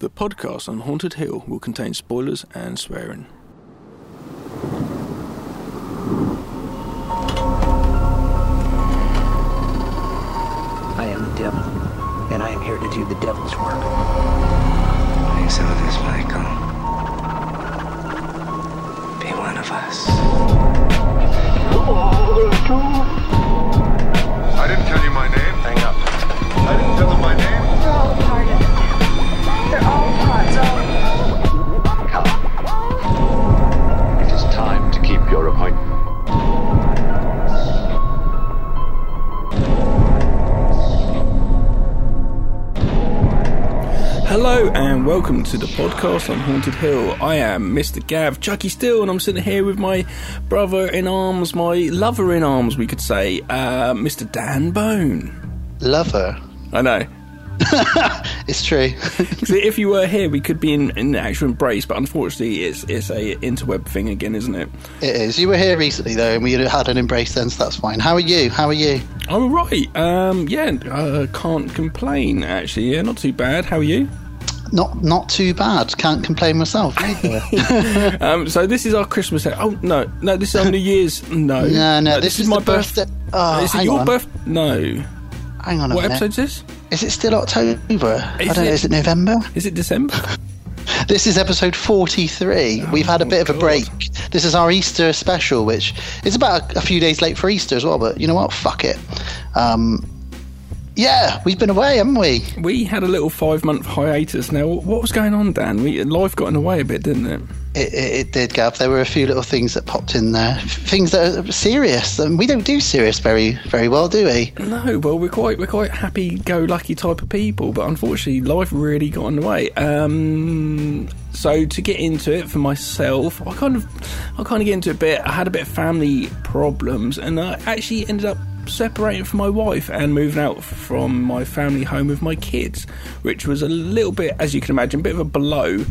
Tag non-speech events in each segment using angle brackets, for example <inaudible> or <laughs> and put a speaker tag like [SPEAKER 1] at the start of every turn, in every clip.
[SPEAKER 1] The podcast on Haunted Hill will contain spoilers and swearing.
[SPEAKER 2] I am the devil, and I am here to do the devil's work.
[SPEAKER 3] Please help us, Michael. Be one of us.
[SPEAKER 4] Oh, I didn't tell you my name.
[SPEAKER 1] Hello and welcome to the podcast on Haunted Hill. I am Mr. Gav Chucky Still, and I'm sitting here with my brother in arms, my lover in arms, we could say, uh, Mr. Dan Bone.
[SPEAKER 5] Lover.
[SPEAKER 1] I know. <laughs>
[SPEAKER 5] It's true. <laughs>
[SPEAKER 1] So if you were here, we could be in, in actual embrace, but unfortunately, it's it's a interweb thing again, isn't it?
[SPEAKER 5] it is. You were here recently though, and we had an embrace then, so that's fine. How are you? How are you?
[SPEAKER 1] I'm all right. Um, yeah, uh, can't complain. Actually, yeah, not too bad. How are you?
[SPEAKER 5] Not not too bad. Can't complain myself. <laughs>
[SPEAKER 1] Um, so this is our Christmas. Oh no, no, this is our New Year's. No, <laughs>
[SPEAKER 5] no, no.
[SPEAKER 1] this,
[SPEAKER 5] This,
[SPEAKER 1] is, my
[SPEAKER 5] the birthday. Oh,
[SPEAKER 1] is it your
[SPEAKER 5] on.
[SPEAKER 1] birth? No.
[SPEAKER 5] Hang on a
[SPEAKER 1] What
[SPEAKER 5] minute.
[SPEAKER 1] episode is this?
[SPEAKER 5] Is it still October? I don't know. Is it November?
[SPEAKER 1] Is it December? <laughs>
[SPEAKER 5] This is episode 43. We've had a bit of a
[SPEAKER 1] God.
[SPEAKER 5] break. This is our Easter special, which is about a, a few days late for Easter as well, but you know what? Fuck it. Um, yeah, we've been away, haven't we?
[SPEAKER 1] we had a little five month hiatus. Now, what was going on, Dan? We, life got in the way a bit, didn't it?
[SPEAKER 5] It, it, it did, Gav. There were a few little things that popped in there. Things that are serious. And we don't do serious very, very well, do we?
[SPEAKER 1] No, well, we're quite we're quite happy go lucky type of people, but unfortunately, life really got in the way. Um, so to get into it for myself, I kind of I kind of get into it a bit. I had a bit of family problems, and I actually ended up separating from my wife and moving out from my family home with my kids, which was a little bit, as you can imagine, a bit of a blow.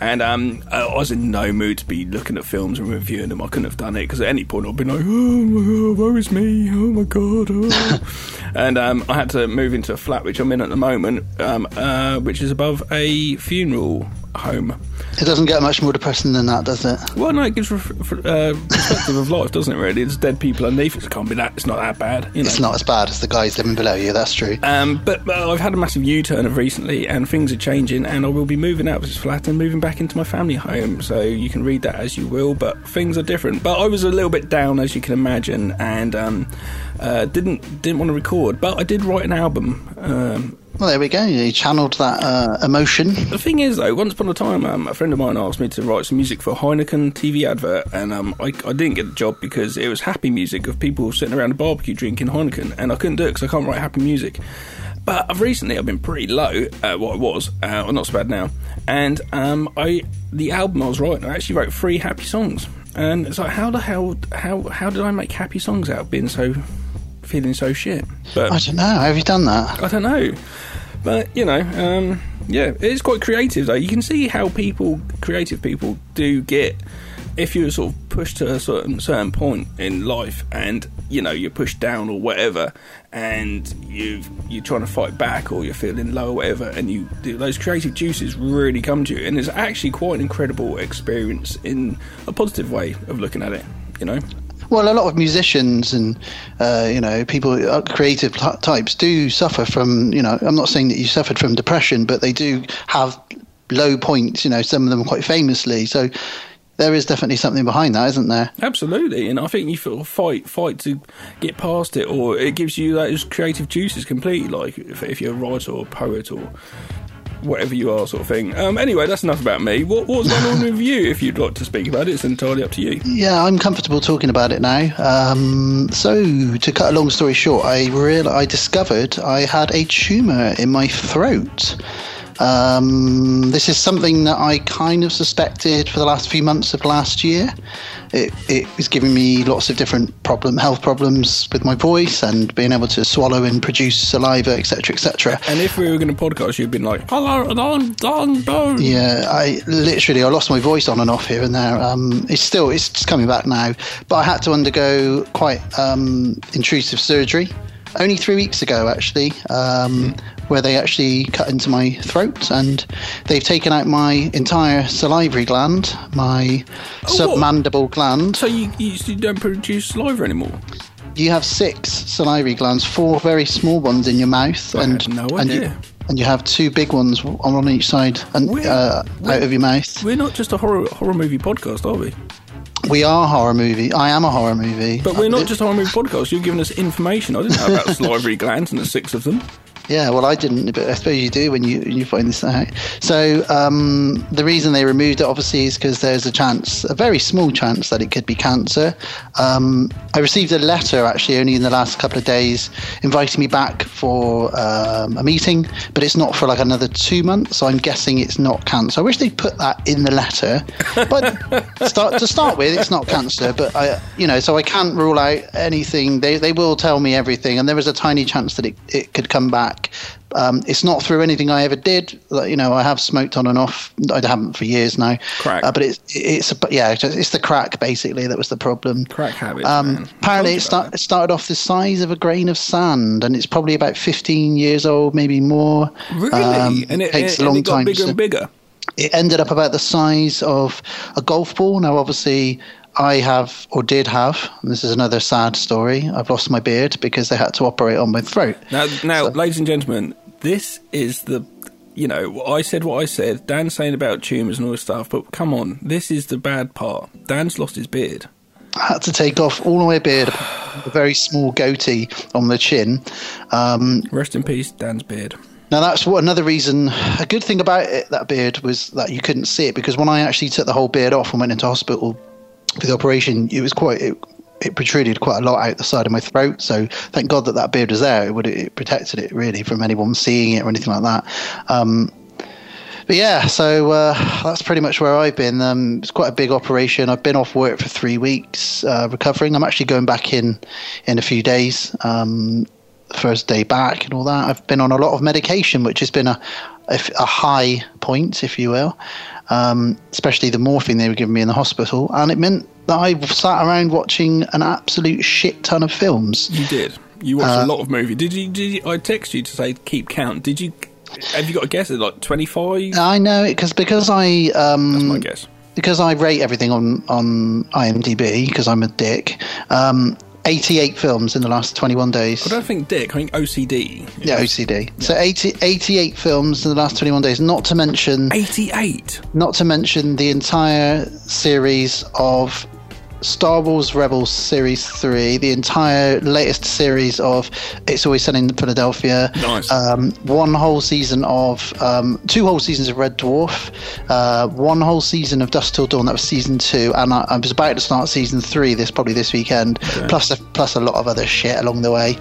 [SPEAKER 1] And um, I was in no mood to be looking at films and reviewing them. I couldn't have done it because at any point I'd been like, oh my god, woe is me, oh my god. Oh. <laughs> and um, I had to move into a flat which I'm in at the moment, um, uh, which is above a funeral home.
[SPEAKER 5] It doesn't get much more depressing than that, does it?
[SPEAKER 1] Well, no, it gives ref- uh, perspective of life, doesn't it? Really, it's dead people underneath. It can't be that. It's not that bad. You know?
[SPEAKER 5] It's not as bad as the guys living below you, that's true.
[SPEAKER 1] Um, but uh, I've had a massive U-turn of recently, and things are changing, and I will be moving out of this flat and moving back into my family home. So you can read that as you will, but things are different. But I was a little bit down, as you can imagine, and um, uh, didn't didn't want to record, but I did write an album. Um,
[SPEAKER 5] Well, there we go. You channeled that uh, emotion.
[SPEAKER 1] the thing is, though, once upon a time, um, a friend of mine asked me to write some music for Heineken TV advert, and um, I, I didn't get the job because it was happy music of people sitting around a barbecue drinking Heineken, and I couldn't do it because I can't write happy music. But I've recently, I've been pretty low at what I was, uh, well, not so bad now, and um, I the album I was writing, I actually wrote three happy songs, and it's like, how the hell, how how did I make happy songs out of being so feeling so shit? But
[SPEAKER 5] I don't know. Have you done that?
[SPEAKER 1] I don't know. But, you know, um, yeah, it's quite creative, though. You can see how people, creative people, do get. If you're sort of pushed to a certain, certain point in life and, you know, you're pushed down or whatever, and you've, you're trying to fight back or you're feeling low or whatever, and you do those creative juices really come to you. And it's actually quite an incredible experience in a positive way of looking at it, you know?
[SPEAKER 5] Well, a lot of musicians and uh, you know people, uh, creative types, do suffer from. You know, I'm not saying that you suffered from depression, but they do have low points. You know, some of them quite famously. So there is definitely something behind that, isn't there?
[SPEAKER 1] Absolutely, and I think you sort of fight, fight to get past it, or it gives you those creative juices completely. Like if, if you're a writer or a poet or whatever you are, sort of thing. Um, anyway, that's enough about me. What, what's going on with you? If you'd like to speak about it, it's entirely up to you.
[SPEAKER 5] Yeah, I'm comfortable talking about it now. Um, so, to cut a long story short, I real I discovered I had a tumor in my throat. Um, this is something that I kind of suspected for the last few months of last year. It, it was giving me lots of different problem, health problems with my voice and being able to swallow and produce saliva, etc., etc.
[SPEAKER 1] And if we were going to podcast, you'd been like, "Hello, and I'm Dan Bone."
[SPEAKER 5] Yeah, I literally I lost my voice on and off here and there. Um, it's still it's just coming back now, but I had to undergo quite um, intrusive surgery only three weeks ago, actually, um, where they actually cut into my throat and they've taken out my entire salivary gland, my
[SPEAKER 1] Oh, what?
[SPEAKER 5] submandible gland.
[SPEAKER 1] So you, you, don't produce saliva anymore?
[SPEAKER 5] You have six salivary glands, four very small ones in your mouth,
[SPEAKER 1] I
[SPEAKER 5] and
[SPEAKER 1] no
[SPEAKER 5] and you, and you have two big ones on on each side and uh, out of your mouth.
[SPEAKER 1] We're not just a horror horror movie podcast, are we?
[SPEAKER 5] We are a horror movie. I am a horror movie.
[SPEAKER 1] But we're not just a horror movie podcast. You're giving us information. I didn't know about <laughs> salivary glands and the six of them.
[SPEAKER 5] Yeah, well, I didn't, but I suppose you do when you when you find this out. So um, the reason they removed it, obviously, is because there's a chance, a very small chance, that it could be cancer. Um, I received a letter actually only in the last couple of days inviting me back for um, a meeting, but it's not for like another two months. So I'm guessing it's not cancer. I wish they'd put that in the letter. But <laughs> start to start with, it's not cancer. But I, you know, so I can't rule out anything. They they will tell me everything, and there is a tiny chance that it, it could come back. Um, it's not through anything I ever did. You know, I have smoked on and off. I haven't for years now.
[SPEAKER 1] Crack.
[SPEAKER 5] Uh, but it's it's a, yeah, it's the crack basically that was the problem.
[SPEAKER 1] Crack habits,
[SPEAKER 5] Um, apparently, it, start, it started off the size of a grain of sand, and it's probably about 15 years old, maybe more.
[SPEAKER 1] Really?
[SPEAKER 5] Um,
[SPEAKER 1] and it,
[SPEAKER 5] takes a long time.
[SPEAKER 1] bigger
[SPEAKER 5] to-
[SPEAKER 1] and bigger.
[SPEAKER 5] it ended up about the size of a golf ball. Now, obviously, I have or did have. And this is another sad story. I've lost my beard because they had to operate on my throat.
[SPEAKER 1] Now, now,
[SPEAKER 5] So-
[SPEAKER 1] ladies and gentlemen, this is the. You know, I said what I said. Dan's saying about tumours and all this stuff, but come on, this is the bad part. Dan's lost his beard.
[SPEAKER 5] I had to take off all of my beard, a very small goatee on the chin. Um,
[SPEAKER 1] Rest in peace, Dan's beard.
[SPEAKER 5] Now that's what another reason. A good thing about it, that beard was that you couldn't see it because when I actually took the whole beard off and went into hospital for the operation, it was quite it, it protruded quite a lot out the side of my throat. So thank God that that beard was there. It would it protected it really from anyone seeing it or anything like that. Um, but yeah, so uh, that's pretty much where I've been. Um, it's quite a big operation. I've been off work for three weeks, uh, recovering. I'm actually going back in in a few days. Um, first day back and all that. I've been on a lot of medication, which has been a a, a high point, if you will. Um, especially the morphine they were giving me in the hospital, and it meant that I sat around watching an absolute shit ton of films.
[SPEAKER 1] You did. You watched
[SPEAKER 5] Uh,
[SPEAKER 1] a lot of movies. Did you? Did you, I text you to say keep count? Did you? Have you got a guess? At like twenty five?
[SPEAKER 5] I know it because because I um,
[SPEAKER 1] That's my guess.
[SPEAKER 5] because I rate everything on on IMDb because I'm a dick. Um, 88 films in the last 21 days.
[SPEAKER 1] I don't think Dick. I think OCD.
[SPEAKER 5] Yeah, OCD. So 80, 88 films in the last 21 days. Not to mention,
[SPEAKER 1] Eighty eight.
[SPEAKER 5] not to mention the entire series of Star Wars Rebels Series Three, the entire latest series of It's Always Sunny in Philadelphia.
[SPEAKER 1] Nice.
[SPEAKER 5] Um, one whole season of um, two whole seasons of Red Dwarf. Uh, one whole season of Dusk Till Dawn. That was season two, and I, I was about to start season three. This probably this weekend. Plus a, plus a lot of other shit along the way.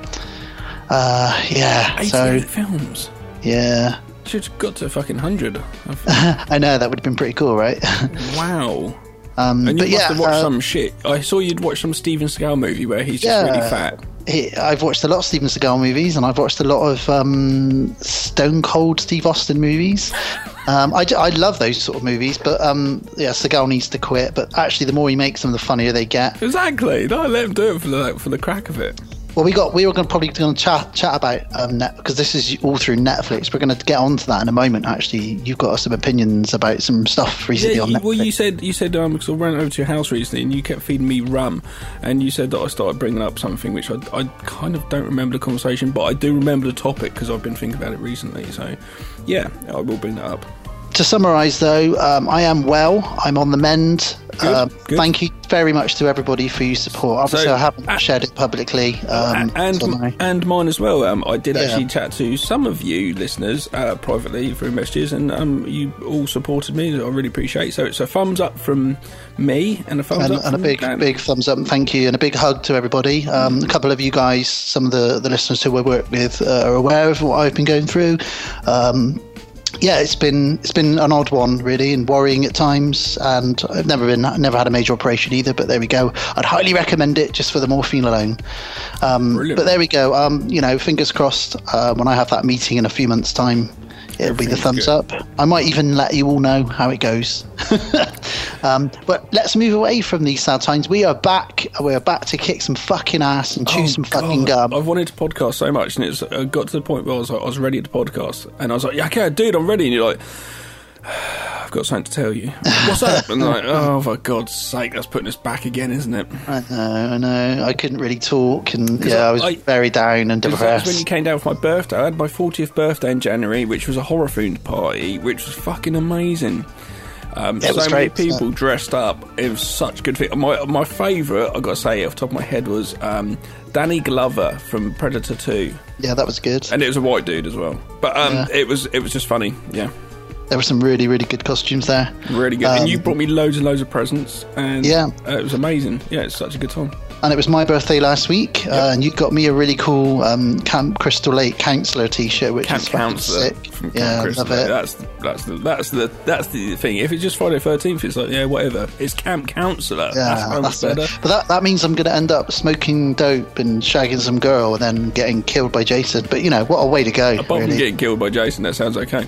[SPEAKER 5] Uh, yeah.
[SPEAKER 1] Eighty
[SPEAKER 5] So
[SPEAKER 1] eight films.
[SPEAKER 5] yeah.
[SPEAKER 1] Should have got to fucking hundred. <laughs>
[SPEAKER 5] I know that would have been pretty cool, right? <laughs>
[SPEAKER 1] wow.
[SPEAKER 5] Um,
[SPEAKER 1] And you
[SPEAKER 5] but
[SPEAKER 1] must
[SPEAKER 5] yeah,
[SPEAKER 1] have watched
[SPEAKER 5] uh,
[SPEAKER 1] some shit. I saw you'd watched some Steven Seagal movie where he's just really fat.
[SPEAKER 5] he- I've watched a lot of Steven Seagal movies, and I've watched a lot of um, Stone Cold Steve Austin movies. <laughs> Um, I, I love those sort of movies, but um, yeah, Seagal needs to quit. But actually, the more he makes them, the funnier they get.
[SPEAKER 1] Exactly. No, let him do it for the for the crack of it.
[SPEAKER 5] Well, we got we were going to probably going to chat chat about um, net because this is all through Netflix. We're going to get onto that in a moment. Actually, you've got some opinions about some stuff recently
[SPEAKER 1] Yeah,
[SPEAKER 5] on Netflix.
[SPEAKER 1] well, you said you said um, because I ran over to your house recently and you kept feeding me rum, and you said that I started bringing up something which I, I kind of don't remember the conversation, but I do remember the topic because I've been thinking about it recently. So, yeah, I will bring that up.
[SPEAKER 5] To summarise, though, um, I am well. I'm on the mend.
[SPEAKER 1] Good,
[SPEAKER 5] Um,
[SPEAKER 1] good.
[SPEAKER 5] Thank you very much to everybody for your support. Obviously,
[SPEAKER 1] So,
[SPEAKER 5] I haven't
[SPEAKER 1] uh,
[SPEAKER 5] shared it publicly. Um,
[SPEAKER 1] and
[SPEAKER 5] so no.
[SPEAKER 1] and mine as well. Um, I did
[SPEAKER 5] Yeah.
[SPEAKER 1] actually chat to some of you listeners uh, privately through messages, and um, you all supported me. I really appreciate. It. So it's a thumbs up from me and a thumbs
[SPEAKER 5] and,
[SPEAKER 1] up
[SPEAKER 5] and a big,
[SPEAKER 1] Dan.
[SPEAKER 5] big thumbs up and thank you, and a big hug to everybody. Um, a couple of you guys, some of the, the listeners who I work with, uh, are aware of what I've been going through. Yeah, it's been it's been an odd one really, and worrying at times. And I've never been never had a major operation either. But there we go. I'd highly recommend it just for the morphine alone. Um, but there we go. Um, you know, fingers crossed. Uh, when I have that meeting in a few months' time, it'll be the thumbs
[SPEAKER 1] good.
[SPEAKER 5] up. I might even let you all know how it goes. <laughs> Um, but let's move away from these sad times. We are back. We are back to kick some fucking ass and chew
[SPEAKER 1] Oh,
[SPEAKER 5] some fucking
[SPEAKER 1] God.
[SPEAKER 5] gum.
[SPEAKER 1] I've wanted to podcast so much, and it's uh, got to the point where I was like, I was ready to podcast, and I was like, yeah, okay, dude, I'm ready. And you're like, I've got something to tell you. What's up? <laughs> And like, oh, for God's sake, that's putting us back again, isn't it?
[SPEAKER 5] I know, I know. I couldn't really talk, and yeah,
[SPEAKER 1] I-
[SPEAKER 5] I was
[SPEAKER 1] I-
[SPEAKER 5] very down and
[SPEAKER 1] depressed. when you came down for my birthday. I had my 40th birthday in January, which was a horror themed party, which was fucking amazing. Um, so many
[SPEAKER 5] great,
[SPEAKER 1] people
[SPEAKER 5] yeah.
[SPEAKER 1] dressed up. It was such good fit. My my favourite, I got to say, off the top of my head, was um, Danny Glover from Predator 2,
[SPEAKER 5] Yeah, that was good.
[SPEAKER 1] and it was a white dude as well. But um,
[SPEAKER 5] Yeah.
[SPEAKER 1] it was it was just funny. Yeah,
[SPEAKER 5] There were some really, really good costumes there.
[SPEAKER 1] really good.
[SPEAKER 5] Um,
[SPEAKER 1] and you brought me loads and loads of presents, and
[SPEAKER 5] Yeah.
[SPEAKER 1] uh, it was amazing. Yeah, it's such a good time.
[SPEAKER 5] And it was my birthday last week, uh, and you got me a really cool um, Camp Crystal Lake Counselor T-shirt, which
[SPEAKER 1] Camp
[SPEAKER 5] is
[SPEAKER 1] Counselor
[SPEAKER 5] sick.
[SPEAKER 1] from
[SPEAKER 5] yeah,
[SPEAKER 1] Crystal.
[SPEAKER 5] love it.
[SPEAKER 1] That's that's the that's the that's the thing. If it's just Friday Thirteenth, it's like yeah, whatever. It's Camp Counselor.
[SPEAKER 5] Yeah, that's it.
[SPEAKER 1] better.
[SPEAKER 5] But that, that means I'm going to end up smoking dope and shagging some girl and then getting killed by Jason. But you know, what a way to go!
[SPEAKER 1] Apart from getting killed by Jason, that sounds okay.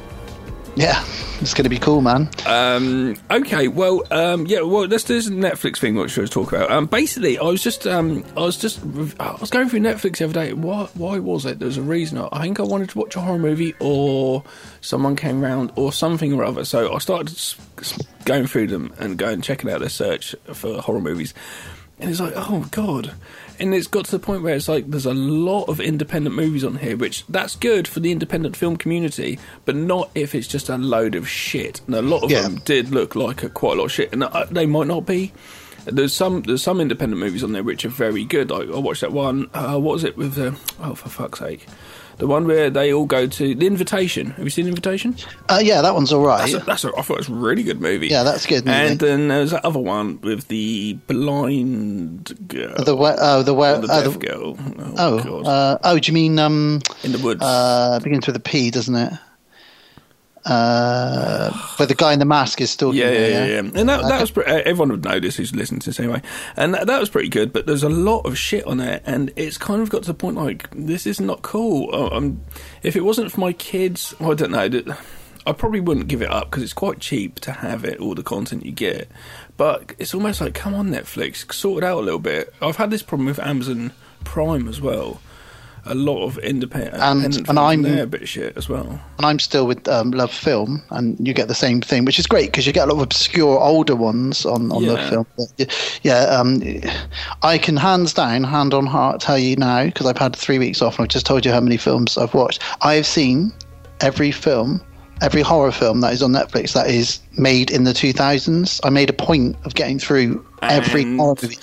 [SPEAKER 5] Yeah, it's going to be cool, man.
[SPEAKER 1] Um, okay, well, um, yeah, well, let's do this Netflix thing, which I was talking about. Um, basically, I was just, um, I was just, I was going through Netflix the other day. Why, why was it? There was a reason. I think I wanted to watch a horror movie, or someone came round, or something or other. So I started going through them and going checking out their search for horror movies, and it's like, oh god. And it's got to the point where it's like there's a lot of independent movies on here, which that's good for the independent film community, but not if it's just a load of shit. And a lot of
[SPEAKER 5] Yeah.
[SPEAKER 1] them did look like a, quite a lot of shit, and uh, they might not be. There's some there's some independent movies on there which are very good. I, I watched that one. Uh, what was it with the? Oh, for fuck's sake! The one where they all go to the Invitation. Have you seen Invitation?
[SPEAKER 5] Uh, yeah, that one's all right.
[SPEAKER 1] That's a, that's a, I thought it was a really good movie.
[SPEAKER 5] Yeah, that's a good movie.
[SPEAKER 1] And then there's that other one with the blind girl,
[SPEAKER 5] the we- oh, the
[SPEAKER 1] or the
[SPEAKER 5] oh,
[SPEAKER 1] deaf
[SPEAKER 5] the-
[SPEAKER 1] girl. Oh,
[SPEAKER 5] oh,
[SPEAKER 1] God.
[SPEAKER 5] uh, oh, do you mean um,
[SPEAKER 1] in the woods.
[SPEAKER 5] uh, begins with a P, doesn't it? Uh, where the guy in the mask is still
[SPEAKER 1] Yeah, yeah, yeah, yeah. And that, that was pre- uh, everyone would know this who's listening to this anyway. And that, that was pretty good, but there's a lot of shit on there, and it's kind of got to the point like this is not cool. Um, if it wasn't for my kids, well, I don't know. that- I probably wouldn't give it up because it's quite cheap to have it, all the content you get. But it's almost like, come on, Netflix, sort it out a little bit. I've had this problem with Amazon Prime as well. A lot of independent,
[SPEAKER 5] And-
[SPEAKER 1] independent
[SPEAKER 5] and I'm-
[SPEAKER 1] there, a bit of shit as well.
[SPEAKER 5] and I'm still with um, Love Film, and you get the same thing, which is great because you get a lot of obscure older ones on, on Love Film. But, yeah, um, I can hands down, hand on heart, tell you now because I've had three weeks off, and I've just told you how many films I've watched. I have seen every film. Every horror film that is on Netflix that is made in the 2000s, I made a point of getting through every
[SPEAKER 1] And-
[SPEAKER 5] horror movie,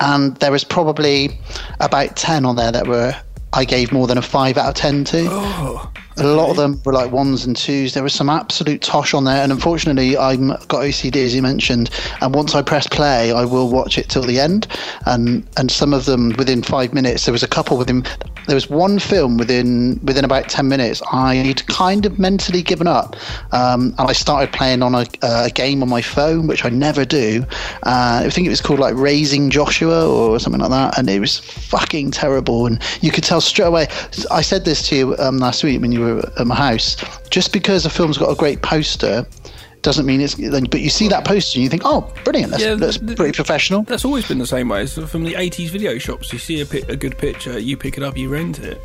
[SPEAKER 5] and there was probably about ten on there that were I gave more than a five out of ten to.
[SPEAKER 1] Oh,
[SPEAKER 5] A lot of them were like ones and twos. There was some absolute tosh on there, and unfortunately, I'm got OCD as you mentioned. And once I press play, I will watch it till the end. And and some of them within five minutes. There was a couple within. There was one film within within about ten minutes. I'd kind of mentally given up, um, and I started playing on a, a game on my phone, which I never do. Uh, I think it was called like Raising Joshua or something like that, and it was fucking terrible. And you could tell straight away. I said this to you um, last week when you were at my house. Just because a film's got a great poster doesn't mean it's. But you see that poster and you think, oh, brilliant. That's,
[SPEAKER 1] Yeah,
[SPEAKER 5] that's pretty professional.
[SPEAKER 1] That's always been the same way. It's from the 80s video shops. You see a, pi- a good picture, you pick it up, you rent it.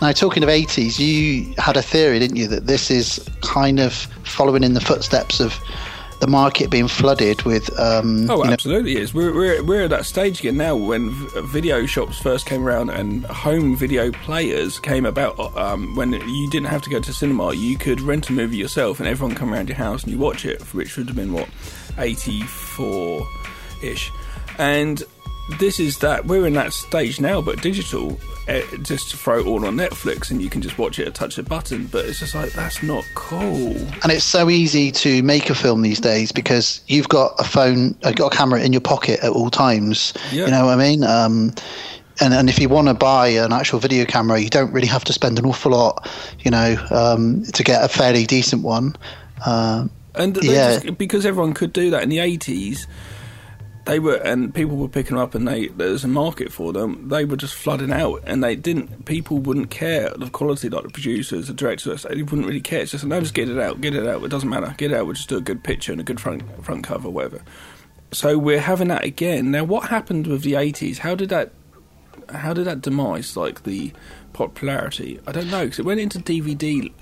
[SPEAKER 5] Now, talking of 80s, you had a theory, didn't you, that this is kind of following in the footsteps of the market being flooded with. Um,
[SPEAKER 1] Oh,
[SPEAKER 5] you know,
[SPEAKER 1] absolutely is. We're, we're, we're at that stage again now when video shops first came around and home video players came about. Um, when you didn't have to go to cinema, you could rent a movie yourself and everyone come around your house and you watch it, which would have been what, 84 ish. And this is that we're in that stage now, but digital. Uh, just throw it all on Netflix and you can just watch it a touch a button. But it's just like that's not cool.
[SPEAKER 5] and it's so easy to make a film these days because you've got a phone, uh, got a camera in your pocket at all times.
[SPEAKER 1] Yeah.
[SPEAKER 5] You know what I mean? Um, and, and if you want to buy an actual video camera, you don't really have to spend an awful lot, you know, um, to get a fairly decent one. Um,
[SPEAKER 1] And
[SPEAKER 5] Yeah.
[SPEAKER 1] just, because everyone could do that in the eighties, they were, and people were picking them up, and they there's a market for them. They were just flooding out, and they didn't. People wouldn't care the quality, like the producers, the directors, they wouldn't really care. It's just no, just get it out, get it out. It doesn't matter, get it out. We'll just do a good picture and a good front front cover, whatever. So we're having that again now. What happened with the eighties? How did that? How did that demise like the popularity? I don't know because it went into DVD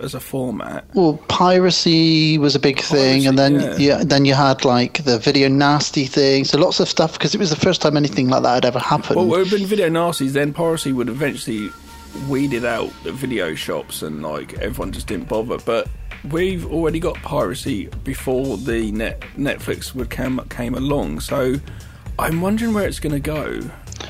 [SPEAKER 1] as a format.
[SPEAKER 5] Well, piracy was a big thing,
[SPEAKER 1] Piracy,
[SPEAKER 5] and then
[SPEAKER 1] yeah.
[SPEAKER 5] yeah. then you had like the video nasty thing. So lots of stuff because it was the first time anything like that had ever happened.
[SPEAKER 1] Well, it would have been video nasties. Then piracy would eventually weeded out the video shops, and like everyone just didn't bother. But we've already got piracy before the net Netflix would came came along. So I'm wondering where it's going to go.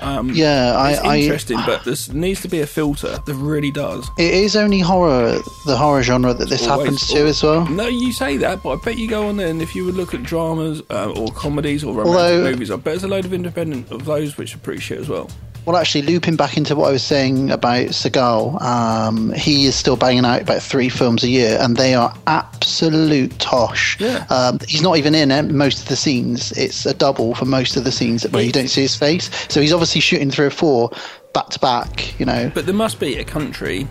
[SPEAKER 1] Um,
[SPEAKER 5] Yeah, I-
[SPEAKER 1] it's
[SPEAKER 5] I-
[SPEAKER 1] interesting, but there needs to be a filter. There really does.
[SPEAKER 5] it is only horror, the horror genre that this
[SPEAKER 1] Always-
[SPEAKER 5] happens to as well.
[SPEAKER 1] No, you say that, but I bet you go on there and if you would look at dramas uh, or comedies or romantic
[SPEAKER 5] Although-
[SPEAKER 1] movies, I bet there's a load of independent of those which are pretty shit as well.
[SPEAKER 5] Well, actually, looping back into what I was saying about Seagal, um, he is still banging out about three films a year, and they are absolute tosh.
[SPEAKER 1] Yeah.
[SPEAKER 5] Um, he's not even in most of the scenes. It's a double for most of the scenes where you don't see his face. So he's obviously shooting three or four back to back. You know.
[SPEAKER 1] But there must be a country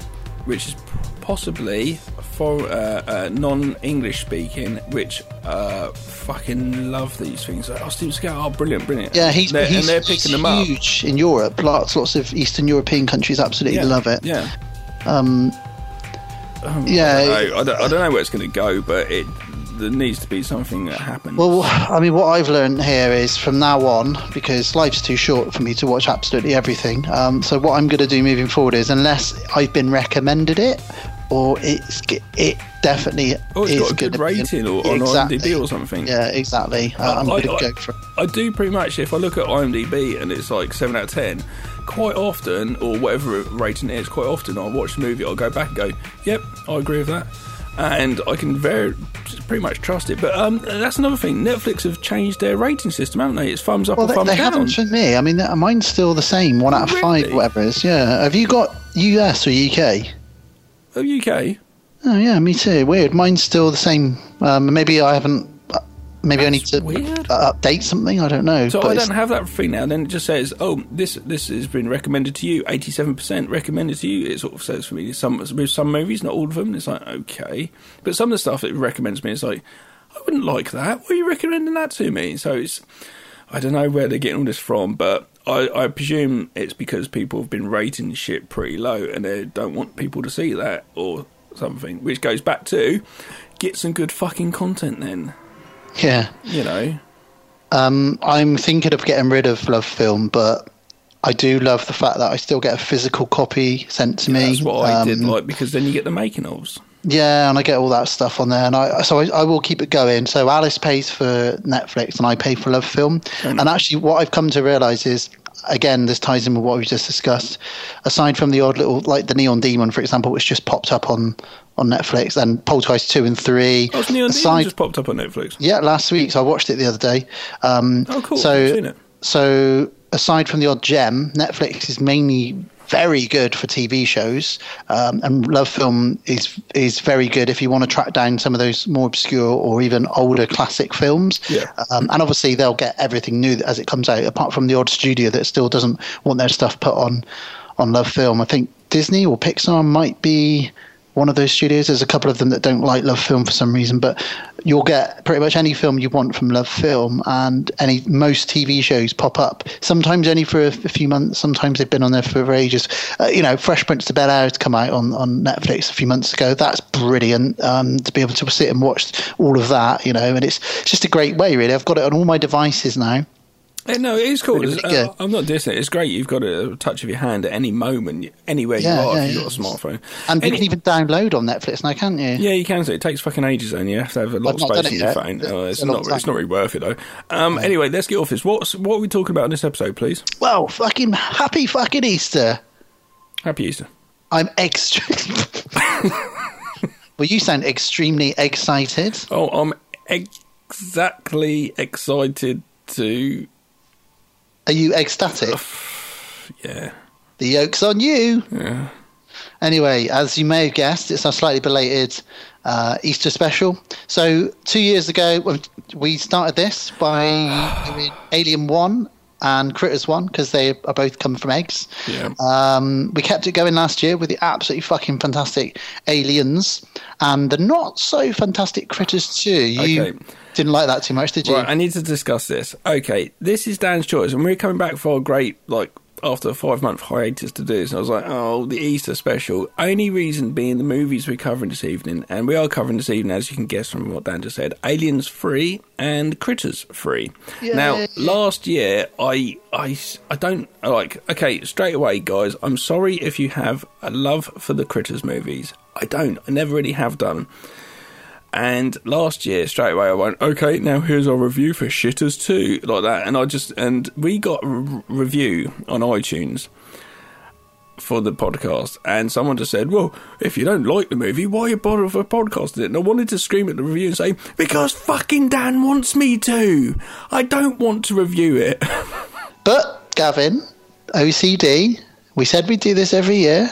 [SPEAKER 1] which is possibly for uh, uh, non-English speaking, which uh, fucking love these things. Like, oh, Steven Seagal, oh, brilliant, brilliant.
[SPEAKER 5] Yeah, he's,
[SPEAKER 1] They're-
[SPEAKER 5] he's
[SPEAKER 1] and they're picking them up.
[SPEAKER 5] huge in Europe. Lots, lots of Eastern European countries absolutely
[SPEAKER 1] Yeah,
[SPEAKER 5] love it.
[SPEAKER 1] Yeah,
[SPEAKER 5] Um, yeah.
[SPEAKER 1] I don't, know, I, don't, I don't know where it's going to go, but it there needs to be something that happens.
[SPEAKER 5] Well, I mean, what I've learned here is from now on, because life's too short for me to watch absolutely everything. Um, so what I'm going to do moving forward is, unless I've been recommended it, or it's it definitely
[SPEAKER 1] oh, it's
[SPEAKER 5] is
[SPEAKER 1] got a good
[SPEAKER 5] gonna be-
[SPEAKER 1] rating or on
[SPEAKER 5] Exactly.
[SPEAKER 1] IMDb or something.
[SPEAKER 5] Yeah, exactly. I'm
[SPEAKER 1] I-
[SPEAKER 5] going
[SPEAKER 1] I-
[SPEAKER 5] to go for. it.
[SPEAKER 1] I do pretty much. If I look at IMDb and it's like seven out of ten, quite often, or whatever rating it is, quite often I'll watch the movie, I'll go back and go, "Yep, I agree with that," and I can very pretty much trust it. But um, that's another thing. Netflix have changed their rating system, haven't they? It's thumbs up
[SPEAKER 5] Well,
[SPEAKER 1] or
[SPEAKER 5] they,
[SPEAKER 1] thumbs
[SPEAKER 5] they
[SPEAKER 1] down.
[SPEAKER 5] haven't for me. I mean, mine's still the same, one out of five, whatever it is. Yeah. Have you got US or UK?
[SPEAKER 1] UK.
[SPEAKER 5] Oh yeah, me too. Weird. Mine's still the same. Um, maybe I haven't. uh, Maybe I need to
[SPEAKER 1] weird.
[SPEAKER 5] uh, update something. I don't know.
[SPEAKER 1] So
[SPEAKER 5] but
[SPEAKER 1] I don't have that thing now. Then it just says, "Oh, this this has been recommended to you. Eighty-seven percent recommended to you." It sort of says for me some with some movies, not all of them. It's like okay, but some of the stuff it recommends me is like, I wouldn't like that. Why are you recommending that to me? So it's I don't know where they're getting all this from, but I, I presume it's because people have been rating shit pretty low and they don't want people to see that or something. Which goes back to get some good fucking content then.
[SPEAKER 5] yeah.
[SPEAKER 1] You know.
[SPEAKER 5] Um, I'm thinking of getting rid of Love Film, but I do love the fact that I still get a physical copy sent to me.
[SPEAKER 1] That's what I did
[SPEAKER 5] Um,
[SPEAKER 1] like because then you get the making ofs.
[SPEAKER 5] Yeah, and I get all that stuff on there, and I so I, I will keep it going. So Alice pays for Netflix, and I pay for Love Film. And actually, what I've come to realise is, again, this ties in with what we just discussed. Aside from the odd little, like the Neon Demon, for example, which just popped up on on Netflix, and Poltergeist two and three.
[SPEAKER 1] Oh, it's Neon Demon
[SPEAKER 5] aside,
[SPEAKER 1] just popped up on Netflix.
[SPEAKER 5] yeah, last week, so I watched it the other day. Um,
[SPEAKER 1] Oh, cool.
[SPEAKER 5] So,
[SPEAKER 1] I've seen it.
[SPEAKER 5] so aside from the odd gem, Netflix is mainly very good for TV shows, um, and Love Film is is very good if you want to track down some of those more obscure or even older classic films.
[SPEAKER 1] Yeah.
[SPEAKER 5] Um, and obviously they'll get everything new as it comes out, apart from the odd studio that still doesn't want their stuff put on on Love Film. I think Disney or Pixar might be one of those studios. There's a couple of them that don't like Love Film for some reason, but you'll get pretty much any film you want from Love Film, and any most TV shows pop up. Sometimes only for a, a few months. Sometimes they've been on there for ages. Uh, you know, Fresh Prince to Bel Air has come out on, on Netflix a few months ago. That's brilliant um, to be able to sit and watch all of that. You know, and it's just a great way. Really, I've got it on all my devices now.
[SPEAKER 1] Eh, no, it is cool.
[SPEAKER 5] Really,
[SPEAKER 1] uh. I'm not dissing it. It's great. You've got a touch of your hand at any moment, anywhere
[SPEAKER 5] Yeah,
[SPEAKER 1] you are
[SPEAKER 5] yeah,
[SPEAKER 1] if you've
[SPEAKER 5] yeah.
[SPEAKER 1] got a smartphone.
[SPEAKER 5] And you can even download on Netflix now, can't you?
[SPEAKER 1] yeah, you can. So it takes fucking ages, and you have to have a lot
[SPEAKER 5] I've
[SPEAKER 1] of space on your
[SPEAKER 5] yet.
[SPEAKER 1] phone.
[SPEAKER 5] It's
[SPEAKER 1] Oh, it's not. It's not really worth it though. Um, Anyway, let's get off this. What's what are we talking about in this episode, please?
[SPEAKER 5] Well, fucking happy fucking Easter.
[SPEAKER 1] Happy Easter.
[SPEAKER 5] I'm extra. <laughs> well, you sound extremely excited.
[SPEAKER 1] Oh, I'm exactly excited to.
[SPEAKER 5] Are you ecstatic?
[SPEAKER 1] Yeah.
[SPEAKER 5] The yoke's on you.
[SPEAKER 1] Yeah.
[SPEAKER 5] Anyway, as you may have guessed, it's our slightly belated uh, Easter special. So, two years ago, we started this by doing Alien 1 and Critters 1 because they are both come from eggs.
[SPEAKER 1] Yeah.
[SPEAKER 5] Um, we kept it going last year with the absolutely fucking fantastic Aliens and the not so fantastic Critters 2. You
[SPEAKER 1] Okay.
[SPEAKER 5] didn't like that too much, did you?
[SPEAKER 1] Right, I need to discuss this. Okay, this is Dan's choice, and we're coming back for a great, like, after a five month hiatus to do this. And I was like, oh, the Easter special. Only reason being the movies we're covering this evening, and we are covering this evening, as you can guess from what Dan just said Aliens free and Critters free. Now, last year, I, I, I don't like, okay, straight away, guys, I'm sorry if you have a love for the Critters movies. I don't. I never really have done. And last year, straight away, I went, okay, now here's our review for Shitters 2, like that. And I just, and we got a review on iTunes for the podcast. And someone just said, well, if you don't like the movie, why you bother for podcasting it? And I wanted to scream at the review and say, because fucking Dan wants me to. I don't want to review it. <laughs>
[SPEAKER 5] But Gavin, OCD, we said we'd do this every year.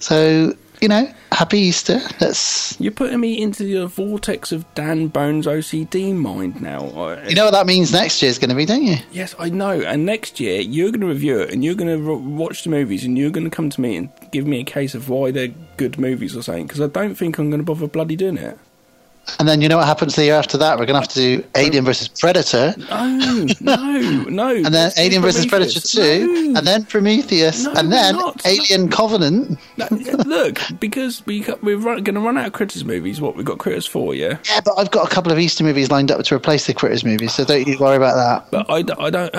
[SPEAKER 5] So, you know, happy Easter. Let's.
[SPEAKER 1] You're putting me into the vortex of Dan Bones OCD mind now.
[SPEAKER 5] You know what that means next year's going to be, don't you?
[SPEAKER 1] Yes, I know. And next year, you're going to review it and you're going to watch the movies and you're going to come to me and give me a case of why they're good movies or something because I don't think I'm going to bother bloody doing it.
[SPEAKER 5] And then you know what happens the year after that? We're going to have to do Alien versus Predator,
[SPEAKER 1] No, no, <laughs> no.
[SPEAKER 5] and then Alien versus Predator 2,
[SPEAKER 1] No.
[SPEAKER 5] and then Prometheus,
[SPEAKER 1] No,
[SPEAKER 5] and then. Alien Covenant.
[SPEAKER 1] Look, because we, we're run, going to run out of Critters movies. What we've got Critters for, yeah.
[SPEAKER 5] Yeah, but I've got a couple of Easter movies lined up to replace the Critters movies, so don't you worry about that.
[SPEAKER 1] But I, I don't.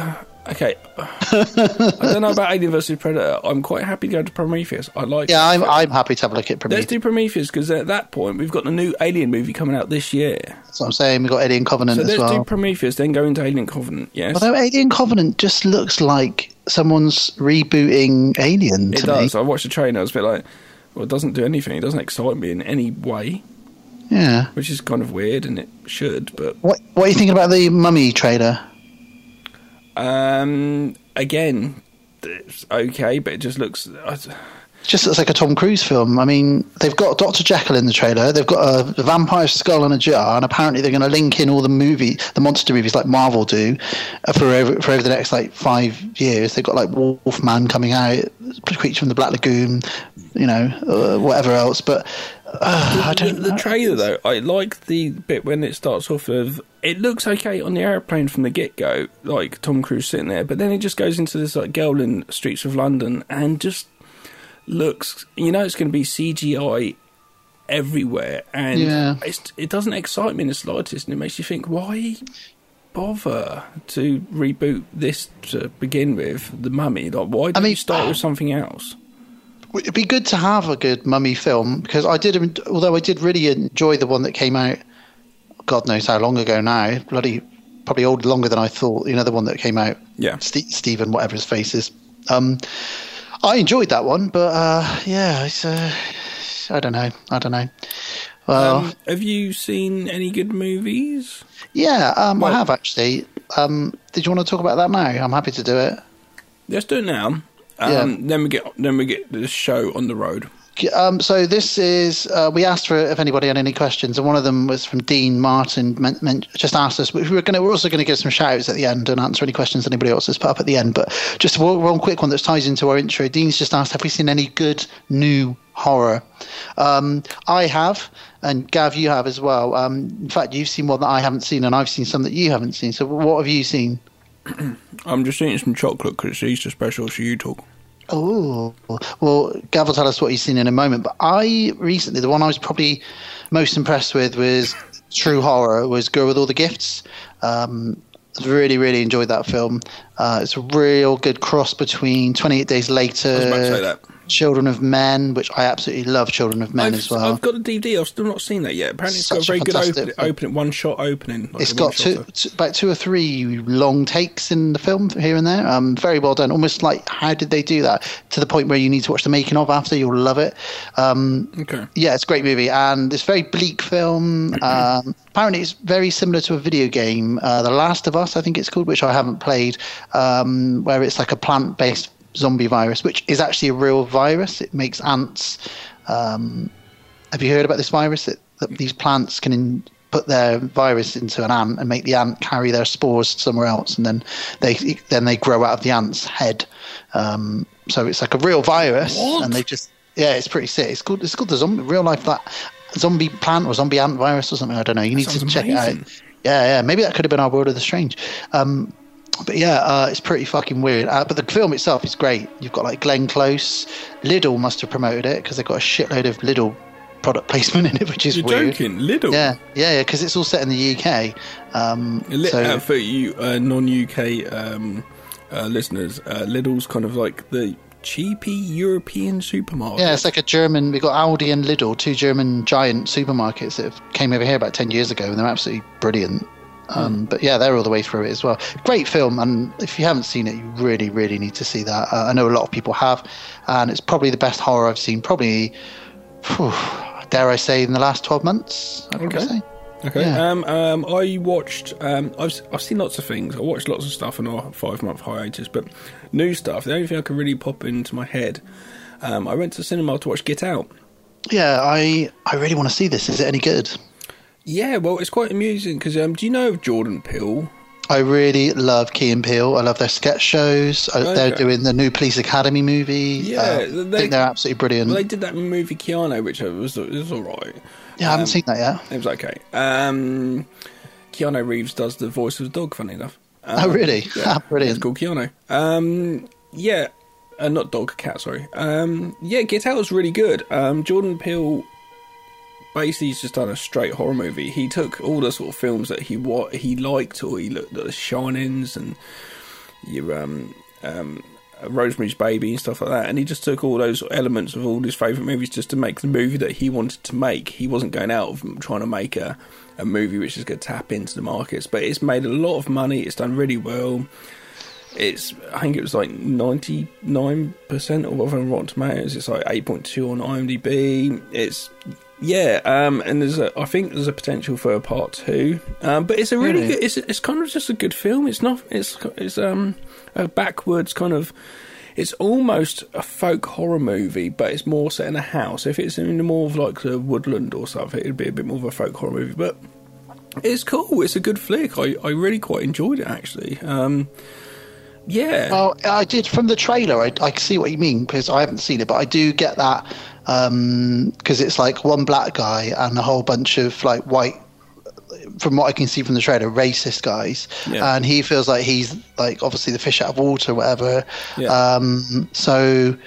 [SPEAKER 1] Okay, I don't know about Alien versus Predator. I'm quite happy to go to Prometheus. I like.
[SPEAKER 5] Yeah, I'm, I'm happy to have a look at Prometheus.
[SPEAKER 1] Let's do Prometheus because at that point we've got the new Alien movie coming out this year.
[SPEAKER 5] That's what I'm saying. We've got Alien Covenant
[SPEAKER 1] So
[SPEAKER 5] as
[SPEAKER 1] let's
[SPEAKER 5] well.
[SPEAKER 1] do Prometheus, then go into Alien Covenant. Yes,
[SPEAKER 5] Although Alien Covenant just looks like someone's rebooting Alien to
[SPEAKER 1] it
[SPEAKER 5] me.
[SPEAKER 1] does. I watched the trailer. I was a bit like, well, it doesn't do anything. It doesn't excite me in any way,
[SPEAKER 5] Yeah.
[SPEAKER 1] which is kind of weird, and it should. But
[SPEAKER 5] What What are you thinking about the Mummy trailer?
[SPEAKER 1] Um, again, it's okay, but it just looks.
[SPEAKER 5] Just looks like a Tom Cruise film. I mean, they've got Dr. Jekyll in the trailer. They've got a, a vampire skull in a jar, and apparently they're going to link in all the movie, the monster movies like Marvel do, uh, for over, for over the next like five years. They've got like Wolfman coming out, Creature from the Black Lagoon, you know, uh, whatever else. But uh, I
[SPEAKER 1] the,
[SPEAKER 5] don't.
[SPEAKER 1] the trailer though, I like the bit when it starts off of. It looks okay on the airplane from the get go, like Tom Cruise sitting there, but then it just goes into this like girl in streets of London and just looks. You know, it's going to be CGI everywhere, and
[SPEAKER 5] Yeah.
[SPEAKER 1] it's, it doesn't excite me in the slightest, and it makes you think, why bother to reboot this to begin with? The Mummy, like, why don't
[SPEAKER 5] mean-
[SPEAKER 1] you start <clears throat> with something else?
[SPEAKER 5] It'd be good to have a good mummy film because I did, although I did really enjoy the one that came out, God knows how long ago now, bloody, probably old longer than I thought. You know, the one that came out,
[SPEAKER 1] Yeah.
[SPEAKER 5] Ste Stephen, whatever his face is. Um, I enjoyed that one, but uh, yeah, it's, uh, I don't know, I don't know. Well,
[SPEAKER 1] Um, have you seen any good movies?
[SPEAKER 5] yeah, um,
[SPEAKER 1] well-
[SPEAKER 5] I have actually. Um, did you want to talk about that now? I'm happy to do it.
[SPEAKER 1] Let's do it now. Um,
[SPEAKER 5] Yeah.
[SPEAKER 1] Then we get then we get the show on the road.
[SPEAKER 5] Um, so this is uh, we asked for if anybody had any questions, and one of them was from Dean Martin. Meant, meant, just asked us. We were going. We're also going to give some shouts at the end and answer any questions anybody else has put up at the end. But just one, one quick one that ties into our intro. Dean's just asked, "Have we seen any good new horror?" Um, I have, and Gav, you have as well. Um, in fact, you've seen one that I haven't seen, and I've seen some that you haven't seen. So, what have you seen? <clears throat>
[SPEAKER 1] I'm just eating some chocolate because it's Easter special, so you talk.
[SPEAKER 5] Oh, well, Gav will tell us what he's seen in a moment. But I recently, the one I was probably most impressed with was True Horror, was Girl with All the Gifts. Um, really, really enjoyed that film. Uh, it's a real good cross between 28 Days Later,
[SPEAKER 1] I was about to say that.
[SPEAKER 5] Children of Men, which I absolutely love Children of Men
[SPEAKER 1] I've,
[SPEAKER 5] as well.
[SPEAKER 1] I've got the DVD. I've still not seen that yet. Apparently, it's got a
[SPEAKER 5] Such a
[SPEAKER 1] very good
[SPEAKER 5] fantastic
[SPEAKER 1] open,
[SPEAKER 5] film.
[SPEAKER 1] opening, one shot opening. like
[SPEAKER 5] It's
[SPEAKER 1] a
[SPEAKER 5] got two, two, about two or three long takes in the film here and there. Um, very well done. Almost like how did they do that? To the point where you need to watch the making of after. You'll love it. Um,
[SPEAKER 1] Okay.
[SPEAKER 5] yeah, it's a great movie, and it's a very bleak film. Um, apparently, it's very similar to a video game, uh, The Last of Us, I think it's called, which I haven't played, um, where it's like a plant-based zombie virus, which is actually a real virus. It makes ants. Um, have you heard about this virus? That, that these plants can in, put their virus into an ant and make the ant carry their spores somewhere else, and then they then they grow out of the ant's head. Um, so it's like a real virus,
[SPEAKER 1] What?
[SPEAKER 5] and they just yeah, it's pretty sick. It's called it's called the zombie real life that zombie plant or zombie ant virus or something. I don't know. You need to
[SPEAKER 1] sounds
[SPEAKER 5] check it out. Yeah, yeah. Maybe that could have been our World of the Strange. Um, but yeah, uh, it's pretty fucking weird. Uh, but the film itself is great. You've got like Glenn Close. Lidl must have promoted it because they've got a shitload of Lidl product placement in it, which is
[SPEAKER 1] You're
[SPEAKER 5] weird.
[SPEAKER 1] joking, Lidl.
[SPEAKER 5] Yeah, yeah, yeah. Because it's all set in the UK. Um, so
[SPEAKER 1] uh, for you uh, non-UK um, uh, listeners, uh, Lidl's kind of like the cheapy European supermarket.
[SPEAKER 5] yeah, it's like a German. We got Aldi and Lidl, two German giant supermarkets that came over here about ten years ago, and they're absolutely brilliant. Um, but yeah, they're all the way through it as well. Great film, and if you haven't seen it, you really, really need to see that. Uh, I know a lot of people have, and it's probably the best horror I've seen. Probably, phew, dare I say, in the last twelve months. I'd
[SPEAKER 1] Okay.
[SPEAKER 5] say.
[SPEAKER 1] Okay.
[SPEAKER 5] Yeah.
[SPEAKER 1] Um, um, I watched. Um, I've I've seen lots of things. I watched lots of stuff in our five month hiatus, but new stuff. The only thing I can really pop into my head. Um, I went to the cinema to watch Get Out.
[SPEAKER 5] Yeah, I I really want to see this. Is it any good?
[SPEAKER 1] Yeah, well, it's quite amusing because um, do you know of Jordan Peele?
[SPEAKER 5] I really love Key and Peele. I love their sketch shows. Uh, They're doing the new Police Academy movie.
[SPEAKER 1] Yeah,
[SPEAKER 5] Uh,
[SPEAKER 1] they-
[SPEAKER 5] think they're absolutely brilliant.
[SPEAKER 1] Well, they did that movie Keanu, which was was all right.
[SPEAKER 5] yeah, I haven't seen that yet.
[SPEAKER 1] It was okay. Um, Keanu Reeves does the voice of the dog. Funny enough. Um,
[SPEAKER 5] oh, really?
[SPEAKER 1] Yeah, <laughs>
[SPEAKER 5] Ah, brilliant.
[SPEAKER 1] It's called Keanu. Um, yeah, uh, not dog, cat. Sorry. Um, yeah, Get Out was really good. Um, Jordan Peele basically he's just done a straight horror movie. He took all the sort of films that he what he liked, or he looked at the Shinings and your um, um, Rosemary's Baby and stuff like that, and he just took all those elements of all his favourite movies just to make the movie that he wanted to make. He wasn't going out of trying to make a, a movie which is going to tap into the markets, but it's made a lot of money. It's done really well. It's I think it was like ninety nine percent of Rotten Tomatoes. It's like eight point two on IMDb. It's yeah, um, and there's a I think there's a potential for a part two. Um, but it's a really,
[SPEAKER 5] Really?
[SPEAKER 1] good. It's it's kind of just a good film. It's not. It's it's um a backwards kind of. It's almost a folk horror movie, but it's more set in a house. If it's in more of like the woodland or something, it'd be a bit more of a folk horror movie. But it's cool. It's a good flick. I, I really quite enjoyed it actually. Um, yeah.
[SPEAKER 5] Oh, I did from the trailer. I, I see what you mean because I haven't seen it, but I do get that because it's like one black guy and a whole bunch of like white. From what I can see from the trailer, racist guys,
[SPEAKER 1] Yeah.
[SPEAKER 5] and he feels like he's like obviously the fish out of water, or whatever.
[SPEAKER 1] Yeah.
[SPEAKER 5] Um, so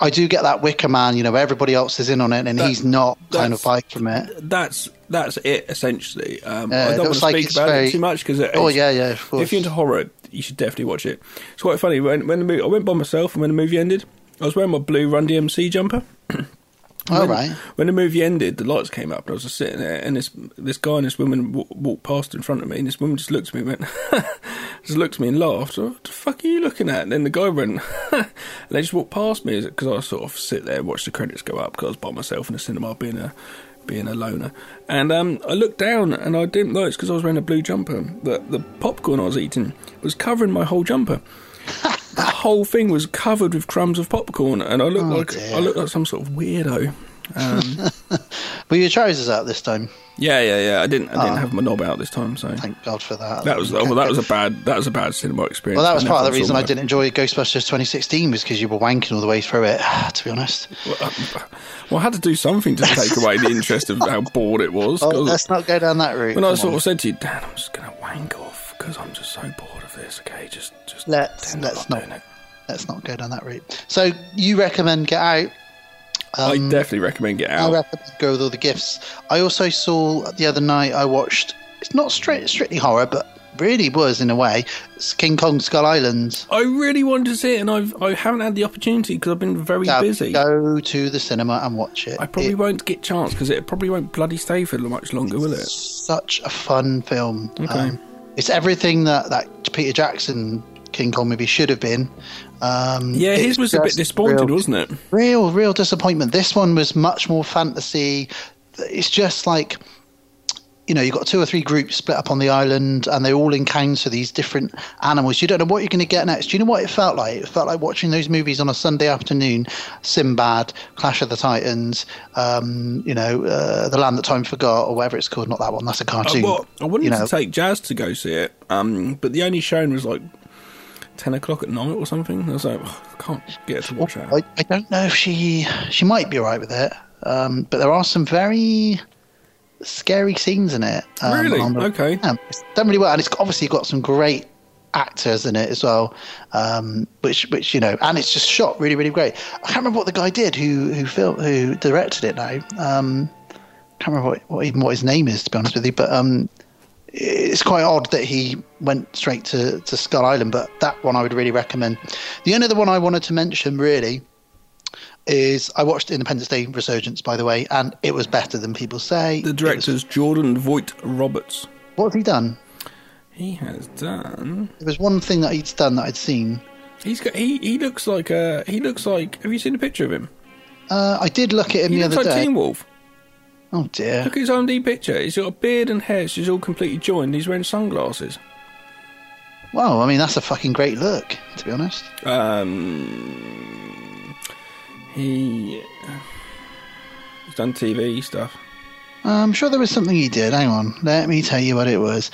[SPEAKER 5] I do get that Wicker Man, you know, everybody else is in on it and
[SPEAKER 1] That-
[SPEAKER 5] he's not kind of like from it.
[SPEAKER 1] that's that's it essentially. Um,
[SPEAKER 5] Yeah,
[SPEAKER 1] I don't want to
[SPEAKER 5] like
[SPEAKER 1] speak about
[SPEAKER 5] very-
[SPEAKER 1] it too much because
[SPEAKER 5] Oh yeah, yeah, of course.
[SPEAKER 1] if you're into horror, you should definitely watch it. It's quite funny when when the movie, I went by myself and when the movie ended, I was wearing my blue Run DMC jumper.
[SPEAKER 5] All
[SPEAKER 1] when,
[SPEAKER 5] right.
[SPEAKER 1] When the movie ended, the lights came up, and I was just sitting there, and this this guy and this woman w- walked past in front of me, and this woman just looked at me and went, <laughs> just looked at me and laughed. What the fuck are you looking at? And then the guy went, <laughs> and they just walked past me because I sort of sit there, and watch the credits go up because I was by myself in the cinema, being a being a loner. And um, I looked down, and I didn't notice because I was wearing a blue jumper that the popcorn I was eating was covering my whole jumper. <laughs> the whole thing was covered with crumbs of popcorn, and I looked
[SPEAKER 5] Oh,
[SPEAKER 1] like
[SPEAKER 5] dear.
[SPEAKER 1] I looked like some sort of weirdo. Um, <laughs>
[SPEAKER 5] Were your trousers out this time?
[SPEAKER 1] yeah, yeah, yeah. I didn't. I didn't
[SPEAKER 5] Oh.
[SPEAKER 1] have my knob out this time, so
[SPEAKER 5] Thank God for that.
[SPEAKER 1] that was. Well, that was a bad. That was a bad cinema experience.
[SPEAKER 5] Well, that was part of the reason I didn't enjoy Ghostbusters 2016 was because you were wanking all the way through it. <sighs> to be honest.
[SPEAKER 1] Well, uh, well, I had to do something to take away the interest of how bored it was. <laughs>
[SPEAKER 5] Oh, let's not go down that route.
[SPEAKER 1] when I sort
[SPEAKER 5] on.
[SPEAKER 1] of said to you, Dan, I'm just going to wank off because I'm just so bored of this. Okay, just
[SPEAKER 5] Let's- let's not. let's not go down that route. So you recommend Get Out?
[SPEAKER 1] I definitely recommend Get Out.
[SPEAKER 5] I recommend Girl with All the Gifts. I also saw the other night. I watched. It's not straight, strictly horror, but really was in a way. It's King Kong Skull Island.
[SPEAKER 1] I really wanted to see it, and I've I haven't had the opportunity because I've been very busy.
[SPEAKER 5] Go to the cinema and watch it.
[SPEAKER 1] I probably
[SPEAKER 5] It-
[SPEAKER 1] won't get chance because it probably won't bloody stay for much longer, will it?
[SPEAKER 5] such a fun film. Um,
[SPEAKER 1] Okay.
[SPEAKER 5] it's everything that, that Peter Jackson King Kong movie should have been. Um,
[SPEAKER 1] Yeah, his was a bit disappointed,
[SPEAKER 5] real,
[SPEAKER 1] wasn't it?
[SPEAKER 5] Real, real disappointment. This one was much more fantasy. It's just like you know, you've got two or three groups split up on the island and they all encounter these different animals. You don't know what you're going to get next. Do you know what it felt like? It felt like watching those movies on a Sunday afternoon Sinbad, Clash of the Titans, um, you know, uh, The Land That Time Forgot, or whatever it's called. Not that one, that's a cartoon.
[SPEAKER 1] wa- I wanted
[SPEAKER 5] you know.
[SPEAKER 1] to take Jazz to go see it, um, but the only showing was like ten o'clock at night or something. I was like, "Oh, I can't get to watch that.
[SPEAKER 5] I, I don't know if she she might be all right with it, um, but there are some very scary scenes in it. Um,
[SPEAKER 1] Really?
[SPEAKER 5] the-
[SPEAKER 1] Okay.
[SPEAKER 5] Yeah, it's done really well, and it's obviously got some great actors in it as well. Um, which which you know, and it's just shot really really great. I can't remember what the guy did who who filmed who directed it now. Um, can't remember what, what even what his name is to be honest with you, but um, it's quite odd that he went straight to, to Skull Island, but that one I would really recommend. The only other one I wanted to mention really is I watched Independence Day Resurgence, by the way, and it was better than people say.
[SPEAKER 1] The
[SPEAKER 5] It was-
[SPEAKER 1] director's Jordan Voight Roberts.
[SPEAKER 5] what have he done?
[SPEAKER 1] He has done.
[SPEAKER 5] There was one thing that he'd done that I'd seen.
[SPEAKER 1] He's got. He he looks like a. He looks like. Have you seen a picture of him?
[SPEAKER 5] Uh, I did look at him
[SPEAKER 1] He
[SPEAKER 5] the
[SPEAKER 1] looks
[SPEAKER 5] other
[SPEAKER 1] like
[SPEAKER 5] day.
[SPEAKER 1] Teen Wolf.
[SPEAKER 5] Oh dear.
[SPEAKER 1] Look at his IMDb picture. He's got a beard and hair. She's all completely joined. He's wearing sunglasses.
[SPEAKER 5] Well, I mean that's a fucking great look, to be honest.
[SPEAKER 1] Um, he he's done TV stuff.
[SPEAKER 5] I'm sure there was something he did. Hang on, let me tell you what it was.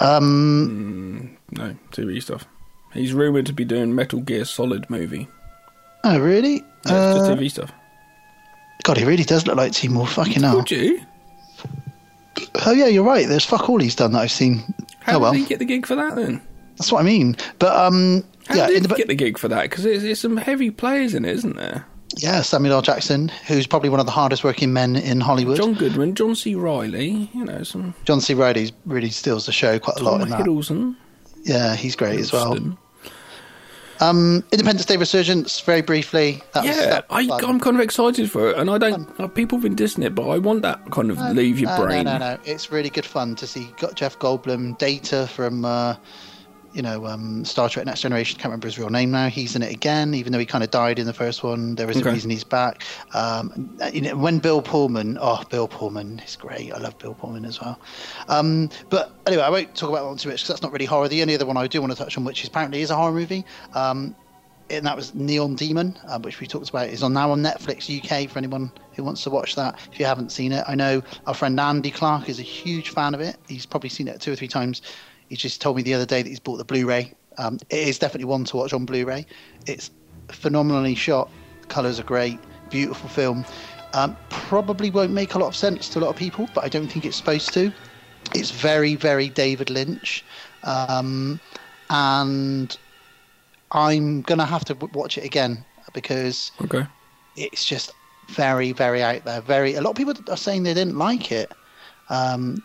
[SPEAKER 5] Um,
[SPEAKER 1] No, TV stuff. He's rumored to be doing Metal Gear Solid movie.
[SPEAKER 5] oh really?
[SPEAKER 1] No, it's just
[SPEAKER 5] Uh,
[SPEAKER 1] TV stuff.
[SPEAKER 5] God, he really does look like Teen Wolf. Fucking hell.
[SPEAKER 1] Would you?
[SPEAKER 5] Oh yeah, you're right. There's fuck all he's done that I've seen.
[SPEAKER 1] How
[SPEAKER 5] oh well,
[SPEAKER 1] did he get the gig for that then?
[SPEAKER 5] that's what I mean. But um,
[SPEAKER 1] How
[SPEAKER 5] yeah,
[SPEAKER 1] did
[SPEAKER 5] in
[SPEAKER 1] he
[SPEAKER 5] the,
[SPEAKER 1] get the gig for that? Because there's, there's some heavy players in it, isn't there?
[SPEAKER 5] yeah, Samuel L. Jackson, who's probably one of the hardest working men in Hollywood.
[SPEAKER 1] John Goodman, John C. Reilly, you know, some
[SPEAKER 5] John C. Reilly really steals the show quite a lot
[SPEAKER 1] Tom
[SPEAKER 5] in that.
[SPEAKER 1] Hiddleston.
[SPEAKER 5] Yeah, he's great as well. Um, Independence Day Resurgence, very briefly. That was,
[SPEAKER 1] Yeah,
[SPEAKER 5] that was
[SPEAKER 1] I, I'm kind of excited for it, and I don't. Uh, people have been dissing it, but I want that kind of leave your
[SPEAKER 5] No,
[SPEAKER 1] brain.
[SPEAKER 5] No, no, no. It's really good fun to see Jeff Goldblum, Data from, uh, you know, um, Star Trek Next Generation. Can't remember his real name now. He's in it again, even though he kind of died in the first one. There is
[SPEAKER 1] Okay.
[SPEAKER 5] a reason he's back. Um, you know, when Bill Pullman, oh, Bill Pullman is great. I love Bill Pullman as well. Um, but anyway, I won't talk about that one too much because that's not really horror. The only other one I do want to touch on, which is apparently is a horror movie. Um, and that was Neon Demon, uh, which we talked about, is on now on Netflix UK for anyone who wants to watch that. If you haven't seen it, I know our friend Andy Clark is a huge fan of it. He's probably seen it two or three times. He just told me the other day that he's bought the Blu-ray. Um, it is definitely one to watch on Blu-ray. It's phenomenally shot. The colours are great. Beautiful film. Um, probably won't make a lot of sense to a lot of people, but I don't think it's supposed to. It's very, very David Lynch. Um, and I'm gonna have to w- watch it again because
[SPEAKER 1] Okay.
[SPEAKER 5] it's just very, very out there. Very. A lot of people are saying they didn't like it. Um,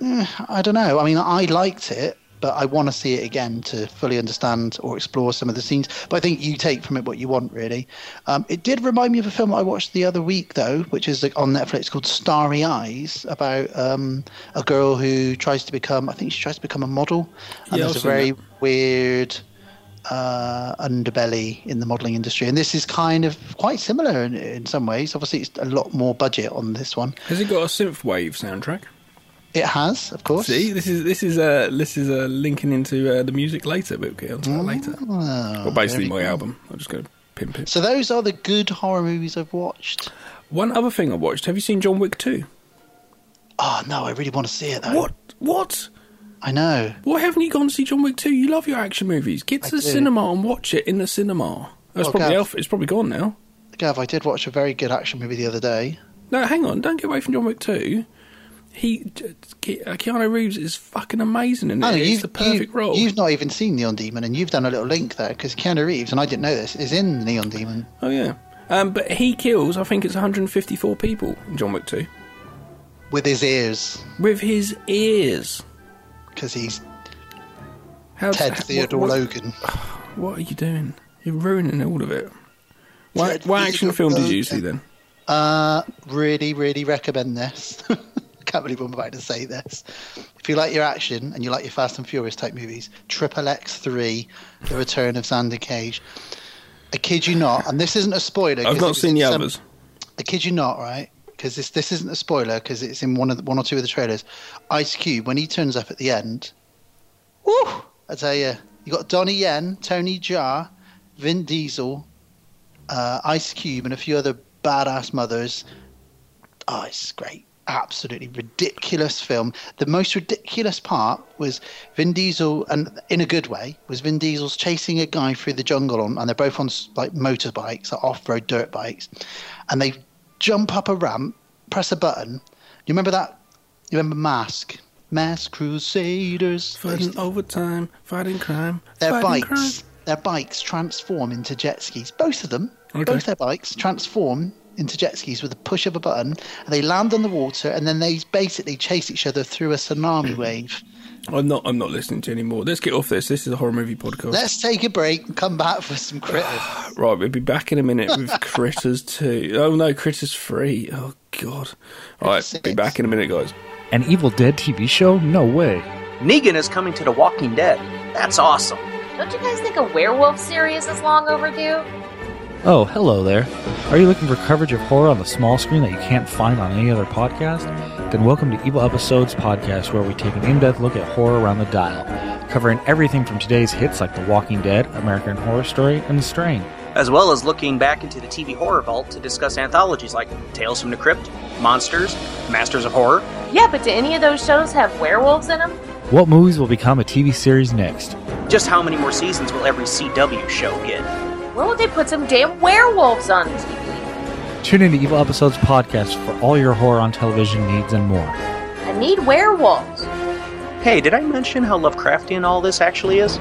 [SPEAKER 5] eh, I don't know. I mean, I liked it, but I want to see it again to fully understand or explore some of the scenes. But I think you take from it what you want, really. Um, it did remind me of a film I watched the other week, though, which is on Netflix called Starry Eyes, about um, a girl who tries to become, I think she tries to become a model. And
[SPEAKER 1] Yeah,
[SPEAKER 5] there's a very
[SPEAKER 1] that.
[SPEAKER 5] weird uh, underbelly in the modelling industry. And this is kind of quite similar in, in some ways. Obviously, it's a lot more budget on this one.
[SPEAKER 1] Has it got a synthwave soundtrack?
[SPEAKER 5] It has, of course.
[SPEAKER 1] See, this is this is uh, this is uh, linking into uh, the music later, but we'll get onto that later.
[SPEAKER 5] Oh,
[SPEAKER 1] Well, basically my
[SPEAKER 5] cool.
[SPEAKER 1] album. I'm just going to pimp it.
[SPEAKER 5] So those are the good horror movies I've watched.
[SPEAKER 1] One other thing I watched. Have you seen John Wick 2?
[SPEAKER 5] Oh no, I really want to see it though.
[SPEAKER 1] What? What?
[SPEAKER 5] I know.
[SPEAKER 1] Why haven't you gone to see John Wick 2? You love your action movies. Get to
[SPEAKER 5] I
[SPEAKER 1] the
[SPEAKER 5] do.
[SPEAKER 1] cinema and watch it in the cinema. That's
[SPEAKER 5] Oh,
[SPEAKER 1] probably
[SPEAKER 5] Gav.
[SPEAKER 1] off. It's probably gone now.
[SPEAKER 5] Gav, I did watch a very good action movie the other day.
[SPEAKER 1] No, hang on. Don't get away from John Wick 2. He, uh, Keanu Reeves is fucking amazing in it. It's
[SPEAKER 5] you've,
[SPEAKER 1] the perfect
[SPEAKER 5] you,
[SPEAKER 1] role.
[SPEAKER 5] You've not even seen Neon Demon, and you've done a little link there because Keanu Reeves, and I didn't know this, is in Neon Demon.
[SPEAKER 1] Oh yeah. Um, but he kills. I think it's 154 people in John Wick 2
[SPEAKER 5] with his ears
[SPEAKER 1] with his ears.
[SPEAKER 5] because he's
[SPEAKER 1] How's,
[SPEAKER 5] Ted Theodore
[SPEAKER 1] what,
[SPEAKER 5] Logan. <sighs>
[SPEAKER 1] What are you doing? You're ruining all of it. What, what action film did you see then?
[SPEAKER 5] Uh, really, really recommend this. <laughs> I can't believe I'm about to say this. If you like your action and you like your Fast and Furious type movies, Triple X Three: The Return of Xander Cage. I kid you not, and this isn't a spoiler.
[SPEAKER 1] I've not seen the
[SPEAKER 5] some-
[SPEAKER 1] others.
[SPEAKER 5] I kid you not, right? because this this isn't a spoiler because it's in one of the, one or two of the trailers. Ice Cube when he turns up at the end. Woo! I tell you, you got Donnie Yen, Tony Jaa, Vin Diesel, uh, Ice Cube, and a few other badass mothers. Oh, it's great. Absolutely ridiculous film. The most ridiculous part was Vin Diesel, and in a good way, was Vin Diesel's chasing a guy through the jungle on, and they're both on like motorbikes, like off-road dirt bikes, and they jump up a ramp, press a button. You remember that? You remember Mask? Mask Crusaders.
[SPEAKER 1] Fighting overtime, fighting crime.
[SPEAKER 5] Their
[SPEAKER 1] fighting
[SPEAKER 5] bikes,
[SPEAKER 1] crime.
[SPEAKER 5] their bikes transform into jet skis. Both of them,
[SPEAKER 1] Okay.
[SPEAKER 5] both their bikes transform into jet skis with a push of a button. And they land on the water, and then they basically chase each other through a tsunami mm. wave.
[SPEAKER 1] I'm not. I'm not listening to you anymore. Let's get off this. This is a horror movie podcast.
[SPEAKER 5] Let's take a break and come back for some <sighs> critters.
[SPEAKER 1] Right, we'll be back in a minute with <laughs> Critters 2. Oh no, Critters 3. Oh god. Alright, be back in a minute, guys.
[SPEAKER 6] An Evil Dead TV show? No way.
[SPEAKER 7] Negan is coming to The Walking Dead. That's awesome.
[SPEAKER 8] Don't you guys think a werewolf series is long overdue?
[SPEAKER 6] Oh, hello there. Are you looking for coverage of horror on the small screen that you can't find on any other podcast? Then welcome to Evil Episodes Podcast, where we take an in depth look at horror around the dial, covering everything from today's hits like The Walking Dead, American Horror Story, and The Strain.
[SPEAKER 7] As well as looking back into the TV horror vault to discuss anthologies like Tales from the Crypt, Monsters, Masters of Horror.
[SPEAKER 8] Yeah, but do any of those shows have werewolves in them?
[SPEAKER 6] What movies will become a TV series next?
[SPEAKER 7] Just how many more seasons will every CW show get?
[SPEAKER 8] When will they put some damn werewolves on TV?
[SPEAKER 6] Tune in to Evil Episodes Podcast for all your horror on television needs and more.
[SPEAKER 8] I need werewolves.
[SPEAKER 7] Hey, did I mention how Lovecraftian all this actually is?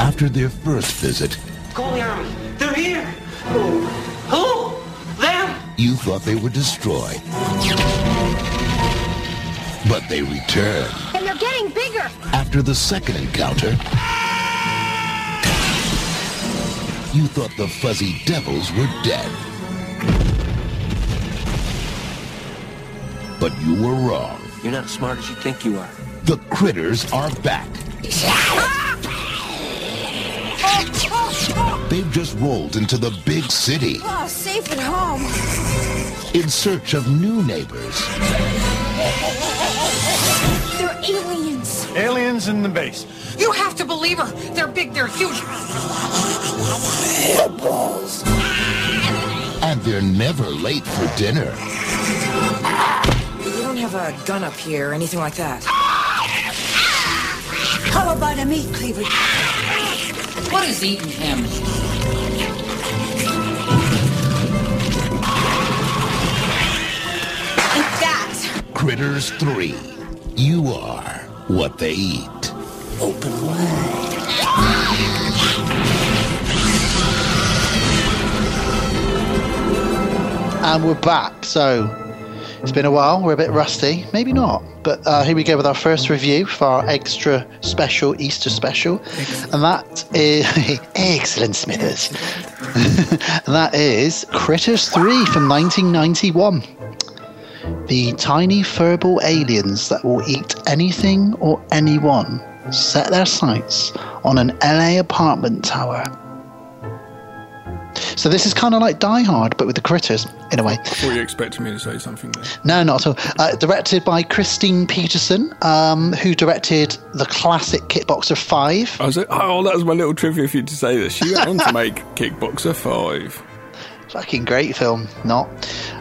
[SPEAKER 9] After their first visit,
[SPEAKER 3] Call the army. They're here. Who? Who? Them?
[SPEAKER 9] you thought they were destroyed. But they return.
[SPEAKER 10] And they're getting bigger.
[SPEAKER 9] After the second encounter, you thought the fuzzy devils were dead. But you were wrong.
[SPEAKER 3] You're not as smart as you think you are.
[SPEAKER 9] The critters are back. They've just rolled into the big city
[SPEAKER 10] Oh, safe at home.
[SPEAKER 9] in search of new neighbors.
[SPEAKER 10] They're aliens.
[SPEAKER 4] Aliens in the base.
[SPEAKER 10] You have to believe her. They're big, they're huge.
[SPEAKER 9] And they're never late for dinner.
[SPEAKER 10] You don't have a gun up here or anything like that. How about a meat cleaver? What is eating him?
[SPEAKER 9] Critters 3. You are what they eat.
[SPEAKER 10] Open wide.
[SPEAKER 5] And we're back. So it's been a while. We're a bit rusty. Maybe not. But uh, here we go with our first review for our extra special Easter special. And that is. <laughs> Excellent, Smithers. <laughs> and that is Critters 3 from 1991. The tiny furball aliens that will eat anything or anyone set their sights on an LA apartment tower. So this is kind of like Die Hard, but with the critters, in a way.
[SPEAKER 1] Thought you expecting me to say something there.
[SPEAKER 5] No, not at all. Uh, directed by Kristine Peterson, um, who directed the classic Kickboxer 5.
[SPEAKER 1] I was like, oh, that was my little trivia for you to say this. She went on to <laughs> make Kickboxer 5.
[SPEAKER 5] Fucking great film, not.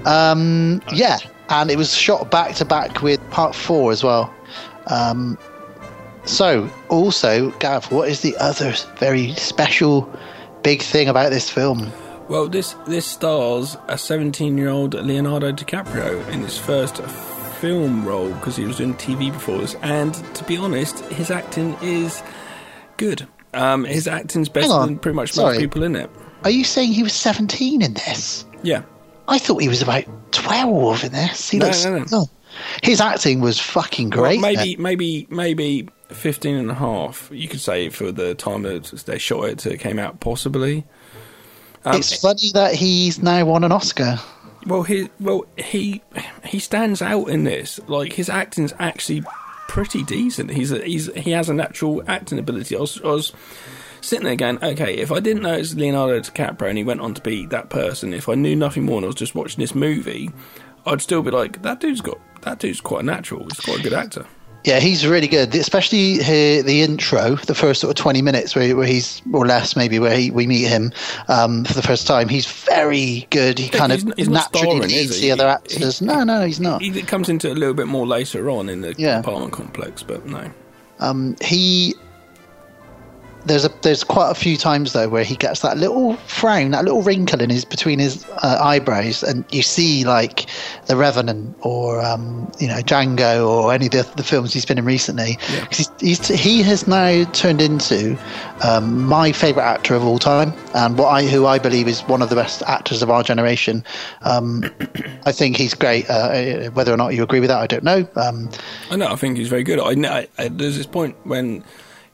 [SPEAKER 5] Um, yeah, and it was shot back to back with part 4 as well. Um, so, also, Gav, what is the other very special big thing about this film?
[SPEAKER 1] Well, this this stars a 17 year old Leonardo DiCaprio in his first film role because he was doing TV before this, and to be honest, his acting is good. Um, his acting's better than pretty much
[SPEAKER 5] sorry.
[SPEAKER 1] most people in it.
[SPEAKER 5] Are you saying he was 17 in this?
[SPEAKER 1] Yeah,
[SPEAKER 5] I thought he was about 12 in this. He
[SPEAKER 1] No,
[SPEAKER 5] looks.
[SPEAKER 1] no, no.
[SPEAKER 5] oh. His acting was fucking
[SPEAKER 1] Well,
[SPEAKER 5] great.
[SPEAKER 1] maybe maybe maybe 15 and a half. You could say for the time that they shot it, it came out possibly. Um,
[SPEAKER 5] it's funny that he's now won an Oscar.
[SPEAKER 1] Well, he well he he stands out in this. Like his acting's actually pretty decent. He's a, he's he has a natural acting ability. I was, I was sitting there going, okay, if I didn't know it's Leonardo DiCaprio and he went on to be that person, if I knew nothing more and I was just watching this movie, I'd still be like, that dude's got that dude's quite a natural. He's quite a good actor.
[SPEAKER 5] Yeah, he's really good, especially here, the intro, the first sort of 20 minutes where, where he's, or less maybe, where he, we meet him um, for the first time. He's very good. He kind
[SPEAKER 1] he's,
[SPEAKER 5] of
[SPEAKER 1] he's
[SPEAKER 5] naturally
[SPEAKER 1] starring,
[SPEAKER 5] leads the other actors.
[SPEAKER 1] He-
[SPEAKER 5] no, no, he's not.
[SPEAKER 1] He, comes into a little bit more later on in the
[SPEAKER 5] Yeah.
[SPEAKER 1] apartment complex, but no.
[SPEAKER 5] Um, he there's a there's quite a few times though where he gets that little frown, that little wrinkle in his between his uh, eyebrows, and you see like the Revenant or um, you know Django or any of the, the films he's been in recently. 'Cause He's, he's, he has now turned into um, my favourite actor of all time, and what I who I believe is one of the best actors of our generation. Um, I think he's great. Uh, whether or not you agree with that, I don't know. Um,
[SPEAKER 1] I know. I think he's very good. I, I, I there's this point when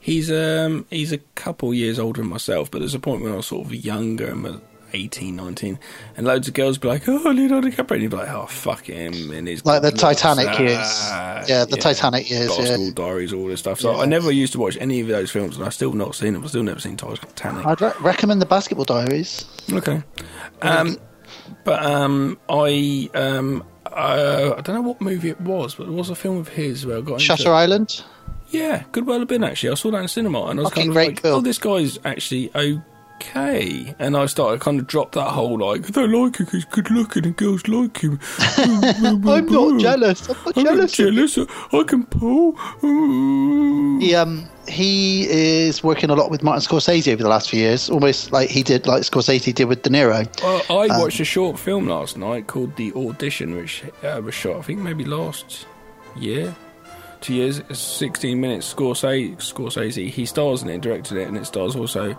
[SPEAKER 1] he's um he's a couple years older than myself, but there's a point when I was sort of younger and was 18, 19, and loads of girls be like, "Oh, Leonardo DiCaprio," and you'd be like, "Oh, fuck him!" And his
[SPEAKER 5] Like the Titanic
[SPEAKER 1] ah,
[SPEAKER 5] years. Yeah, the Titanic years,
[SPEAKER 1] Bar
[SPEAKER 5] yeah.
[SPEAKER 1] School Diaries, all this stuff. So
[SPEAKER 5] Yeah.
[SPEAKER 1] I never used to watch any of those films, and I've still not seen them. I've still never seen Titanic.
[SPEAKER 5] I'd re- recommend the Basketball Diaries.
[SPEAKER 1] Okay. Um, but um, I um, uh, I don't know what movie it was, but it was a film of his where I got into-
[SPEAKER 5] Shutter Island.
[SPEAKER 1] Yeah, could well have been actually. I saw that in cinema, and I was
[SPEAKER 5] Fucking
[SPEAKER 1] kind of
[SPEAKER 5] great
[SPEAKER 1] like,
[SPEAKER 5] film.
[SPEAKER 1] "Oh, this guy's actually okay." And I started kind of drop that whole like, "They like him, he's good looking, and girls like him." <laughs>
[SPEAKER 5] I'm not <laughs> jealous. I'm not
[SPEAKER 1] I'm not
[SPEAKER 5] jealous.
[SPEAKER 1] jealous. I can pull.
[SPEAKER 5] He um he is working a lot with Martin Scorsese over the last few years, almost like he did, like Scorsese did with De Niro.
[SPEAKER 1] Well, I
[SPEAKER 5] Um,
[SPEAKER 1] watched a short film last night called The Audition, which uh, was shot, I think, maybe last year, two years. It's 16 minutes. Scorsese, Scorsese, he stars in it, directed it, and it stars also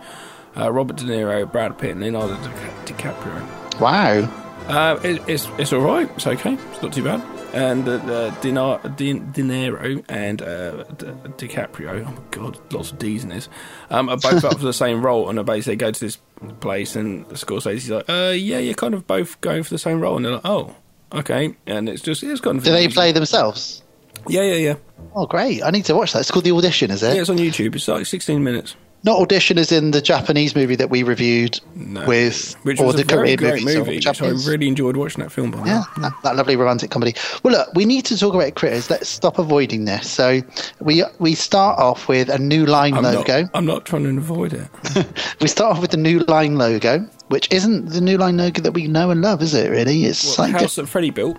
[SPEAKER 1] uh, Robert De Niro, Brad Pitt, and Leonardo Di- DiCaprio.
[SPEAKER 5] Wow.
[SPEAKER 1] Uh, it, it's it's all right. It's okay. It's not too bad. And uh, Dinar, Din, De Niro and uh, D- DiCaprio, oh my god, lots of D's in this, um, are both up for the same role. And they basically go to this place, and Scorsese's like, uh, "Yeah, you're kind of both going for the same role." And they're like, "Oh, okay." And it's just it's kind of
[SPEAKER 5] Do they play themselves?
[SPEAKER 1] Yeah, yeah, yeah.
[SPEAKER 5] Oh, great! I need to watch that. It's called The Audition, is it?
[SPEAKER 1] Yeah, it's on YouTube. It's like 16 minutes.
[SPEAKER 5] Not Audition as in the Japanese movie that we reviewed with,
[SPEAKER 1] Which
[SPEAKER 5] or
[SPEAKER 1] was
[SPEAKER 5] the
[SPEAKER 1] a
[SPEAKER 5] Korean movie. so
[SPEAKER 1] movie. which. I really enjoyed watching that film. By
[SPEAKER 5] Yeah, that, that lovely romantic comedy. Well, look, we need to talk about critters. Let's stop avoiding this. So we we start off with a new line
[SPEAKER 1] I'm
[SPEAKER 5] logo.
[SPEAKER 1] Not, I'm not trying to avoid it. <laughs>
[SPEAKER 5] We start off with the new line logo, which isn't the new line logo that we know and love, is it? Really, it's
[SPEAKER 1] What,
[SPEAKER 5] like
[SPEAKER 1] the house that Freddie built.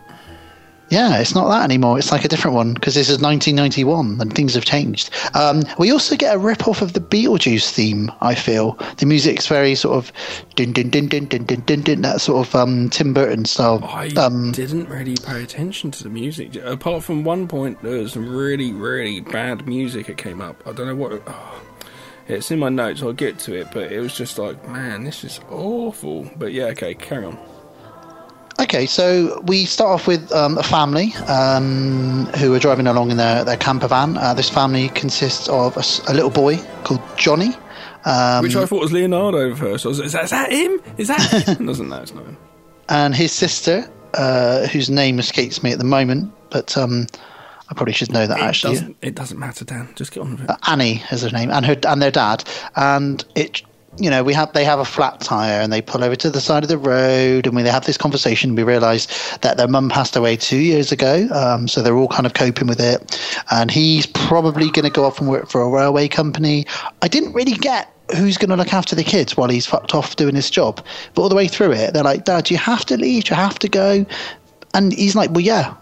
[SPEAKER 5] Yeah, it's not that anymore. It's like a different one because this is 1991 and things have changed. Um, we also get a rip off of the Beetlejuice theme. I feel the music's very sort of din din din din din din din, din that sort of um, Tim Burton style.
[SPEAKER 1] I
[SPEAKER 5] Um,
[SPEAKER 1] didn't really pay attention to the music. Apart from one point, there was some really, really bad music that came up. I don't know what. Oh, it's in my notes. I'll get to it, but it was just like, man, this is awful. But yeah, okay, carry on.
[SPEAKER 5] Okay, so we start off with um, a family um, who are driving along in their, their camper van. Uh, this family consists of a little boy called Johnny. Um,
[SPEAKER 1] Which I thought was Leonardo first. I was, is, that, is that him? Is that <laughs> him? Doesn't know it's not him.
[SPEAKER 5] and his sister, uh, whose name escapes me at the moment, but um, I probably should know that
[SPEAKER 1] It
[SPEAKER 5] actually.
[SPEAKER 1] doesn't, it doesn't matter, Dan. Just get on with it.
[SPEAKER 5] Uh, Annie is her name, and her and their dad, and it. You know, we have they have a flat tire, and they pull over to the side of the road, and when they have this conversation, we realise that their mum passed away two years ago. Um, so they're all kind of coping with it, and he's probably going to go off and work for a railway company. I didn't really get who's going to look after the kids while he's fucked off doing his job, but all the way through it, they're like, "Dad, you have to leave. You have to go," and he's like, "Well, yeah."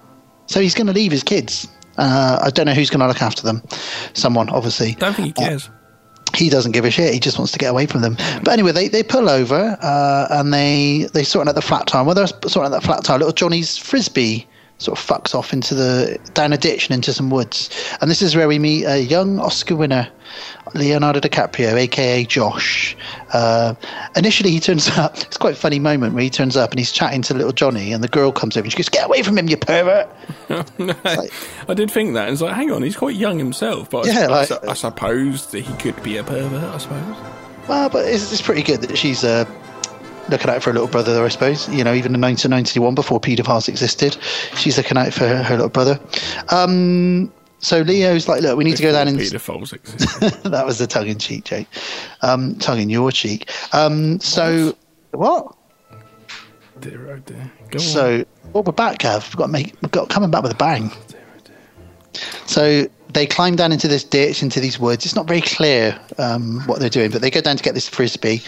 [SPEAKER 5] So he's going to leave his kids. Uh, I don't know who's going to look after them. Someone, obviously.
[SPEAKER 1] Don't think he cares.
[SPEAKER 5] He doesn't give a shit. He just wants to get away from them. But anyway, they, they pull over uh, and they they sort out the flat tire. Well, they're sorting out that flat tire. Little Johnny's frisbee sort of fucks off into the down a ditch and into some woods. And this is where we meet a young Oscar winner, Leonardo DiCaprio, aka Josh. Uh, initially, he turns <laughs> up. It's quite a funny moment where he turns up and he's chatting to little Johnny, and the girl comes over and she goes, "Get away from him, you pervert!" <laughs>
[SPEAKER 1] I did think that. It's like, hang on, he's quite young himself. But I,
[SPEAKER 5] Yeah,
[SPEAKER 1] I
[SPEAKER 5] like-
[SPEAKER 1] su- I, suppose that he could be a pervert, I suppose.
[SPEAKER 5] Well, but it's, it's pretty good that she's uh, looking out for her little brother, though, I suppose. You know, even in 1991, before paedophiles existed, she's looking out for her, her little brother. Um, so Leo's like, look, we need to go down and
[SPEAKER 1] Pedophiles exist. <laughs>
[SPEAKER 5] that was the tongue in cheek, Jake. Um, tongue in your cheek. Um, so what?
[SPEAKER 1] dear, oh dear. Go on.
[SPEAKER 5] So well, we're back, Gav. We've got to make. We've got coming back with a bang. So they climb down into this ditch, into these woods. It's not very clear um, what they're doing, but they go down to get this frisbee,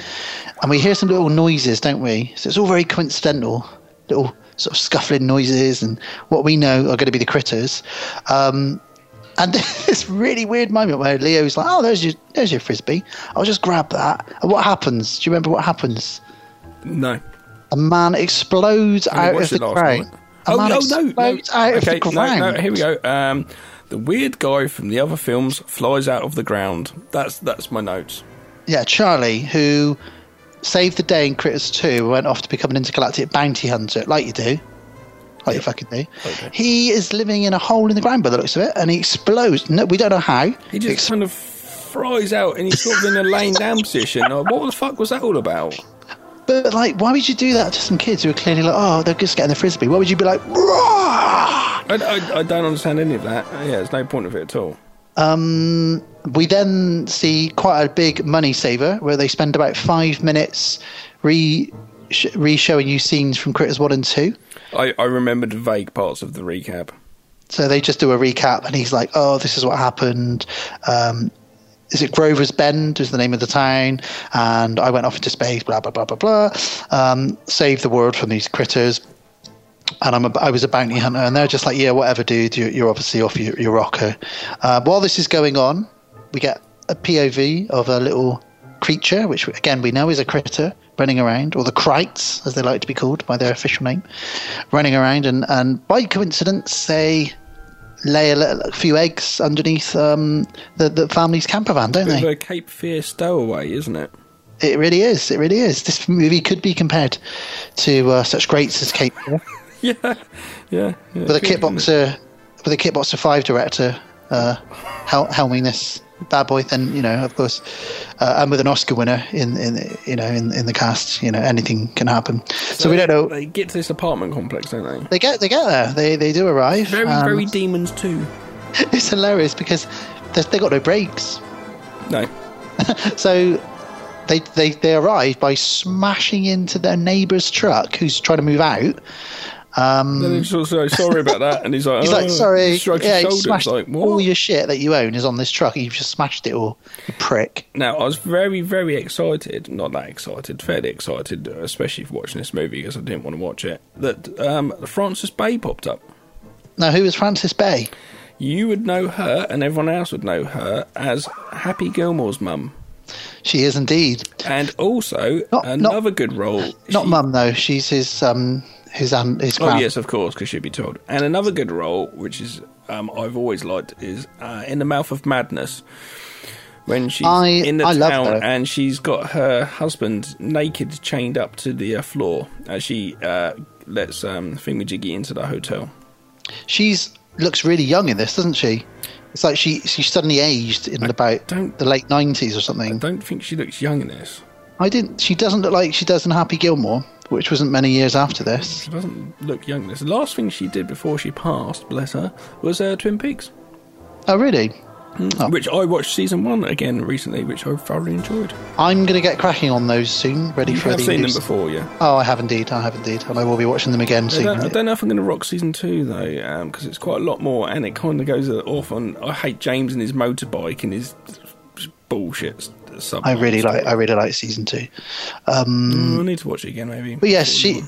[SPEAKER 5] and we hear some little noises, don't we? So it's all very coincidental, little sort of scuffling noises, and what we know are going to be the critters. Um, and <laughs> this really weird moment where Leo's like, "Oh, there's your there's your frisbee. I'll just grab that." And what happens? Do you remember what happens?
[SPEAKER 1] no.
[SPEAKER 5] A man explodes out of the
[SPEAKER 1] it last
[SPEAKER 5] ground.
[SPEAKER 1] night.
[SPEAKER 5] A
[SPEAKER 1] Oh, no, no, no.
[SPEAKER 5] out
[SPEAKER 1] Okay,
[SPEAKER 5] of the
[SPEAKER 1] no, no, here we go. Um, the weird guy from the other films flies out of the ground. That's that's my notes.
[SPEAKER 5] Yeah, Charlie, who saved the day in Critters 2, went off to become an intergalactic bounty hunter, like you do. Like you fucking do.
[SPEAKER 1] Okay.
[SPEAKER 5] He is living in a hole in the ground by the looks of it, and he explodes. No, we don't know how.
[SPEAKER 1] He just kind of fries out and he's sort of in a laying down position. What the fuck was that all about?
[SPEAKER 5] But, like, why would you do that to some kids who are clearly like, oh, they're just getting the frisbee? Why would you be like,
[SPEAKER 1] I, I, I don't understand any of that. Yeah, there's no point of it at all.
[SPEAKER 5] Um, we then see quite a big money saver where they spend about five minutes re re showing you scenes from Critters 1 and 2.
[SPEAKER 1] I, I remembered vague parts of the recap.
[SPEAKER 5] So they just do a recap, and he's like, "Oh, this is what happened. Um, is it Grover's Bend? Is the name of the town? And I went off into space. Blah blah blah blah blah. Um, the world from these critters. And I'm a, I was a bounty hunter, and they're just like, "Yeah, whatever, dude. You're, you're obviously off your, your rocker." Uh, while this is going on, we get a POV of a little creature, which again we know is a critter running around, or the Krites, as they like to be called by their official name, running around, and, and by coincidence they lay a, a few eggs underneath um, the, the family's camper van, don't they?
[SPEAKER 1] a Cape Fear stowaway, isn't it?
[SPEAKER 5] It really is. It really is. This movie could be compared to uh, such greats as Cape Fear. <laughs>
[SPEAKER 1] Yeah, yeah. yeah
[SPEAKER 5] with a
[SPEAKER 1] good,
[SPEAKER 5] Kickboxer, with a Kickboxer Five director uh, hel- helming this bad boy, then you know, of course, uh, and with an Oscar winner in, in you know in, in the cast, you know, anything can happen. So, we don't know.
[SPEAKER 1] They get to this apartment complex, don't they?
[SPEAKER 5] They get they get there. They they do arrive.
[SPEAKER 1] Very,
[SPEAKER 5] um,
[SPEAKER 1] very demons too. <laughs>
[SPEAKER 5] It's hilarious because they they got no brakes.
[SPEAKER 1] No. <laughs>
[SPEAKER 5] So they they they arrive by smashing into their neighbour's truck, who's trying to move out. Um,
[SPEAKER 1] Then he's also sorry about that, and he's like,
[SPEAKER 5] He's
[SPEAKER 1] oh,
[SPEAKER 5] like, sorry,
[SPEAKER 1] Shrugs
[SPEAKER 5] yeah,
[SPEAKER 1] his shoulders,
[SPEAKER 5] smashed
[SPEAKER 1] like, what?
[SPEAKER 5] all your shit that you own is on this truck. You've just smashed it all, you prick.
[SPEAKER 1] Now, I was very, very excited, not that excited, fairly excited, especially for watching this movie because I didn't want to watch it, that um, Frances Bay popped up.
[SPEAKER 5] Now, who is Frances Bay?
[SPEAKER 1] You would know her, and everyone else would know her as Happy Gilmore's mum.
[SPEAKER 5] She is indeed.
[SPEAKER 1] And also,
[SPEAKER 5] Not-
[SPEAKER 1] another good role.
[SPEAKER 5] Not
[SPEAKER 1] she-
[SPEAKER 5] mum though. She's his um his um his
[SPEAKER 1] Oh, yes, of course, because she'd be told. And another good role, which is um, I've always liked, is uh, In the Mouth of Madness. When she's
[SPEAKER 5] I-
[SPEAKER 1] in the
[SPEAKER 5] I
[SPEAKER 1] town and she's got her husband naked, chained up to the uh, floor as she uh, lets um, Thingamajiggy into the hotel.
[SPEAKER 5] She's looks really young in this, doesn't she? It's like she she suddenly aged in about the late nineties or something. I
[SPEAKER 1] don't think she looks young in this.
[SPEAKER 5] I didn't. She doesn't look like she does in Happy Gilmore, which wasn't many years after this.
[SPEAKER 1] She doesn't look young this. The last thing she did before she passed, bless her, was uh, Twin Peaks.
[SPEAKER 5] Oh, really?
[SPEAKER 1] Which I watched season one again recently, which I thoroughly enjoyed.
[SPEAKER 5] I'm going to get cracking on those soon. Ready
[SPEAKER 1] You
[SPEAKER 5] for
[SPEAKER 1] have
[SPEAKER 5] the
[SPEAKER 1] seen them before, yeah?
[SPEAKER 5] Oh, I have indeed. I have indeed, and I will be watching them again
[SPEAKER 1] I
[SPEAKER 5] soon.
[SPEAKER 1] don't, I don't know if I'm going to rock season two though, because it's quite a lot more, and it kind of goes off on. I hate James and his motorbike and his bullshit sub.
[SPEAKER 5] I really like. I really like season two. Um,
[SPEAKER 1] I need to watch it again, maybe.
[SPEAKER 5] But yes, she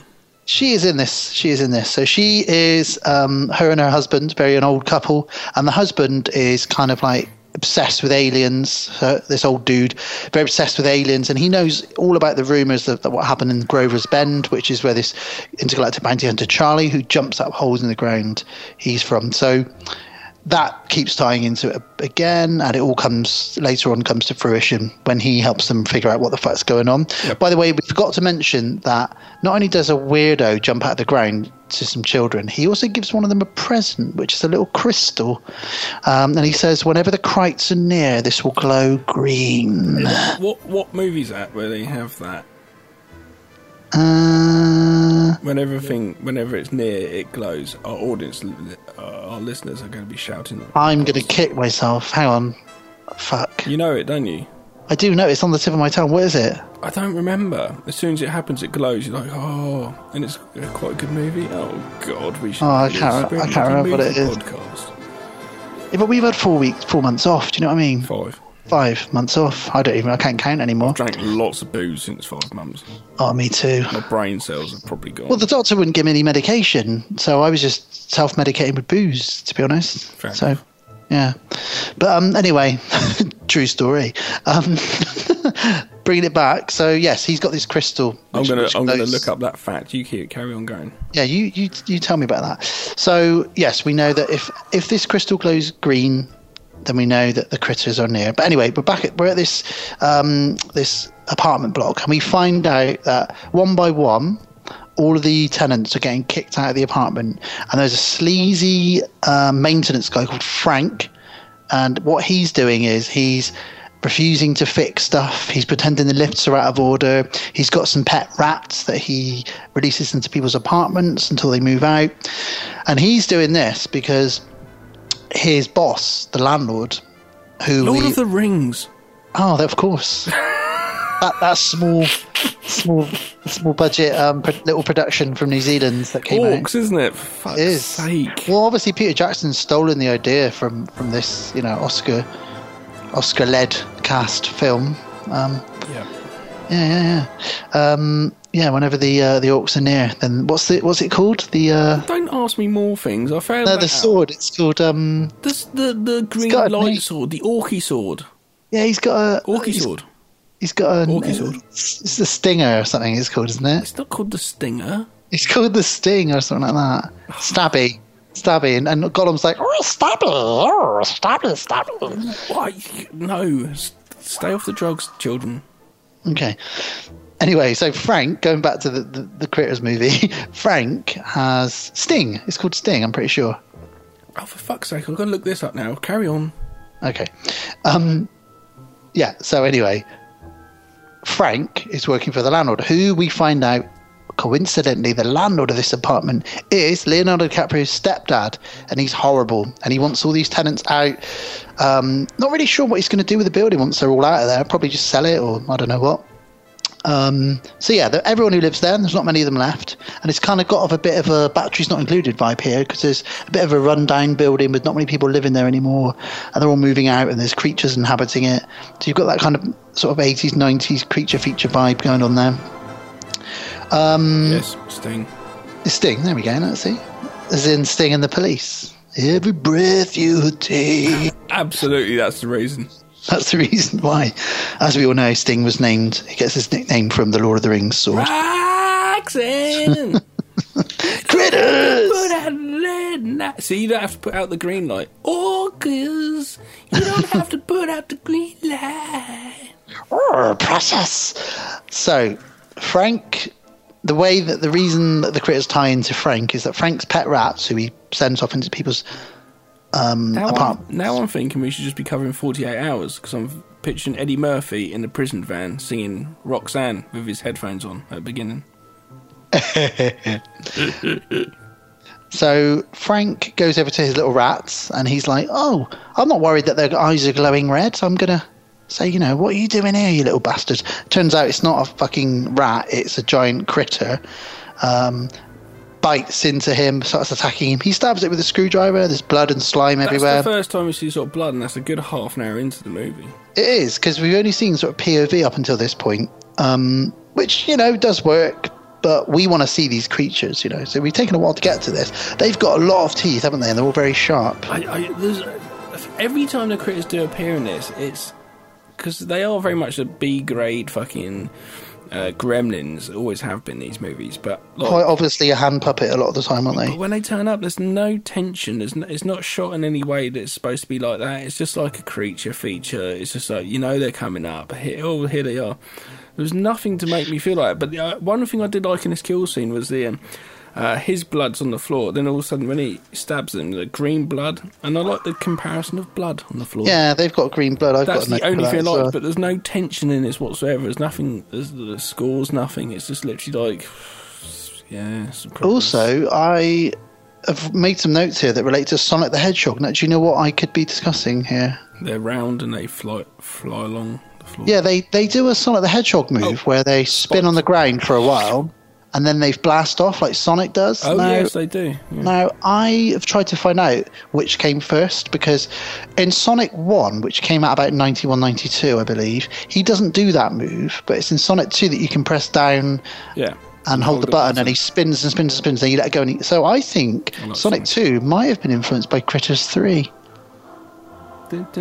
[SPEAKER 5] she is in this. She is in this. So she is um, her and her husband, very an old couple, and the husband is kind of like obsessed with aliens. This old dude, very obsessed with aliens, and he knows all about the rumors of, that what happened in Grover's Bend, which is where this intergalactic bounty hunter Charlie, who jumps up holes in the ground, he's from. So that keeps tying into it again, and it all comes later on comes to fruition when he helps them figure out what the fuck's going on. By the way, we forgot to mention that not only does a weirdo jump out of the ground to some children, he also gives one of them a present, which is a little crystal, um, and he says, "Whenever the Krites are near, this will glow green."
[SPEAKER 1] What what movie's that where they have that?
[SPEAKER 5] Uh,
[SPEAKER 1] When everything, whenever it's near, it glows. Our audience uh, our listeners are going to be shouting.
[SPEAKER 5] I'm going to kick myself. Hang on. Fuck.
[SPEAKER 1] You know it, don't you?
[SPEAKER 5] I do know it's on the tip of my tongue. What is it?
[SPEAKER 1] I don't remember. As soon as it happens, it glows. You're like, oh, and it's uh, quite a good movie. Oh God, we should.
[SPEAKER 5] Oh, I can't- I can't remember what it is. Yeah, but we've had four weeks, four months off. Do you know what I mean?
[SPEAKER 1] Five.
[SPEAKER 5] Five months off. I don't even. I can't count anymore.
[SPEAKER 1] I Drank lots of booze since five months.
[SPEAKER 5] Oh, me too.
[SPEAKER 1] My brain cells have probably gone.
[SPEAKER 5] Well, the doctor wouldn't give me any medication, so I was just self-medicating with booze, to be honest.
[SPEAKER 1] Fair
[SPEAKER 5] so, yeah. But um, anyway, <laughs> true story. Um, <laughs> bringing it back. So yes, he's got this crystal.
[SPEAKER 1] I'm gonna I'm gonna look up that fact. You keep carry on going.
[SPEAKER 5] Yeah, you, you you tell me about that. So yes, we know that if if this crystal glows green, then we know that the critters are near. But anyway, we're back at we're at this um, this apartment block, and we find out that one by one, all of the tenants are getting kicked out of the apartment, and there's a sleazy uh, maintenance guy called Frank, and what he's doing is he's refusing to fix stuff. He's pretending the lifts are out of order. He's got some pet rats that he releases into people's apartments until they move out. And he's doing this because his boss, the landlord, who
[SPEAKER 1] Lord
[SPEAKER 5] we,
[SPEAKER 1] of the Rings.
[SPEAKER 5] oh, of course, <laughs> that that small, small, small budget um, pro- little production from New Zealand that came out.
[SPEAKER 1] Orcs, isn't it? For fuck's
[SPEAKER 5] It is.
[SPEAKER 1] sake.
[SPEAKER 5] Well, obviously Peter Jackson's stolen the idea from from this, you know, Oscar Oscar led cast film. Um,
[SPEAKER 1] Yeah.
[SPEAKER 5] yeah, yeah, yeah. Um, yeah, whenever the uh, the orcs are near, then what's the what's it called? The uh,
[SPEAKER 1] Don't ask me more things. I found
[SPEAKER 5] no, the
[SPEAKER 1] out.
[SPEAKER 5] sword. It's called um.
[SPEAKER 1] The, the, the green light sword, the Orky sword.
[SPEAKER 5] Yeah, he's got a
[SPEAKER 1] Orky
[SPEAKER 5] he's-
[SPEAKER 1] sword.
[SPEAKER 5] He's got a
[SPEAKER 1] Orky sword.
[SPEAKER 5] It's the stinger or something. It's called, isn't it?
[SPEAKER 1] It's not called the Stinger.
[SPEAKER 5] It's called the sting or something like that. Stabby, stabby, and, and Gollum's like, oh, stabby, oh, stabby, stabby.
[SPEAKER 1] Why? No. Stay off the drugs, children.
[SPEAKER 5] Okay. Anyway, so Frank, going back to the, the, the Critters movie, <laughs> Frank has Sting. It's called Sting, I'm pretty sure.
[SPEAKER 1] Oh, for fuck's sake, I've got to look this up now. Carry on.
[SPEAKER 5] Okay. Um, yeah, so anyway, Frank is working for the landlord, who we find out, coincidentally, the landlord of this apartment is Leonardo DiCaprio's stepdad, and he's horrible, and he wants all these tenants out. Um, not really sure what he's going to do with the building once they're all out of there. Probably just sell it, or I don't know what. Um, so yeah, everyone who lives there, there's not many of them left, and it's kind of got of a bit of a batteries not included vibe here because there's a bit of a rundown building with not many people living there anymore, and they're all moving out, and there's creatures inhabiting it. So you've got that kind of sort of 80s, 90s creature feature vibe going on there. Um,
[SPEAKER 1] Yes, Sting.
[SPEAKER 5] Sting, there we go. Let's see, as in Sting and the police. Every breath you take.
[SPEAKER 1] Absolutely, that's the reason. <laughs>
[SPEAKER 5] That's the reason why. As we all know, Sting was named. He gets his nickname from the Lord of the Rings sword.
[SPEAKER 1] Roxanne! <laughs>
[SPEAKER 5] Critters!
[SPEAKER 1] Put out the red light. So you don't have to put out the green light. Oh, Orcas! You don't have to put out the green light.
[SPEAKER 5] Oh, precious. So, Frank, the way that the reason that the critters tie into Frank is that Frank's pet rats, who he sends off into people's um,
[SPEAKER 1] Now
[SPEAKER 5] apartment.
[SPEAKER 1] I'm, now I'm thinking we should just be covering 48 hours because I'm picturing Eddie Murphy in the prison van singing Roxanne with his headphones on at the beginning. <laughs>
[SPEAKER 5] So Frank goes over to his little rats and he's like, "Oh, I'm not worried that their eyes are glowing red. So I'm gonna say, you know, what are you doing here, you little bastard?" Turns out it's not a fucking rat; it's a giant critter. Um, bites into him, starts attacking him. He stabs it with a screwdriver. There's blood and slime
[SPEAKER 1] That's
[SPEAKER 5] everywhere.
[SPEAKER 1] the first time we see sort of blood, and that's a good half an hour into the movie.
[SPEAKER 5] It is because we've only seen sort of POV up until this point, um, which you know does work. But we want to see these creatures, you know. So we've taken a while to get to this. They've got a lot of teeth, haven't they? And they're all very sharp.
[SPEAKER 1] I, I, there's, every time the critters do appear in this, it's because they are very much a B grade fucking uh, gremlins. Always have been these movies, but like,
[SPEAKER 5] Quite obviously a hand puppet a lot of the time, aren't
[SPEAKER 1] But
[SPEAKER 5] they?
[SPEAKER 1] when they turn up, there's no tension. There's no, it's not shot in any way that's supposed to be like that. It's just like a creature feature. It's just like you know they're coming up. Here, oh, here they are. There was nothing to make me feel like. it. But the, uh, one thing I did like in this kill scene was the um, uh, his blood's on the floor. Then all of a sudden, when he stabs them, the green blood, and I like the comparison of blood on the floor.
[SPEAKER 5] Yeah, they've got green blood. I've
[SPEAKER 1] That's
[SPEAKER 5] got
[SPEAKER 1] the only thing I like,
[SPEAKER 5] well.
[SPEAKER 1] but there's no tension in this whatsoever. There's nothing. There's the scores, nothing. It's just literally like, yeah.
[SPEAKER 5] Also, I have made some notes here that relate to Sonic the Hedgehog. Now, do you know what I could be discussing here?
[SPEAKER 1] They're round and they fly fly along the floor.
[SPEAKER 5] Yeah, they, they do a Sonic the Hedgehog move
[SPEAKER 1] Oh.
[SPEAKER 5] where they spin on the ground for a while and then they've blast off like Sonic does.
[SPEAKER 1] Oh
[SPEAKER 5] Now-
[SPEAKER 1] yes, they do. Yeah.
[SPEAKER 5] Now, I have tried to find out which came first because in Sonic 1, which came out about 91 92, I believe, he doesn't do that move, but it's in Sonic 2 that you can press down
[SPEAKER 1] Yeah.
[SPEAKER 5] and hold, the button and he spins and spins and spins, then you let it go. And he, so I think
[SPEAKER 1] like
[SPEAKER 5] Sonic 2 might have been influenced by Critters 3.
[SPEAKER 1] What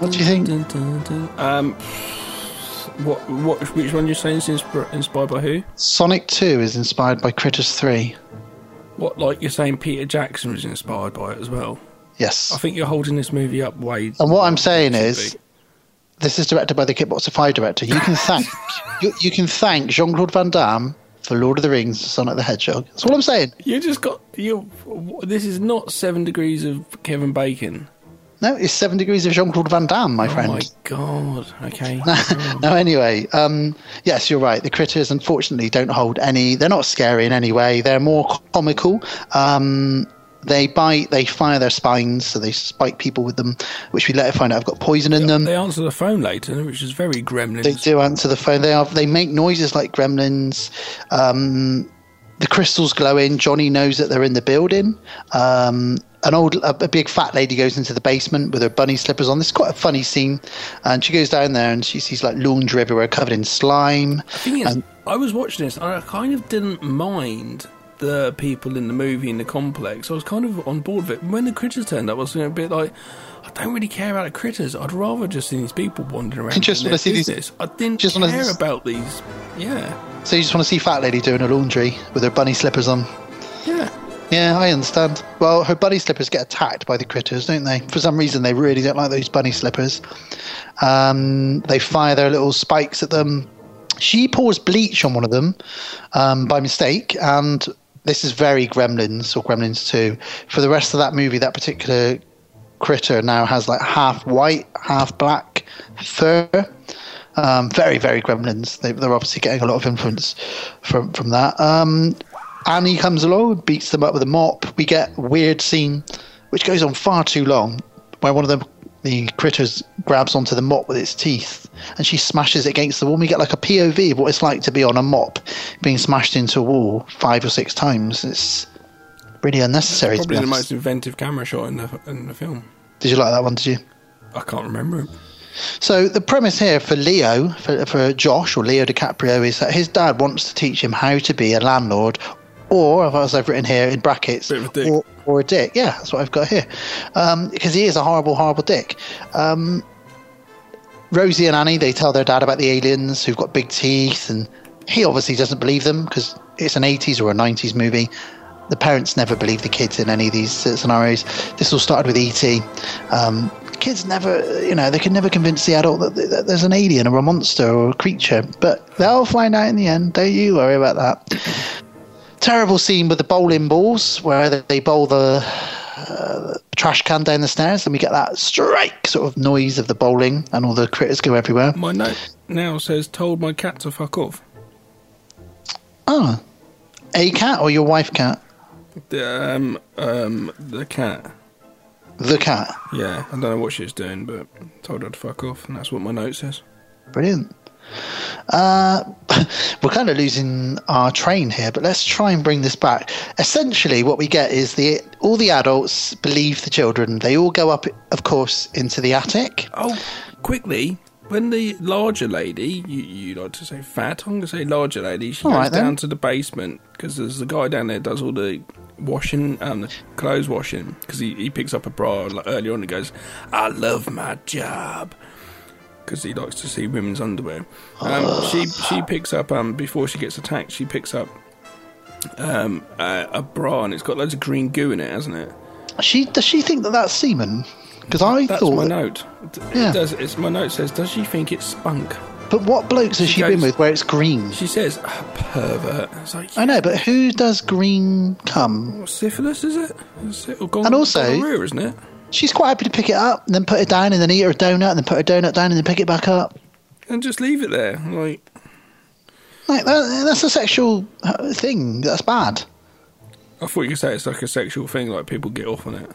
[SPEAKER 5] What do you think?
[SPEAKER 1] Um, what what which one you're saying is insp- inspired by who?
[SPEAKER 5] Sonic 2 is inspired by Critters 3.
[SPEAKER 1] What like you're saying Peter Jackson was inspired by it as well?
[SPEAKER 5] Yes.
[SPEAKER 1] I think you're holding this movie up way.
[SPEAKER 5] And what I'm saying is,
[SPEAKER 1] be.
[SPEAKER 5] this is directed by the Kickboxer 5 director. You can thank <laughs> you, you can thank Jean Claude Van Damme for Lord of the Rings, Sonic the Hedgehog. That's what I'm saying.
[SPEAKER 1] you just got you. This is not Seven Degrees of Kevin Bacon.
[SPEAKER 5] No, it's Seven Degrees of Jean Claude Van Damme, my
[SPEAKER 1] Oh
[SPEAKER 5] friend.
[SPEAKER 1] Oh my god. Okay. <laughs>
[SPEAKER 5] no, anyway, um, yes, you're right. The critters, unfortunately, don't hold any. They're not scary in any way. They're more comical. Um, they bite. They fire their spines, so they spike people with them, which we later find out have got poison in them.
[SPEAKER 1] they answer the phone later, which is very gremlins.
[SPEAKER 5] They do answer the phone. They are. They make noises like gremlins. Um, the crystals glow in. Johnny knows that they're in the building. Um, an old, a, a big fat lady goes into the basement with her bunny slippers on. This is quite a funny scene, and she goes down there and she sees like laundry everywhere covered in slime.
[SPEAKER 1] The thing is, I was watching this, and I kind of didn't mind the people in the movie in the complex. I was kind of on board with it. When the critters turned up, I was a bit like, I don't really care about the critters. I'd rather just see these people wandering around.
[SPEAKER 5] Just wanna
[SPEAKER 1] their
[SPEAKER 5] see these-
[SPEAKER 1] I didn't
[SPEAKER 5] just
[SPEAKER 1] care
[SPEAKER 5] s-
[SPEAKER 1] about these. Yeah,
[SPEAKER 5] So you just want to see fat lady doing her laundry with her bunny slippers on.
[SPEAKER 1] yeah.
[SPEAKER 5] Yeah, I understand. Well, her bunny slippers get attacked by the critters, don't they? For some reason, they really don't like those bunny slippers. Um, they fire their little spikes at them. She pours bleach on one of them um, by mistake, and this is very Gremlins or Gremlins 2. For the rest of that movie, that particular critter now has like half white, half black fur. Um, very, very Gremlins. They, they're obviously getting a lot of influence from from that. Um, Annie comes along, beats them up with a mop. We get weird scene, which goes on far too long, where one of them, the critters, grabs onto the mop with its teeth, and she smashes it against the wall. We get like a POV of what it's like to be on a mop, being smashed into a wall five or six times. It's really unnecessary. to be
[SPEAKER 1] Probably the most inventive camera shot in the in the film.
[SPEAKER 5] Did you like that one? Did you?
[SPEAKER 1] I can't remember.
[SPEAKER 5] So the premise here for Leo, for, for Josh or Leo DiCaprio, is that his dad wants to teach him how to be a landlord, or as I've written here in brackets,
[SPEAKER 1] Bit of a dick.
[SPEAKER 5] Or, or a dick. Yeah, that's what I've got here, um, because he is a horrible, horrible dick. Um, Rosie and Annie they tell their dad about the aliens who've got big teeth, and he obviously doesn't believe them because it's an 80s or a 90s movie. The parents never believe the kids in any of these uh, scenarios. This all started with ET. Um, kids never, you know, they can never convince the adult that, that there's an alien or a monster or a creature, but they'll find out in the end. Don't you worry about that. Terrible scene with the bowling balls where they- they bowl the uh, trash can down the stairs, and we get that strike sort of noise of the bowling, and all the critters go everywhere.
[SPEAKER 1] My note now says, "Told my cat to fuck off."
[SPEAKER 5] Oh, a cat or your wife cat?
[SPEAKER 1] The, um, um, the cat.
[SPEAKER 5] The cat.
[SPEAKER 1] Yeah, I don't know what she's doing, but told her to fuck off, and that's what my note says.
[SPEAKER 5] Brilliant. Uh, <laughs> we're kind of losing our train here, but let's try and bring this back. Essentially, what we get is the all the adults believe the children. They all go up, of course, into the attic.
[SPEAKER 1] Oh, quickly, when the larger lady, you, you like to say fat, I'm going to say larger lady, she
[SPEAKER 5] All
[SPEAKER 1] goes
[SPEAKER 5] right, then.
[SPEAKER 1] down to the basement because there's a guy down there does all the washing and the clothes washing because he, he picks up a bra like, earlier on and goes, I love my job. Because he likes to see women's underwear. Um, she she <sighs> picks up um before she gets attacked. She picks up um a, a bra and it's got loads of green goo in it, hasn't it?
[SPEAKER 5] She does she think that that's semen? Because I
[SPEAKER 1] That's
[SPEAKER 5] thought.
[SPEAKER 1] my
[SPEAKER 5] that-
[SPEAKER 1] note. It,
[SPEAKER 5] Yeah.
[SPEAKER 1] does. It's my note says. Does she think it's spunk?
[SPEAKER 5] But what blokes has
[SPEAKER 1] She
[SPEAKER 5] she been with where it's green?
[SPEAKER 1] She says "Ah, pervert. It's like
[SPEAKER 5] I know, but who does green come?
[SPEAKER 1] what, syphilis, is it? Is it or gon-
[SPEAKER 5] And also-
[SPEAKER 1] gonorrhea, isn't it?
[SPEAKER 5] She's quite happy to pick it up and then put it down and then eat her donut and then put her donut down and then pick it back up.
[SPEAKER 1] And just leave it there. Like
[SPEAKER 5] Like that, that's a sexual uh, thing. That's bad.
[SPEAKER 1] I thought you could say it's like a sexual thing, like people get off on it.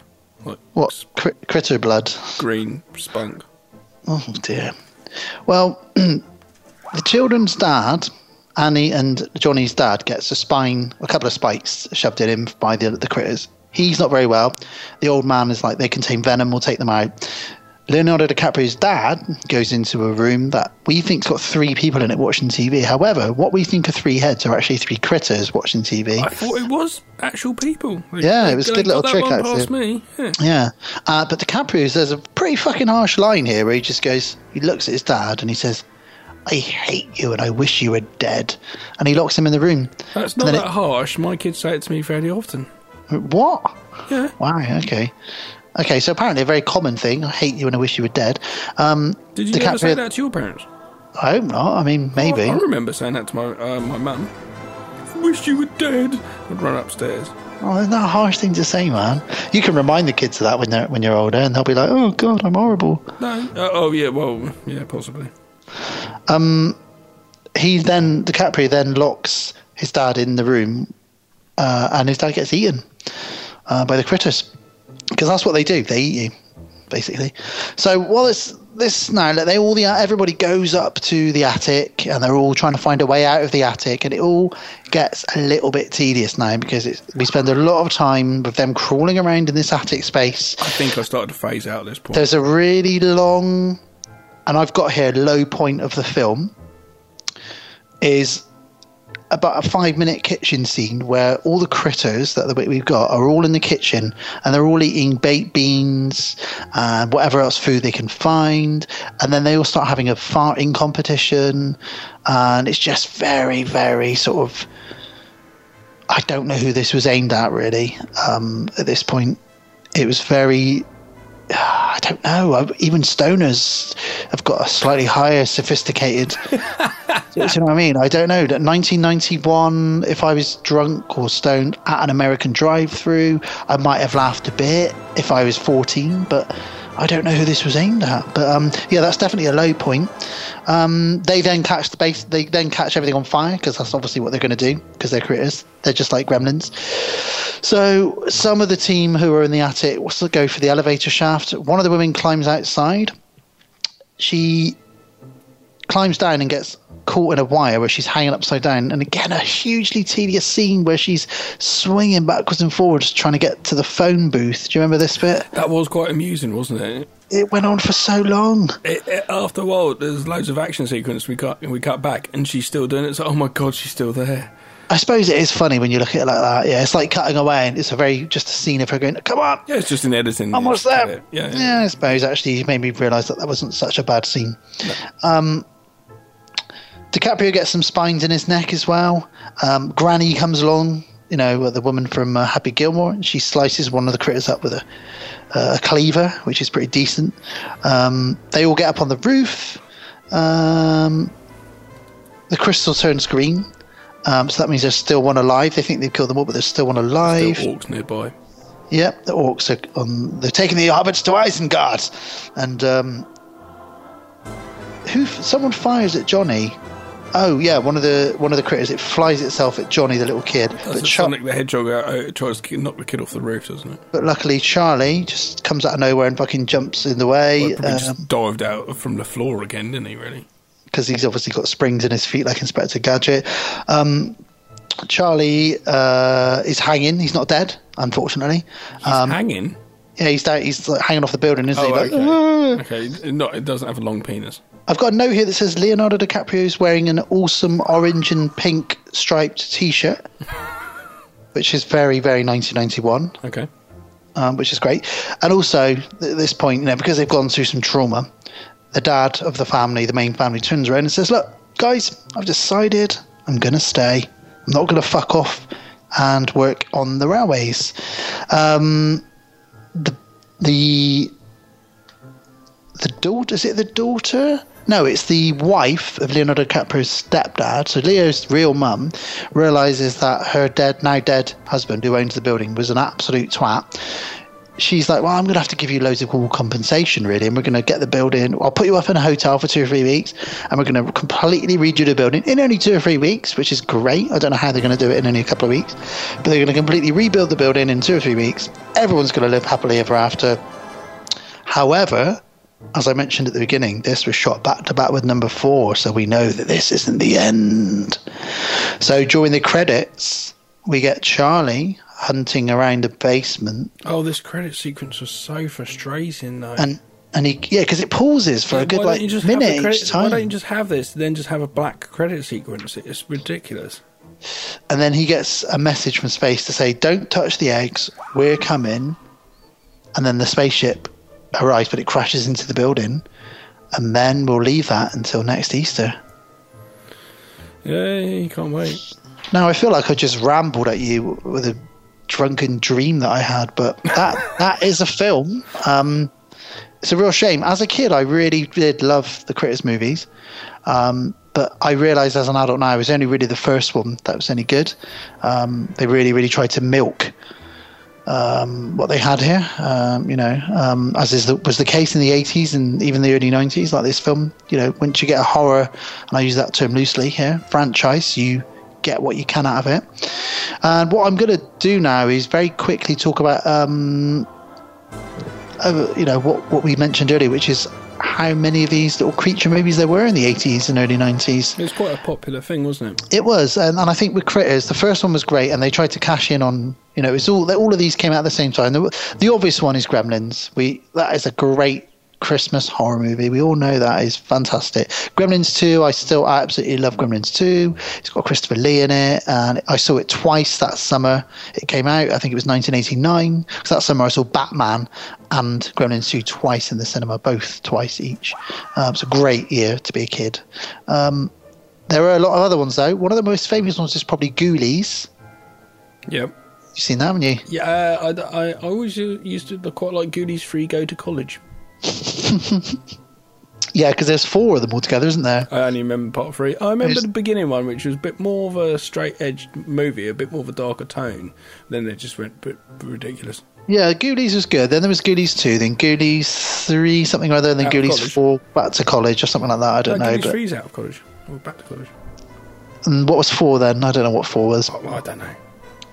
[SPEAKER 1] Like
[SPEAKER 5] What? Cri- critter blood?
[SPEAKER 1] green spunk.
[SPEAKER 5] Oh dear. Well, <clears throat> the children's dad, Annie and Johnny's dad, gets a spine, a couple of spikes shoved in him by the the critters. He's not very well. The old man is like, they contain venom. We'll take them out. Leonardo DiCaprio's dad goes into a room that we think's got three people in it watching TV. However, what we think are three heads are actually three critters watching TV.
[SPEAKER 1] I thought it was actual people.
[SPEAKER 5] Yeah, it was a good little trick, actually.
[SPEAKER 1] Yeah.
[SPEAKER 5] Yeah, uh, but DiCaprio says a pretty fucking harsh line here where he just goes, he looks at his dad and he says, I hate you and I wish you were dead. And he locks him in the room.
[SPEAKER 1] That's not that harsh. My kids say it to me fairly often.
[SPEAKER 5] what?
[SPEAKER 1] Yeah.
[SPEAKER 5] Wow, okay. Okay, so apparently a very common thing. I hate you and I wish you were dead. Um,
[SPEAKER 1] Did you ever say that to your parents?
[SPEAKER 5] I hope not. I mean, maybe.
[SPEAKER 1] I, I remember saying that to my uh, my mum. Wish you were dead. I'd run upstairs.
[SPEAKER 5] Oh, isn't that a harsh thing to say, man? You can remind the kids of that when they're when you're older, and they'll be like, "Oh God, I'm horrible."
[SPEAKER 1] No. Uh, oh yeah. Well, yeah, possibly.
[SPEAKER 5] Um, he then DiCaprio then locks his dad in the room, uh, and his dad gets eaten uh, by the critters because that's what they do. They eat you, basically. So while this this now, like, they all the everybody goes up to the attic, and they're all trying to find a way out of the attic, and it all gets a little bit tedious now because it's, we spend a lot of time with them crawling around in this attic space.
[SPEAKER 1] I think I started to phase out at this point.
[SPEAKER 5] There's a really long, and I've got here low point of the film is about a five minute kitchen scene where all the critters that we've got are all in the kitchen and they're all eating baked beans and whatever else food they can find and then they all start having a farting competition and it's just very very sort of I don't know who this was aimed at really um, at this point. It was very Ah, I don't know. Even stoners have got a slightly higher sophisticated. <laughs> you know what I mean? I don't know. That 1991, if I was drunk or stoned at an American drive-through, I might have laughed a bit if I was 14, but I don't know who this was aimed at. But um, yeah, that's definitely a low point. Um, they then catch the base. They then catch everything on fire because that's obviously what they're going to do because they're critters. They're just like gremlins. So some of the team who are in the attic go for the elevator shaft. One of the women climbs outside. She climbs down and gets caught in a wire where she's hanging upside down. And again, a hugely tedious scene where she's swinging backwards and forwards trying to get to the phone booth. Do you remember this bit?
[SPEAKER 1] That was quite amusing, wasn't it?
[SPEAKER 5] It went on for so long.
[SPEAKER 1] It, it, after a while, there's loads of action sequence we cut we cut back, and she's still doing it. It's like, oh my god, she's still there.
[SPEAKER 5] I suppose it is funny when you look at it like that. Yeah, it's like cutting away, and it's a very just a scene of her going, "Come on,
[SPEAKER 1] Yeah, it's just in editing.
[SPEAKER 5] almost there."
[SPEAKER 1] Yeah, yeah.
[SPEAKER 5] yeah, I suppose actually you made me realise that that wasn't such a bad scene. Um, DiCaprio gets some spines in his neck as well. Um, Granny comes along, you know, the woman from uh, Happy Gilmore, and she slices one of the critters up with a, a cleaver, which is pretty decent. Um, they all get up on the roof. Um, the crystal turns green. Um, so that means there's still one alive. They think they've killed them all, but there's still one alive.
[SPEAKER 1] Still orcs nearby.
[SPEAKER 5] Yep, the orcs are on. They're taking the hobbits to Isengard, and um, who? Someone fires at Johnny. Oh yeah, one of the one of the critters. It flies itself at Johnny, the little kid.
[SPEAKER 1] That's
[SPEAKER 5] But, Char-
[SPEAKER 1] Sonic the Hedgehog uh, uh, tries to knock the kid off the roof, doesn't it?
[SPEAKER 5] but luckily Charlie just comes out of nowhere and fucking jumps in the way
[SPEAKER 1] Well,
[SPEAKER 5] um,
[SPEAKER 1] just dived out from the floor again, didn't he? Really?
[SPEAKER 5] because he's obviously got springs in his feet like Inspector Gadget. Um, Charlie uh, is hanging. He's not dead, unfortunately.
[SPEAKER 1] He's
[SPEAKER 5] Um,
[SPEAKER 1] hanging.
[SPEAKER 5] yeah, he's down, he's like hanging off the building, isn't
[SPEAKER 1] Oh,
[SPEAKER 5] he? Like,
[SPEAKER 1] okay. <laughs> okay. No, it doesn't have a long penis.
[SPEAKER 5] I've got a note here that says Leonardo DiCaprio is wearing an awesome orange and pink striped T-shirt, <laughs> which is very, very 1991,
[SPEAKER 1] Okay.
[SPEAKER 5] um, which is great. And also, at this point, you know, because they've gone through some trauma, the dad of the family, the main family, turns around and says, "Look, guys, I've decided I'm going to stay. I'm not going to fuck off and work on the railways." Um, the the the daughter is it the daughter no it's the wife of leonardo dicaprio's stepdad so leo's real mum realizes that her dead now dead husband who owns the building was an absolute twat she's like, well, I'm going to have to give you loads of compensation, really, and we're going to get the building. I'll put you up in a hotel for two or three weeks, and we're going to completely redo the building in only two or three weeks, which is great. I don't know how they're going to do it in only a couple of weeks, but they're going to completely rebuild the building in two or three weeks. Everyone's going to live happily ever after. However, as I mentioned at the beginning, this was shot back to back with number four, so we know that this isn't the end. So during the credits, we get Charlie hunting around a basement,
[SPEAKER 1] Oh, this credit sequence was so frustrating, though.
[SPEAKER 5] and and he yeah, because it pauses for a good like minute
[SPEAKER 1] the credit,
[SPEAKER 5] each
[SPEAKER 1] Why don't you just have this, then just have a black credit sequence? It's ridiculous.
[SPEAKER 5] and then he gets a message from space to say, "Don't touch the eggs. We're coming." And then the spaceship arrives, but it crashes into the building, and then we'll leave that until next Easter.
[SPEAKER 1] You can't wait.
[SPEAKER 5] Now I feel like I just rambled at you with a drunken dream that I had, but that <laughs> that is a film. Um, it's a real shame. As a kid, I really did love the Critters movies, um, but I realised as an adult now it was only really the first one that was any good. Um, they really, really tried to milk um, what they had here. Um, you know, um, as is the, was the case in the 80s and even the early 90s. Like this film, you know, once you get a horror, and I use that term loosely here, franchise, you get what you can out of it. And what I'm going to do now is very quickly talk about, um, uh, you know, what what we mentioned earlier, which is how many of these little creature movies there were in the 80s and early 90s.
[SPEAKER 1] It was quite a popular thing, wasn't it?
[SPEAKER 5] It was, and, and I think with Critters, the first one was great, and they tried to cash in on, you know, it's all all of these came out at the same time. The, the obvious one is Gremlins. We that is a great Christmas horror movie. We all know that is fantastic. Gremlins 2, I still absolutely love Gremlins 2. It's got Christopher Lee in it, and I saw it twice that summer. It came out, I think it was 1989. Because that summer I saw Batman and Gremlins 2 twice in the cinema, both twice each. Um, it's a great year to be a kid. Um, there are a lot of other ones though. One of the most famous ones is probably Ghoulies.
[SPEAKER 1] Yep.
[SPEAKER 5] You've seen that, haven't you?
[SPEAKER 1] Yeah, I, I, I always used to quite like Ghoulies Free Go to College. <laughs>
[SPEAKER 5] Yeah, because there's four of them altogether, isn't there?
[SPEAKER 1] I only remember part three. I remember the beginning one, which was a bit more of a straight edged movie, a bit more of a darker tone. Then they just went a bit ridiculous.
[SPEAKER 5] Yeah, Ghoulies was good. Then there was Ghoulies 2, then Ghoulies 3, something or other, and then
[SPEAKER 1] Out
[SPEAKER 5] Ghoulies 4, back to college or something like that. I don't
[SPEAKER 1] no,
[SPEAKER 5] know.
[SPEAKER 1] Ghoulies
[SPEAKER 5] But,
[SPEAKER 1] out of college. Or back to college.
[SPEAKER 5] and what was 4 then? I don't know what 4 was.
[SPEAKER 1] Oh, well, I don't know.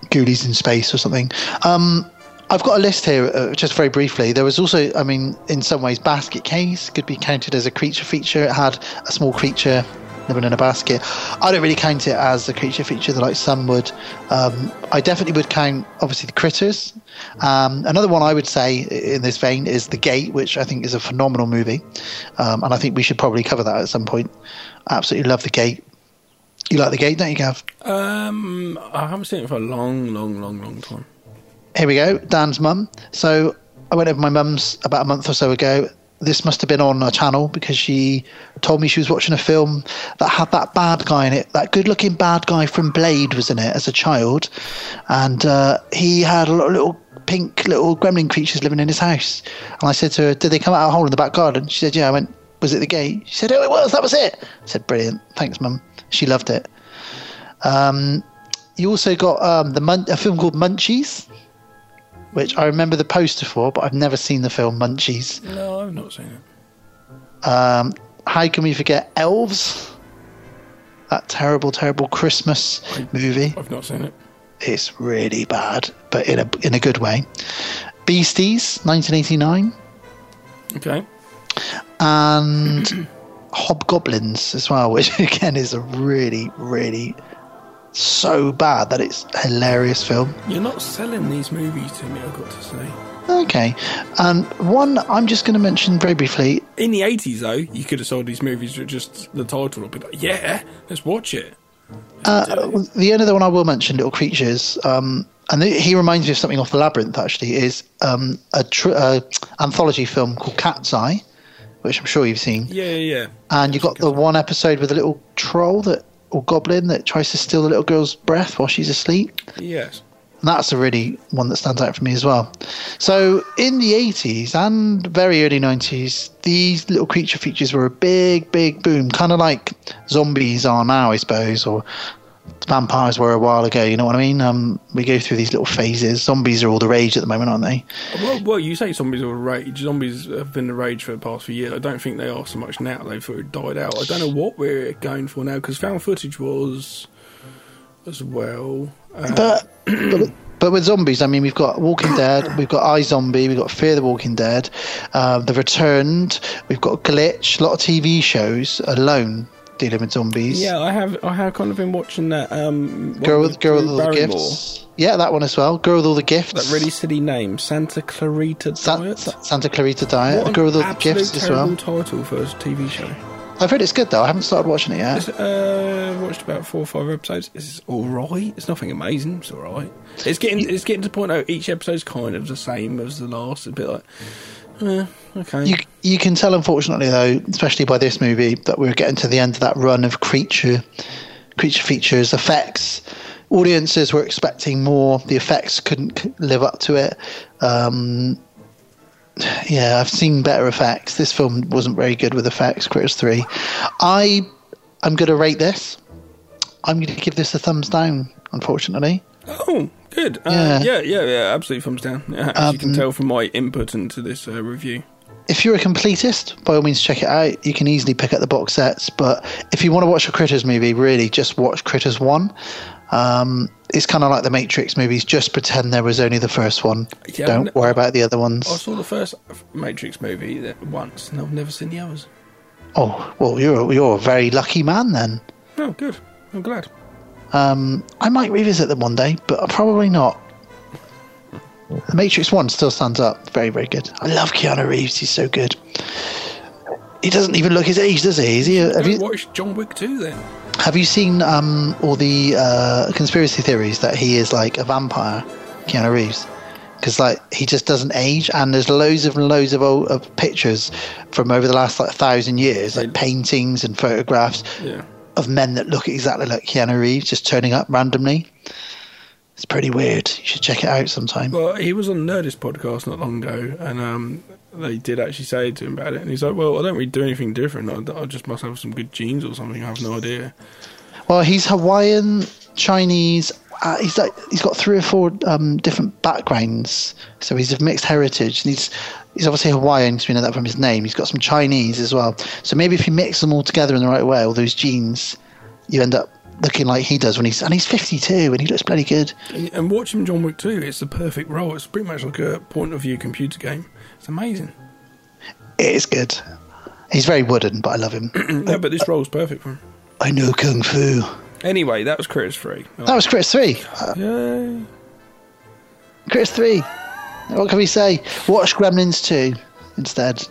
[SPEAKER 5] Ghoulies in Space or something. Um, I've got a list here, uh, just very briefly. There was also, I mean, in some ways, Basket Case could be counted as a creature feature. It had a small creature living in a basket. I don't really count it as a creature feature like some would. Um, I definitely would count, obviously, the critters. Um, another one I would say in this vein is The Gate, which I think is a phenomenal movie. Um, and I think we should probably cover that at some point. Absolutely love The Gate. You like The Gate, don't you, Gav?
[SPEAKER 1] Um, I haven't seen it for a long, long, long, long time.
[SPEAKER 5] Here we go, Dan's mum. So I went over my mum's about a month or so ago. This must have been on a channel because she told me she was watching a film that had that bad guy in it. That good looking bad guy from Blade was in it as a child. And uh, he had a lot of little pink little gremlin creatures living in his house. And I said to her, Did they come out of a hole in the back garden? She said, Yeah. I went, Was it the gate? She said, Oh, it was. That was it. I said, Brilliant. Thanks, mum. She loved it. Um, you also got um, the mun- a film called Munchies which I remember the poster for, but I've never seen the film Munchies.
[SPEAKER 1] No, I've not seen it.
[SPEAKER 5] Um, how can we forget Elves? That terrible, terrible Christmas movie.
[SPEAKER 1] I've not seen it.
[SPEAKER 5] It's really bad, but in a in a good way. Beasties, 1989,
[SPEAKER 1] Okay.
[SPEAKER 5] and <clears throat> Hobgoblins as well, which <laughs> again is a really, really so bad that it's a hilarious film.
[SPEAKER 1] You're not selling these movies to me, I've got to say.
[SPEAKER 5] Okay, and one I'm just going to mention very briefly
[SPEAKER 1] In the 80s, though, you could have sold these movies with just the title. I'd be like, yeah, let's watch it.
[SPEAKER 5] Uh, the only other one I will mention, Little Creatures, um, and he reminds me of something off the Labyrinth. Actually, is um, a tr- uh, anthology film called Cat's Eye, which I'm sure you've seen.
[SPEAKER 1] Yeah, yeah, yeah.
[SPEAKER 5] And you've got the one episode with a little troll that or goblin that tries to steal the little girl's breath while she's asleep.
[SPEAKER 1] Yes.
[SPEAKER 5] And that's a really one that stands out for me as well. So in the 80s and very early 90s, these little creature features were a big, big boom, kind of like zombies are now, I suppose, or vampires were a while ago. You know what I mean? Um, we go through these little phases. Zombies are all the rage at the moment, aren't they?
[SPEAKER 1] Well, well, you say zombies are a rage. Zombies have been the rage for the past few years. I don't think they are so much now. They've sort of died out. I don't know what we're going for now because found footage was as well. Uh,
[SPEAKER 5] But, but but with zombies, I mean, we've got Walking Dead, we've got I Zombie, we've got Fear the Walking Dead, uh, The Returned, we've got Glitch. A lot of TV shows alone dealing with zombies.
[SPEAKER 1] yeah, I have. I have kind of been watching that. Um,
[SPEAKER 5] Girl with Girl with all the gifts. Yeah, that one as well. Girl with all the gifts.
[SPEAKER 1] That really silly name, Santa Clarita Diet.
[SPEAKER 5] Santa Clarita Diet.
[SPEAKER 1] What
[SPEAKER 5] Girl with all the gifts as well.
[SPEAKER 1] title for a TV show.
[SPEAKER 5] I've heard it's good though. I haven't started watching it yet.
[SPEAKER 1] It's, uh, watched about four or five episodes. It's all right. It's nothing amazing. It's all right. It's getting it's getting to the point now. Each episode's kind of the same as the last. A bit like, okay.
[SPEAKER 5] You you can tell, unfortunately, though, especially by this movie, that we're getting to the end of that run of creature creature features effects. Audiences were expecting more. The effects couldn't live up to it. Um, yeah, I've seen better effects. This film wasn't very good with effects. Critters Three. I I'm going to rate this. I'm going to give this a thumbs down. Unfortunately.
[SPEAKER 1] oh, good. Uh,
[SPEAKER 5] Yeah.
[SPEAKER 1] yeah, yeah, yeah. Absolutely thumbs down. Yeah, as you can
[SPEAKER 5] Um,
[SPEAKER 1] tell from my input into this uh, review.
[SPEAKER 5] if you're a completist, by all means check it out. You can easily pick up the box sets, but if you want to watch a Critters movie, really just watch Critters One. Um, it's kind of like the Matrix movies. Just pretend there was only the first one.
[SPEAKER 1] Yeah,
[SPEAKER 5] Don't
[SPEAKER 1] I-
[SPEAKER 5] worry about the other ones.
[SPEAKER 1] I saw the first Matrix movie once, and I've never seen the others.
[SPEAKER 5] Oh well, you're you're a very lucky man then.
[SPEAKER 1] Oh, good. I'm glad.
[SPEAKER 5] Um, I might revisit them one day, but probably not. The Matrix One still stands up. Very very good. I love Keanu Reeves. He's so good. He doesn't even look his age, does he? Is he? Have you?
[SPEAKER 1] watch John Wick 2 then.
[SPEAKER 5] Have you seen um, all the uh, conspiracy theories that he is like a vampire, Keanu Reeves? Because like he just doesn't age, and there's loads and loads of, old, of pictures from over the last like thousand years, like paintings and photographs
[SPEAKER 1] Yeah.
[SPEAKER 5] Of men that look exactly like Keanu Reeves, just turning up randomly. It's pretty weird. You should check it out sometime.
[SPEAKER 1] Well, he was on Nerdist podcast not long ago, and um, they did actually say to him about it, and he's like, "Well, I don't really do anything different. I, I just must have some good genes or something. I have no idea."
[SPEAKER 5] Well, he's Hawaiian, Chinese. Uh, he's like he's got three or four um, different backgrounds, so he's of mixed heritage. And he's he's obviously Hawaiian, because we know that from his name. He's got some Chinese as well. So maybe if you mix them all together in the right way, all those genes, you end up looking like he does when he's and he's fifty two and he looks bloody good.
[SPEAKER 1] And, and watching John Wick 2, it's the perfect role. It's pretty much like a point of view computer game. It's amazing.
[SPEAKER 5] It is good. He's very wooden, but I love him. <clears throat>
[SPEAKER 1] yeah, but this role's perfect for him.
[SPEAKER 5] I know kung fu.
[SPEAKER 1] Anyway, that was Critters 3.
[SPEAKER 5] That was Chris three. Uh,
[SPEAKER 1] Yay.
[SPEAKER 5] Chris three. What can we say? Watch Gremlins two instead.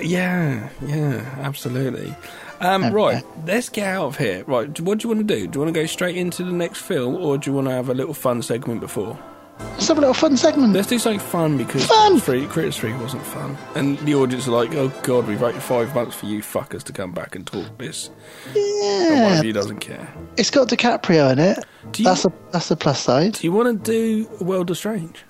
[SPEAKER 1] Yeah, yeah, absolutely. Um, right, let's get out of here. Right, what do you want to do? Do you want to go straight into the next film, or do you want to have a little fun segment before?
[SPEAKER 5] Let's have a little fun segment.
[SPEAKER 1] Let's do something fun because
[SPEAKER 5] Fun!
[SPEAKER 1] Free, Critters 3 wasn't fun. And the audience are like, oh god, we've waited five months for you fuckers to come back and talk this. And one
[SPEAKER 5] Yeah,
[SPEAKER 1] of you doesn't care.
[SPEAKER 5] it's got DiCaprio in it.
[SPEAKER 1] Do you-
[SPEAKER 5] That's a that's a plus side.
[SPEAKER 1] Do you want to do World of Strange?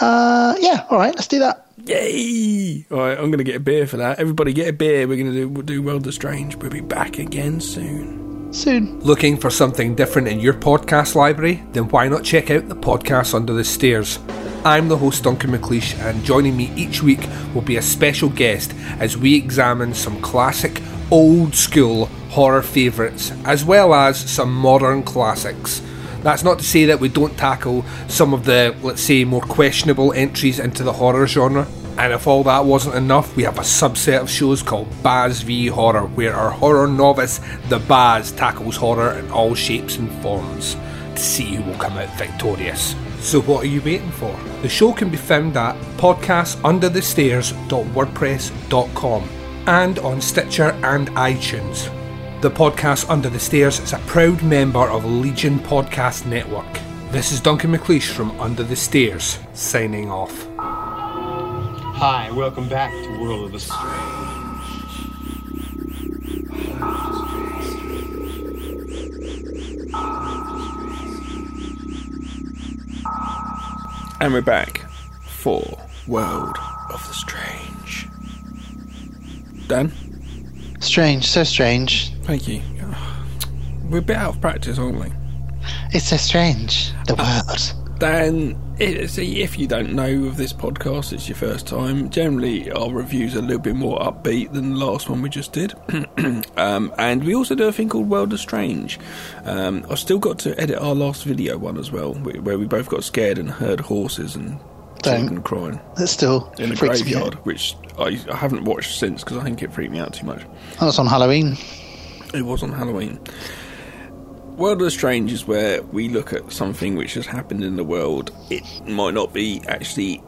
[SPEAKER 5] Uh, yeah. All right, let's do that.
[SPEAKER 1] Yay! Alright, I'm going to get a beer for that. Everybody get a beer. We're going to do, we'll do World of Strange. We'll be back again soon.
[SPEAKER 5] Soon.
[SPEAKER 11] Looking for something different in your podcast library? Then why not check out the podcast Under the Stairs? I'm the host Duncan McLeish, and joining me each week will be a special guest as we examine some classic, old school horror favourites, as well as some modern classics. That's not to say that we don't tackle some of the, let's say, more questionable entries into the horror genre. And if all that wasn't enough, we have a subset of shows called Baz v Horror, where our horror novice, the Baz, tackles horror in all shapes and forms to see who will come out victorious. So what are you waiting for? The show can be found at podcastunderthestairs.wordpress.com and on Stitcher and iTunes. The podcast Under the Stairs is a proud member of Legion Podcast Network. This is Duncan McLeish from Under the Stairs, signing off.
[SPEAKER 12] Hi, welcome back to World of the Strange.
[SPEAKER 1] And we're back for World of the Strange. Dan?
[SPEAKER 5] Strange. So strange.
[SPEAKER 1] Thank you. We're a bit out of practice, aren't we?
[SPEAKER 5] It's so strange. The world.
[SPEAKER 1] Dan, it, see, if you don't know of this podcast, it's your first time. Generally, our reviews are a little bit more upbeat than the last one we just did. <clears throat> um, and we also do a thing called World of Strange. Um, I've still got to edit our last video one as well, where we both got scared and heard horses and children crying
[SPEAKER 5] That still
[SPEAKER 1] in a graveyard, which I, I haven't watched since because I think it freaked me out too much.
[SPEAKER 5] That was on Halloween.
[SPEAKER 1] It was on Halloween. World of the Strange is where we look at something which has happened in the world. It might not be actually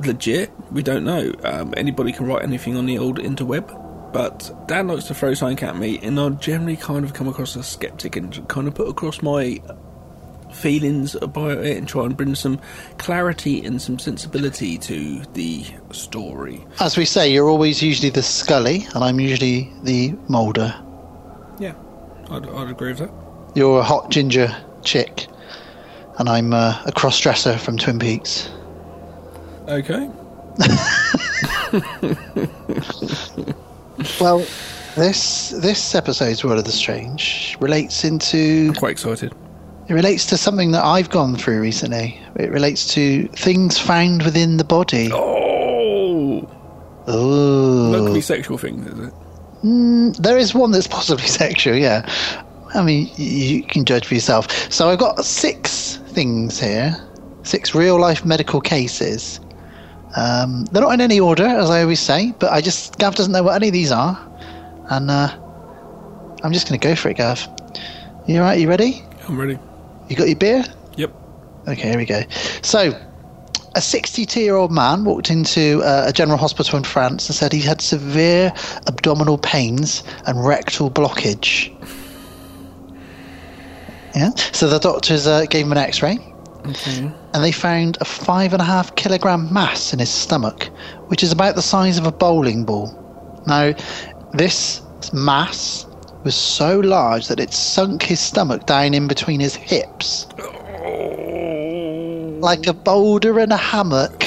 [SPEAKER 1] legit. We don't know. Um, anybody can write anything on the old interweb. But Dan likes to throw something at me, and I generally kind of come across as a skeptic and kind of put across my feelings about it and try and bring some clarity and some sensibility to the story.
[SPEAKER 5] As we say, you're always usually the Scully, and I'm usually the Mulder.
[SPEAKER 1] I'd, I'd agree with that.
[SPEAKER 5] You're a hot ginger chick, and I'm uh, a cross dresser from Twin Peaks.
[SPEAKER 1] Okay. <laughs>
[SPEAKER 5] Well, this this episode's World of the Strange relates into.
[SPEAKER 1] Quite excited.
[SPEAKER 5] It relates to something that I've gone through recently. It relates to things found within the body.
[SPEAKER 1] Oh,
[SPEAKER 5] Oh.
[SPEAKER 1] be sexual things, is it?
[SPEAKER 5] Mm, there is one that's possibly <laughs> sexual, yeah. I mean, you can judge for yourself. So I've got six things here, six real life medical cases. Um, they're not in any order, as I always say, but I just Gav doesn't know what any of these are, and uh, I'm just going to go for it, Gav. You all right? You ready?
[SPEAKER 1] I'm ready.
[SPEAKER 5] You got your beer?
[SPEAKER 1] Yep.
[SPEAKER 5] Okay, here we go. So, a 62 year old man walked into uh, a general hospital in France and said he had severe abdominal pains and rectal blockage. Yeah. So the doctors uh, gave him an x ray
[SPEAKER 1] Okay.
[SPEAKER 5] and they found a five and a half kilogram mass in his stomach, which is about the size of a bowling ball. Now, this mass was so large that it sunk his stomach down in between his hips. Like a boulder in a hammock. <laughs>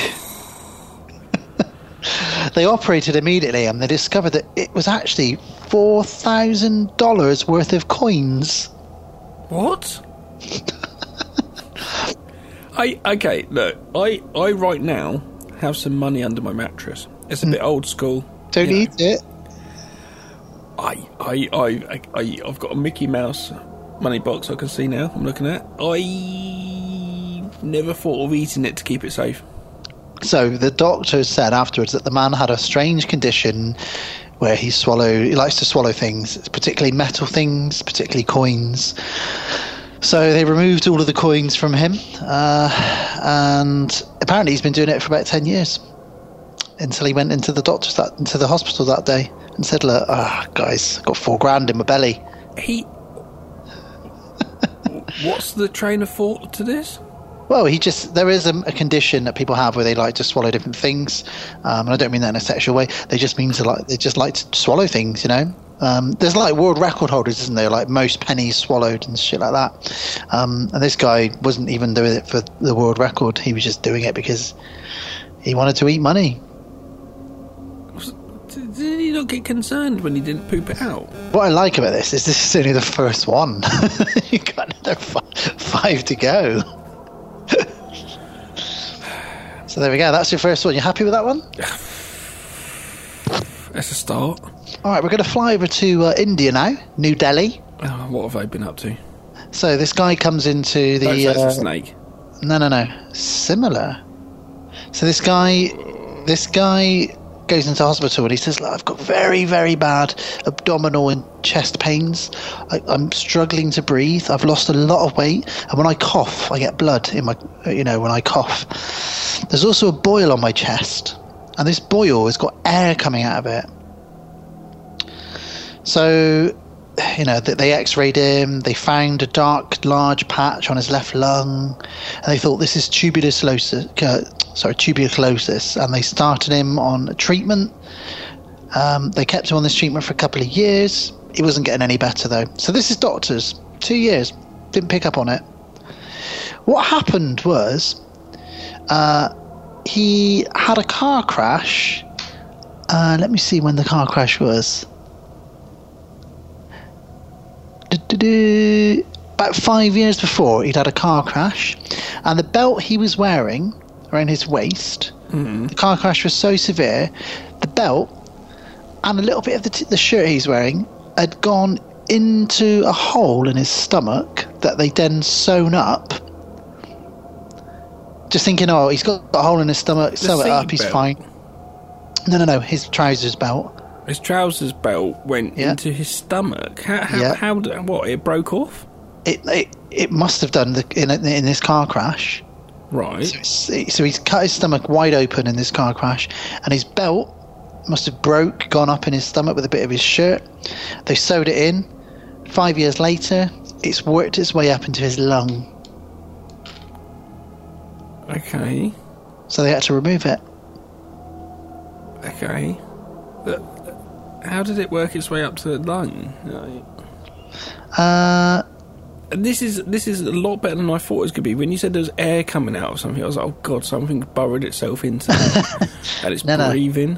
[SPEAKER 5] they operated immediately and they discovered that it was actually $4,000 worth of coins.
[SPEAKER 1] What? I okay. Look, I I right now have some money under my mattress. It's a bit old school.
[SPEAKER 5] Don't
[SPEAKER 1] you know.
[SPEAKER 5] eat it.
[SPEAKER 1] I I I I I've got a Mickey Mouse money box. I can see now. I'm looking at. I never thought of eating it to keep it safe.
[SPEAKER 5] So the doctor said afterwards that the man had a strange condition where he swallow he likes to swallow things, particularly metal things, particularly coins. So they removed all of the coins from him, uh, and apparently he's been doing it for about ten years. Until he went into the doctor's that into the hospital that day and said, "Look, ah, guys, I've got four grand in my belly."
[SPEAKER 1] He. <laughs> What's the train of thought to this?
[SPEAKER 5] Well, he just there is a, a condition that people have where they like to swallow different things, um, and I don't mean that in a sexual way. They just mean to like they just like to swallow things, you know. Um, there's like world record holders, isn't there? Like most pennies swallowed and shit like that. Um, and this guy wasn't even doing it for the world record. He was just doing it because he wanted to eat money.
[SPEAKER 1] Did he not get concerned when he didn't poop it out?
[SPEAKER 5] What I like about this is this is only the first one. <laughs> you got another fi- five to go. So there we go. That's your first one. You happy with that one? Yeah.
[SPEAKER 1] That's a start.
[SPEAKER 5] All right, we're going to fly over to uh, India now, New Delhi.
[SPEAKER 1] Oh, what have I been up to?
[SPEAKER 5] So this guy comes into the.
[SPEAKER 1] Don't say a
[SPEAKER 5] uh,
[SPEAKER 1] snake.
[SPEAKER 5] No, no, no. Similar. So this guy, this guy goes into hospital and he says, "Look, "I've got very, very bad abdominal and chest pains. I, I'm struggling to breathe. I've lost a lot of weight, and when I cough, I get blood in my. You know, when I cough, there's also a boil on my chest, and this boil has got air coming out of it. So." You know, th- they x-rayed him. They found a dark, large patch on his left lung, and they thought this is tuberculosis. Uh, sorry, tuberculosis, and they started him on treatment. Um, they kept him on this treatment for a couple of years. He wasn't getting any better though. So this is doctors. Two years, didn't pick up on it. What happened was, uh, he had a car crash. Uh, let me see when the car crash was. About five years before, he'd had a car crash, and the belt he was wearing around his waist, mm-hmm. the car crash was so severe, the belt and a little bit of the, t- the shirt he's wearing had gone into a hole in his stomach that they then sewn up. Just thinking, oh, he's got a hole in his stomach, sew it up, he's
[SPEAKER 1] belt?
[SPEAKER 5] fine. No, no, no, his trousers belt.
[SPEAKER 1] His trousers belt went
[SPEAKER 5] Yeah.
[SPEAKER 1] into his stomach. How? How?
[SPEAKER 5] Yeah.
[SPEAKER 1] how what? It broke off.
[SPEAKER 5] It it, it must have done the, in in this car crash.
[SPEAKER 1] Right.
[SPEAKER 5] So, so he's cut his stomach wide open in this car crash, and his belt must have broke, gone up in his stomach with a bit of his shirt. They sewed it in. Five years later, it's worked its way up into his lung,
[SPEAKER 1] Okay.
[SPEAKER 5] so they had to remove it.
[SPEAKER 1] Okay. How did it work its way up to the lung?
[SPEAKER 5] Uh,
[SPEAKER 1] this is this is a lot better than I thought it was going to be. When you said there was air coming out of something, I was like, "Oh God, something burrowed itself into it. <laughs> and it's
[SPEAKER 5] No, no.
[SPEAKER 1] breathing."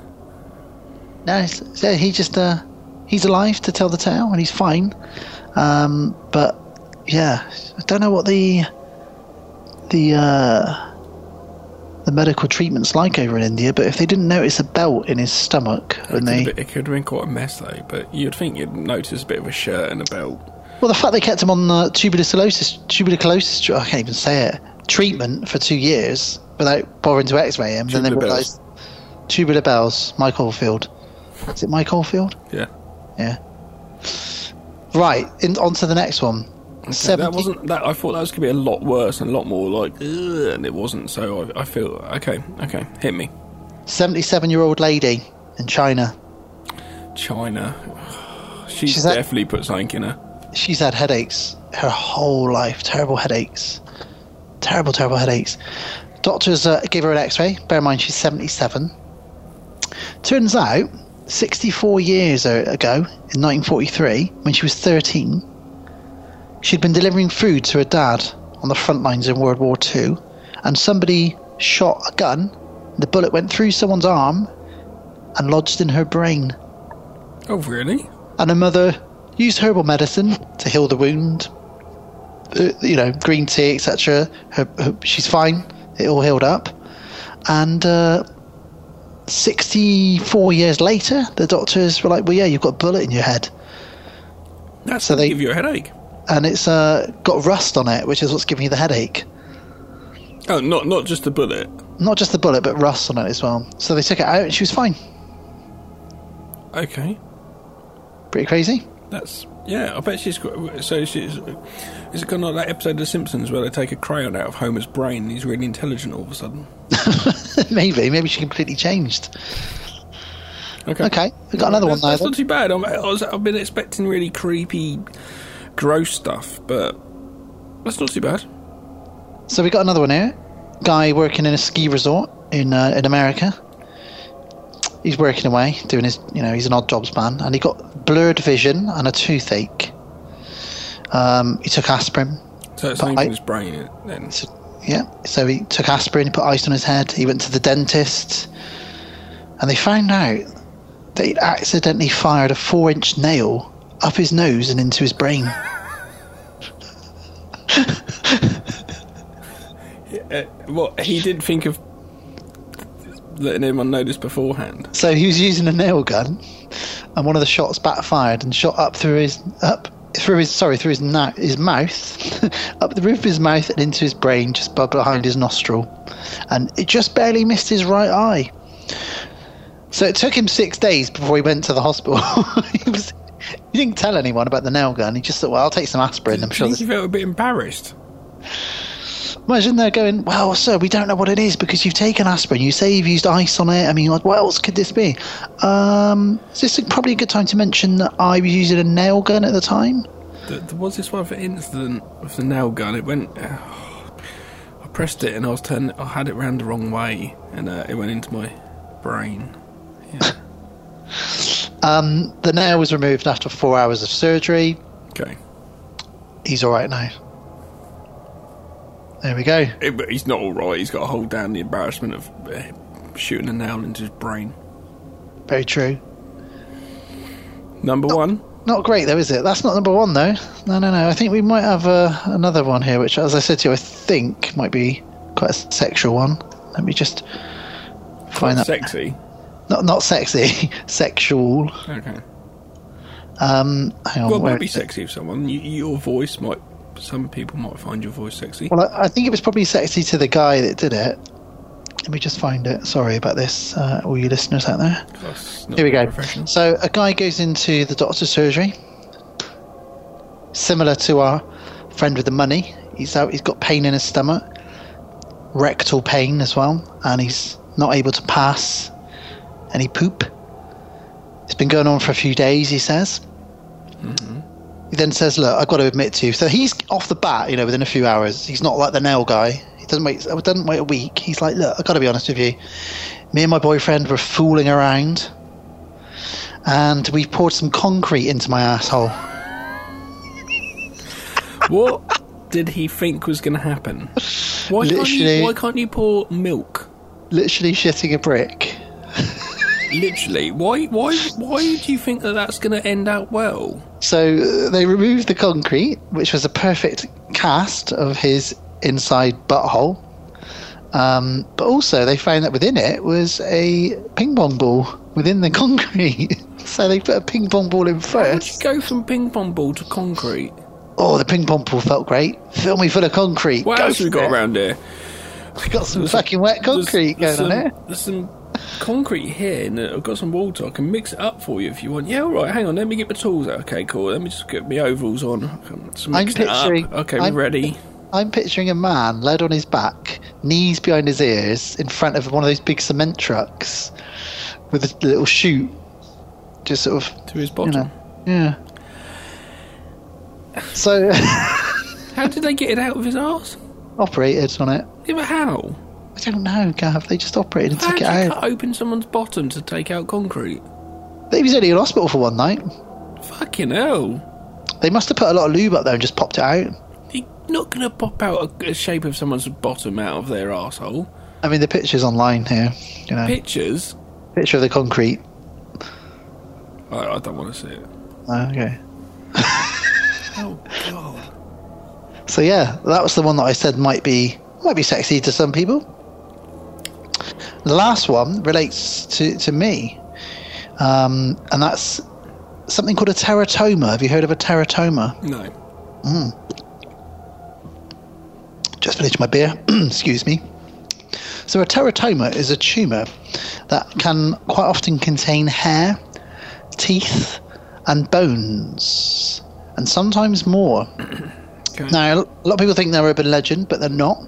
[SPEAKER 5] no, so he just uh, he's alive to tell the tale, and he's fine. Um, but yeah, I don't know what the the uh, the medical treatment's like over in India. But if they didn't notice a belt in his stomach
[SPEAKER 1] It
[SPEAKER 5] they
[SPEAKER 1] could, have been, it could have been quite a mess though. But you'd think you'd notice a bit of a shirt and a belt.
[SPEAKER 5] Well, the fact they kept him on uh, tuberculosis, tuberculosis, I can't even say it, treatment for two years without bothering to X-ray him. And then they
[SPEAKER 1] Tubular
[SPEAKER 5] realised tubular bells, Mike Oldfield. Is it Mike Oldfield?
[SPEAKER 1] Yeah.
[SPEAKER 5] Yeah. Right. In, on to the next one.
[SPEAKER 1] That wasn't that. I thought that was going to be a lot worse and a lot more like, and it wasn't. So I, I feel okay. Okay, hit me.
[SPEAKER 5] 77-year-old lady in China.
[SPEAKER 1] China. <sighs> She's,
[SPEAKER 5] She's
[SPEAKER 1] definitely put something in her.
[SPEAKER 5] She's had headaches her whole life. Terrible headaches. Terrible, terrible headaches. Doctors uh, gave her an X-ray. Bear in mind, she's 77. Turns out, 64 years ago, in 1943, when she was 13, she'd been delivering food to her dad on the front lines in World War II, and somebody shot a gun. The bullet went through someone's arm and lodged in her brain.
[SPEAKER 1] Oh, really?
[SPEAKER 5] And her mother used herbal medicine to heal the wound. Uh, you know, green tea, etc. Her, her, she's fine. It all healed up. And uh, 64 years later, the doctors were like, "Well, yeah, you've got a bullet in your head."
[SPEAKER 1] That's
[SPEAKER 5] So they-
[SPEAKER 1] give you a headache.
[SPEAKER 5] And it's uh, got rust on it, which is what's giving you the headache.
[SPEAKER 1] Oh, not not just a bullet.
[SPEAKER 5] Not just the bullet, but rust on it as well. So they took it out, and she was fine.
[SPEAKER 1] Okay,
[SPEAKER 5] Pretty crazy.
[SPEAKER 1] that's yeah. I bet she's got. So she's. Is it kind of like that episode of The Simpsons where they take a crayon out of Homer's brain and he's really intelligent all of a sudden? <laughs>
[SPEAKER 5] maybe, maybe she completely changed.
[SPEAKER 1] Okay.
[SPEAKER 5] Okay, we got another one
[SPEAKER 1] that's,
[SPEAKER 5] now.
[SPEAKER 1] That's
[SPEAKER 5] then.
[SPEAKER 1] not too bad. I'm, I was, I've been expecting really creepy, gross stuff, but that's not too bad.
[SPEAKER 5] So we got another one here. Guy working in a ski resort in uh, in America. He's working away, doing his, you know, he's an odd jobs man, and he got blurred vision and a toothache. Um, he took aspirin.
[SPEAKER 1] So it's in his brain then.
[SPEAKER 5] Yeah, so he took aspirin, he put ice on his head. He went to the dentist, and they found out that he'd accidentally fired a four-inch nail up his nose and into his brain. <laughs>
[SPEAKER 1] Uh, what he didn't think of letting anyone know this beforehand.
[SPEAKER 5] So he was using a nail gun, and one of the shots backfired and shot up through his up through his sorry through his na- his mouth, <laughs> up the roof of his mouth and into his brain, just behind his nostril, and it just barely missed his right eye. So it took him six days before he went to the hospital. <laughs> he was he didn't tell anyone about the nail gun. He just thought, well, I'll take some aspirin. I'm sure. This-
[SPEAKER 1] he felt a bit embarrassed.
[SPEAKER 5] Imagine they're going, well, sir, we don't know what it is because you've taken aspirin. You say you've used ice on it. I mean, what else could this be? Um, is this probably a good time to mention that I was using a nail gun at the time?
[SPEAKER 1] There, there was this one for incident with the nail gun. It went. I pressed it and I was turning. I had it round the wrong way and uh, it went into my brain. <laughs>
[SPEAKER 5] Um, the nail was removed after four hours of surgery.
[SPEAKER 1] Okay.
[SPEAKER 5] He's all right now. There we go.
[SPEAKER 1] It, but he's not all right. He's got to hold down the embarrassment of uh, shooting a nail into his brain.
[SPEAKER 5] Very true.
[SPEAKER 1] Number one.
[SPEAKER 5] Not great though, is it? That's not number one though. No, no, no. I think we might have uh, another one here, which, as I said to you, I think might be quite a sexual one. Let me just find that.
[SPEAKER 1] Sexy.
[SPEAKER 5] Not not sexy, <laughs> sexual.
[SPEAKER 1] Okay.
[SPEAKER 5] Um, hang on.
[SPEAKER 1] Well, it might be sexy if someone. You, your voice might. Some people might find your voice sexy.
[SPEAKER 5] Well, I, I think it was probably sexy to the guy that did it. Let me just find it. Sorry about this, uh, all you listeners out there. Here we go. So a guy goes into the doctor's surgery, similar to our friend with the money. He's out. He's got pain in his stomach, rectal pain as well, and he's not able to pass any poop. It's been going on for a few days. He says. He then says, "Look, I've got to admit to you." So he's off the bat, you know, within a few hours. He's not like the nail guy. He doesn't wait. Doesn't wait a week. He's like, "Look, I've got to be honest with you. Me and my boyfriend were fooling around, and we poured some concrete into my asshole."
[SPEAKER 1] What did he think was going to happen? Why can't, you, why can't you pour milk?
[SPEAKER 5] Literally shitting a brick. <laughs>
[SPEAKER 1] Literally, why? Why? Why do you think that that's going to end out well?
[SPEAKER 5] So uh, they removed the concrete, which was a perfect cast of his inside butthole. Um, but also, they found that within it was a ping pong ball within the <laughs> concrete. so they put a ping pong ball in first.
[SPEAKER 1] Go from ping pong ball to concrete.
[SPEAKER 5] Oh, the ping pong ball felt great. Fill me full of concrete.
[SPEAKER 1] What
[SPEAKER 5] Go
[SPEAKER 1] else we got
[SPEAKER 5] it.
[SPEAKER 1] around here?
[SPEAKER 5] We got some fucking wet concrete
[SPEAKER 1] There's
[SPEAKER 5] going on
[SPEAKER 1] some,
[SPEAKER 5] here.
[SPEAKER 1] There's some concrete here, and uh, I've got some water. I can mix it up for you if you want. Yeah, all right. Hang on. Let me get my tools out. Okay, cool. Let me just get my ovals on. I can just
[SPEAKER 5] I'm
[SPEAKER 1] it up.
[SPEAKER 5] picturing.
[SPEAKER 1] Okay,
[SPEAKER 5] I'm,
[SPEAKER 1] we're ready.
[SPEAKER 5] I'm picturing a man led on his back, knees behind his ears, in front of one of those big cement trucks, with a little chute, just sort of
[SPEAKER 1] to his
[SPEAKER 5] you
[SPEAKER 1] bottom.
[SPEAKER 5] know, yeah. So <laughs>
[SPEAKER 1] How did they get it out of his arse?
[SPEAKER 5] operated on it.
[SPEAKER 1] Yeah, but how?
[SPEAKER 5] I don't know, Gav. They just operated and
[SPEAKER 1] How
[SPEAKER 5] took it out.
[SPEAKER 1] cut open someone's bottom to take out concrete?
[SPEAKER 5] He was only in hospital for one night.
[SPEAKER 1] Fucking hell.
[SPEAKER 5] They must have put a lot of lube up there and just popped it out.
[SPEAKER 1] You're not going to pop out a, a shape of someone's bottom out of their asshole.
[SPEAKER 5] I mean, the picture's online here. You know,
[SPEAKER 1] Pictures?
[SPEAKER 5] picture of the concrete.
[SPEAKER 1] I, I don't want to see it.
[SPEAKER 5] Oh, okay. <laughs>
[SPEAKER 1] Oh, God.
[SPEAKER 5] So yeah, that was the one that I said might be might be sexy to some people. The last one relates to to me, um, and that's something called a teratoma. Have you heard of a teratoma?
[SPEAKER 1] No.
[SPEAKER 5] Mm. Just finished my beer. <clears throat> Excuse me. So a teratoma is a tumour that can quite often contain hair, teeth, and bones, and sometimes more. <clears throat> Now, a lot of people think they're urban legend, but they're not.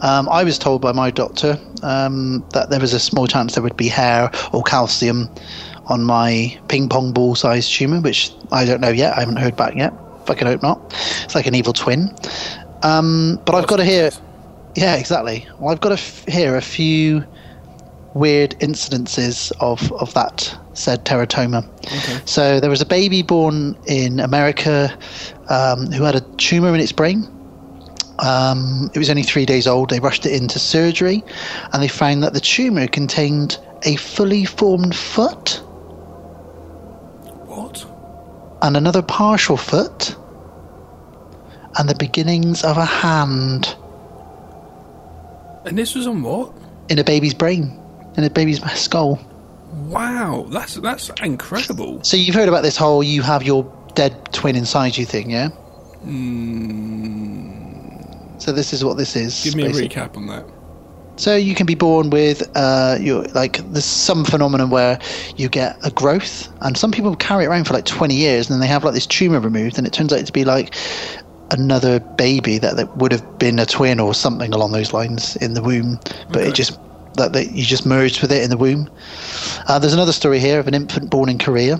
[SPEAKER 5] Um, I was told by my doctor um, that there was a small chance there would be hair or calcium on my ping pong ball sized tumour, which I don't know yet. I haven't heard back yet. Fucking hope not. It's like an evil twin. Um, but I've got to hear. Yeah, exactly. Well, I've got to f- hear a few weird incidences of, of that said teratoma. So there was a baby born in America um, who had a tumor in its brain. Um, it was only three days old. They rushed it into surgery, and they found that the tumor contained a fully formed foot.
[SPEAKER 1] What?
[SPEAKER 5] And another partial foot, and the beginnings of a hand
[SPEAKER 1] And this was on what?
[SPEAKER 5] in a baby's brain, in a baby's skull.
[SPEAKER 1] Wow, that's that's incredible.
[SPEAKER 5] So you've heard about this whole "you have your dead twin inside you" thing, yeah? So this is what this is.
[SPEAKER 1] Give me a recap on that.
[SPEAKER 5] So you can be born with uh, your like there's some phenomenon where you get a growth, and some people carry it around for like 20 years, and then they have like this tumor removed, and it turns out to be like another baby that, that would have been a twin or something along those lines in the womb, but it just that they, you just merged with it in the womb. Uh, there's another story here of an infant born in Korea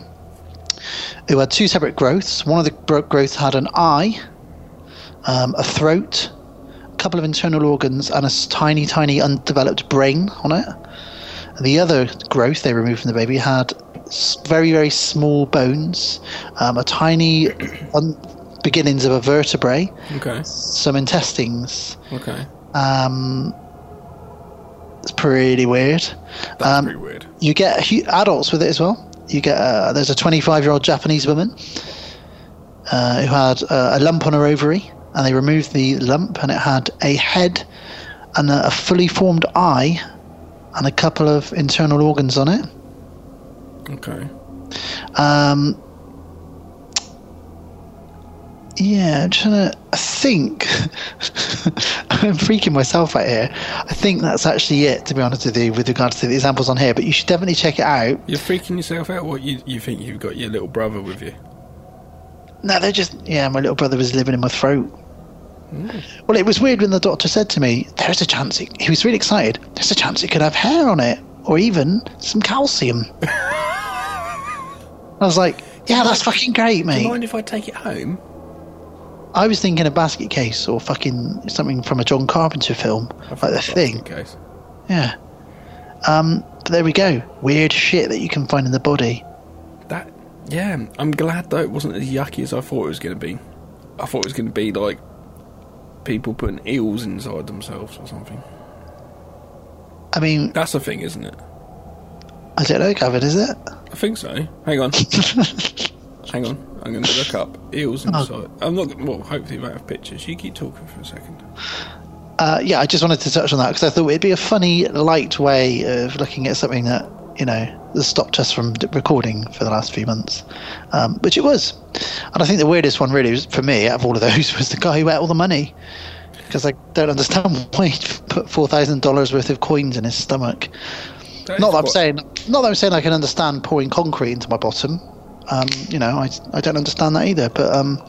[SPEAKER 5] who had two separate growths. One of the growths had an eye, um, a throat, couple of internal organs, and a tiny, tiny undeveloped brain on it. And the other growth they removed from the baby had very, very small bones, um, a tiny <clears throat> un- beginnings of a vertebrae,
[SPEAKER 1] Okay.
[SPEAKER 5] some intestines.
[SPEAKER 1] Okay.
[SPEAKER 5] Um, it's pretty weird.
[SPEAKER 1] That's
[SPEAKER 5] um,
[SPEAKER 1] pretty weird.
[SPEAKER 5] You get hu- adults with it as well. You get uh, there's a 25 year old Japanese woman uh, who had uh, a lump on her ovary, and they removed the lump, and it had a head and a, a fully formed eye and a couple of internal organs on it.
[SPEAKER 1] Okay.
[SPEAKER 5] Um, yeah, I'm trying to. I think <laughs> I'm freaking myself out here. I think that's actually it, to be honest with you, with regards to the examples on here. But you should definitely check it out.
[SPEAKER 1] You're freaking yourself out. What you you think you've got your little brother with you?
[SPEAKER 5] No, they're just. Yeah, my little brother was living in my throat. Well, it was weird when the doctor said to me, "There's a chance." He, he was really excited. There's a chance it could have hair on it, or even some calcium. <laughs> I was like, "Yeah, that's fucking great,
[SPEAKER 1] Do
[SPEAKER 5] mate."
[SPEAKER 1] you mind if I take it home?
[SPEAKER 5] I was thinking a basket case or fucking something from a John Carpenter film, like the thing.
[SPEAKER 1] Case.
[SPEAKER 5] Yeah. Um, but there we go. Weird shit that you can find in the body.
[SPEAKER 1] That yeah, I'm glad though it wasn't as yucky as I thought it was going to be. I thought it was going to be like people putting eels inside themselves or something.
[SPEAKER 5] I mean,
[SPEAKER 1] That's a thing, isn't it?
[SPEAKER 5] I don't know, Gavin, is it?
[SPEAKER 1] I think so. Hang on. <laughs> Hang on. I'm going to look up eels
[SPEAKER 5] Oh.
[SPEAKER 1] inside. I'm not. gonna- Well, hopefully, we won't have pictures. You keep talking for a second.
[SPEAKER 5] Uh, yeah, I just wanted to touch on that because I thought it'd be a funny, light way of looking at something that you know has stopped us from recording for the last few months, um, which it was. And I think the weirdest one, really, was, for me, out of all of those, <laughs> was the guy who ate all the money. Because I don't understand <laughs> why he put four thousand dollars worth of coins in his stomach.
[SPEAKER 1] That
[SPEAKER 5] not that I'm saying, not that I'm saying I can understand pouring concrete into my bottom. Um, you know, I I don't understand that either. But um,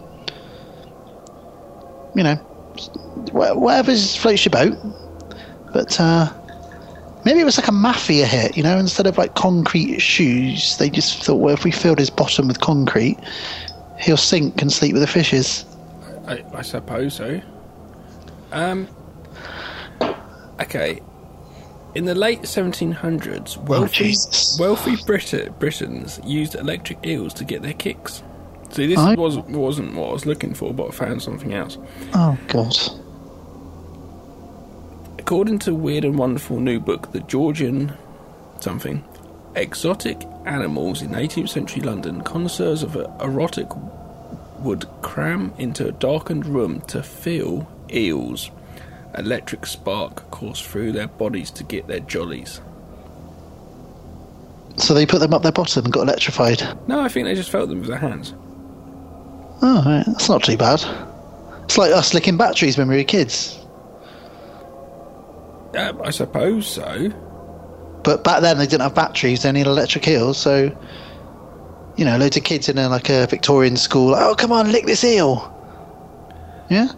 [SPEAKER 5] you know, wha- whatever floats your boat. But uh, maybe it was like a mafia hit. You know, instead of like concrete shoes, they just thought, well, if we filled his bottom with concrete, he'll sink and sleep with the fishes.
[SPEAKER 1] I, I suppose so. Um. Okay. In the late 1700s, wealthy,
[SPEAKER 5] Jesus.
[SPEAKER 1] wealthy Brit- Britons used electric eels to get their kicks. See, this
[SPEAKER 5] I-
[SPEAKER 1] was, wasn't what I was looking for, but I found something else.
[SPEAKER 5] Oh God.
[SPEAKER 1] According to Weird and Wonderful New Book, the Georgian something exotic animals in 18th century London, connoisseurs of erotic would cram into a darkened room to feel eels. Electric spark coursed through their bodies to get their jollies.
[SPEAKER 5] So they put them up their bottom and got electrified.
[SPEAKER 1] No, I think they just felt them with their hands.
[SPEAKER 5] Oh, right. that's not too bad. It's like us licking batteries when we were kids.
[SPEAKER 1] I suppose so.
[SPEAKER 5] But back then they didn't have batteries; they had electric eels. So, you know, loads of kids in a, like a Victorian school. Oh, come on, lick this eel. Yeah.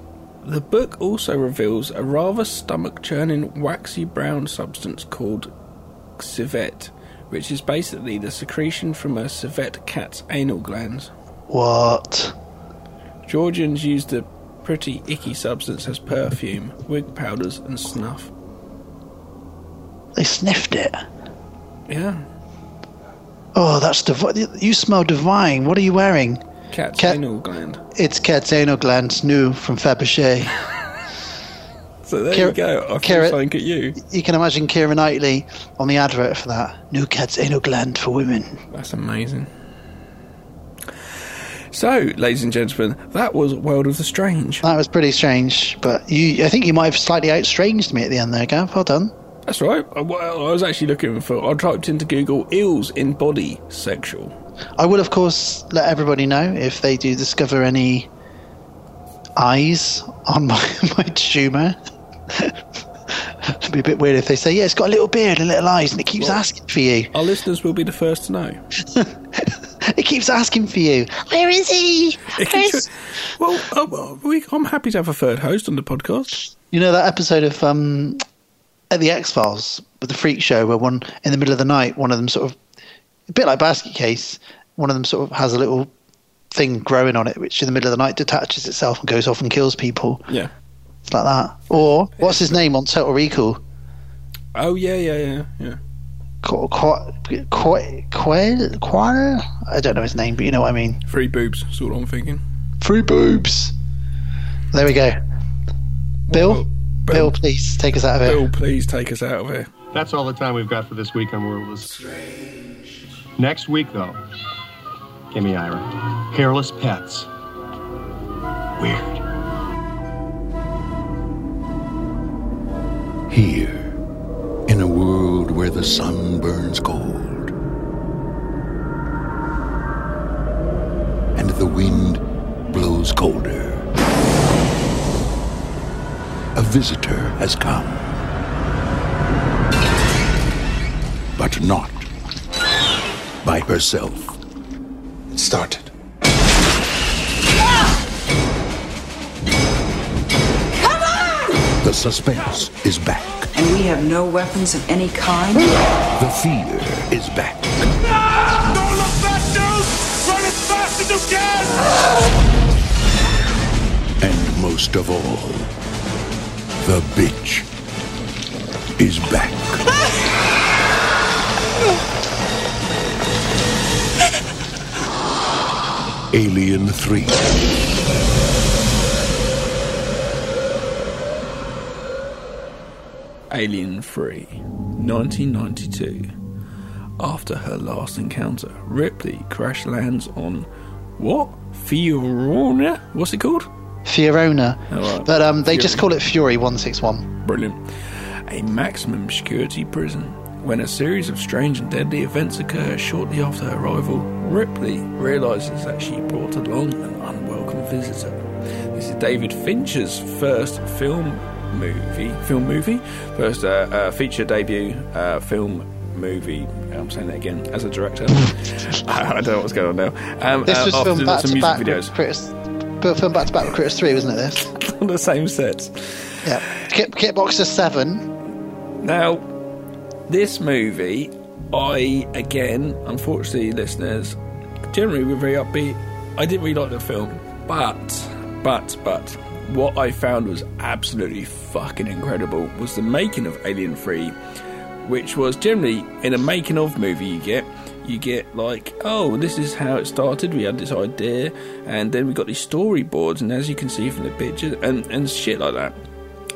[SPEAKER 1] The book also reveals a rather stomach churning waxy brown substance called civet, which is basically the secretion from a civet cat's anal glands.
[SPEAKER 5] What?
[SPEAKER 1] Georgians used the pretty icky substance as perfume, wig powders, and snuff.
[SPEAKER 5] They sniffed it.
[SPEAKER 1] Yeah,
[SPEAKER 5] Oh, that's divine. You smell divine. What are you wearing?
[SPEAKER 1] cat's
[SPEAKER 5] Cat-
[SPEAKER 1] anal gland.
[SPEAKER 5] It's Cat's anal glands, new from Fabergé. <laughs>
[SPEAKER 1] So there you go. I threw something at you.
[SPEAKER 5] you can imagine Keira Knightley on the advert for that. New Cat's anal gland for women.
[SPEAKER 1] That's amazing. So, ladies and gentlemen, that was World of the Strange.
[SPEAKER 5] That was pretty strange, but you, I think you might have slightly outstranged me at the end there, Gav. Well done.
[SPEAKER 1] That's right. Uh, Well, I was actually looking for. I typed into Google eels in body sexual.
[SPEAKER 5] I will, of course, let everybody know if they do discover any eyes on my, <laughs> my tumour. It'd be a bit weird if they say, yeah, it's got a little beard and little eyes and it keeps
[SPEAKER 1] Well-
[SPEAKER 5] asking for you.
[SPEAKER 1] Our listeners will be the first to know. <laughs>
[SPEAKER 5] It keeps asking for you. Where is he? Where's-
[SPEAKER 1] well, well, we, I'm happy to have a third host on the podcast.
[SPEAKER 5] You know that episode of um, at the X Files with the freak show where one in the middle of the night, one of them sort of a bit like basket case, one of them sort of has a little thing growing on it, which in the middle of the night detaches itself and goes off and kills people.
[SPEAKER 1] Yeah.
[SPEAKER 5] It's like that. Or what's his name on Total Recall?
[SPEAKER 1] Oh yeah, yeah, yeah, yeah.
[SPEAKER 5] Qu- Qu- Qu- Quail? Quail? I don't know his name, but you know what I mean.
[SPEAKER 1] Three boobs. That's what I'm thinking.
[SPEAKER 5] Free boobs. There we go. Bill,
[SPEAKER 1] Well,
[SPEAKER 5] Bill, please take us out of here.
[SPEAKER 1] Bill, please take us out of here.
[SPEAKER 12] That's all the time we've got for this week on World of Strange. Next week, though, give me Ira. Hairless pets.
[SPEAKER 9] weird. Here, in a world where the sun burns cold and the wind blows colder, a visitor has come. But not by herself.
[SPEAKER 13] It started.
[SPEAKER 9] The suspense is back.
[SPEAKER 10] And we have no weapons of any kind?
[SPEAKER 9] The fear is back.
[SPEAKER 3] Don't look back, dude! Run as fast as you can!
[SPEAKER 9] And most of all, the bitch is back. Alien 3.
[SPEAKER 1] Alien 3, 1992. After her last encounter, Ripley crash lands on what? Fiorina? What's it called?
[SPEAKER 5] Fiorina.
[SPEAKER 1] Oh, right.
[SPEAKER 5] But um, they just call it Fury 161.
[SPEAKER 1] Brilliant. A maximum security prison. When a series of strange and deadly events occur shortly after her arrival, Ripley realizes that she brought along an unwelcome visitor. This is David Fincher's first film movie, film movie, first uh, uh, feature debut uh, film movie. I'm saying that again as a director. <laughs> I don't know what's going on now. Um,
[SPEAKER 5] This
[SPEAKER 1] uh,
[SPEAKER 5] was filmed back to
[SPEAKER 1] music
[SPEAKER 5] back
[SPEAKER 1] videos
[SPEAKER 5] with Critters. Filmed back to back with Critters 3, wasn't it? This. <laughs>
[SPEAKER 1] on the same sets.
[SPEAKER 5] Yeah. Kit, Kickboxer 7.
[SPEAKER 1] Now, this movie, I again, unfortunately, listeners, generally we're very upbeat. I didn't really like the film, but, but, but, what I found was absolutely fucking incredible was the making of Alien 3, which was generally in a making of movie you get. You get like, oh, this is how it started. We had this idea, and then we got these storyboards, and as you can see from the pictures, and, and shit like that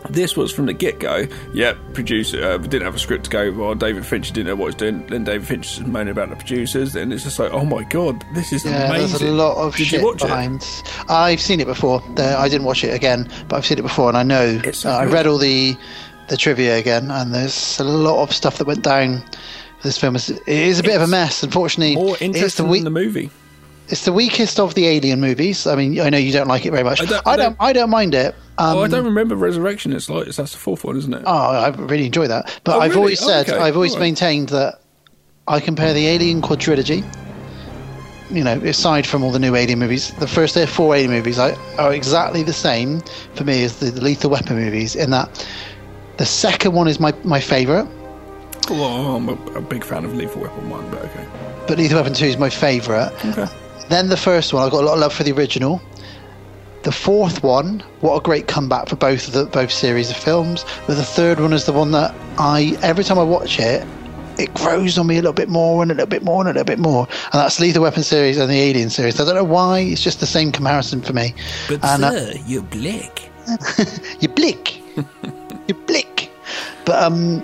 [SPEAKER 1] this was from the get go. Yep, producer uh, didn't have a script to go. Well, David Fincher didn't know what he was doing. Then David Fincher was moaning about the producers. Then it's just like, oh my god, this is
[SPEAKER 5] Yeah,
[SPEAKER 1] amazing.
[SPEAKER 5] there's a lot of
[SPEAKER 1] Did
[SPEAKER 5] shit
[SPEAKER 1] watch it?
[SPEAKER 5] behind. I've seen it before. I didn't watch it again, but I've seen it before, and I know.
[SPEAKER 1] So
[SPEAKER 5] uh, I read all the the trivia again, and there's a lot of stuff that went down. This film is it is a bit of a mess. Unfortunately,
[SPEAKER 1] More
[SPEAKER 5] it's the
[SPEAKER 1] interesting
[SPEAKER 5] weak,
[SPEAKER 1] than the movie.
[SPEAKER 5] it's the weakest of the Alien movies. I mean, I know you don't like it very much.
[SPEAKER 1] I don't-. I
[SPEAKER 5] I
[SPEAKER 1] don't-
[SPEAKER 5] don't, I don't mind it. Um,
[SPEAKER 1] oh, I don't remember Resurrection. It's like that's the fourth one, isn't it?
[SPEAKER 5] Oh, I really enjoy that. But
[SPEAKER 1] Oh,
[SPEAKER 5] I've
[SPEAKER 1] really?
[SPEAKER 5] always
[SPEAKER 1] Oh,
[SPEAKER 5] said,
[SPEAKER 1] okay.
[SPEAKER 5] I've always
[SPEAKER 1] Alright.
[SPEAKER 5] maintained that I compare the Alien quadrilogy. You know, aside from all the new Alien movies, the first there four Alien movies are, are exactly the same for me as the, the Lethal Weapon movies. In that, the second one is my my favourite,
[SPEAKER 1] Well, I'm a, a big fan of Lethal Weapon one, but okay.
[SPEAKER 5] but Lethal Weapon two is my favourite.
[SPEAKER 1] Okay.
[SPEAKER 5] Then the first one, I've got a lot of love for the original. The fourth one, what a great comeback for both of the both series of films. But the third one is the one that I every time I watch it, it grows on me a little bit more and a little bit more and a little bit more. And that's Lethal Weapon series and the Alien series. I don't know why. It's just the same comparison for me.
[SPEAKER 1] But
[SPEAKER 5] and, uh,
[SPEAKER 1] sir, you're black.
[SPEAKER 5] you blick, <laughs> you <laughs> blick. But um,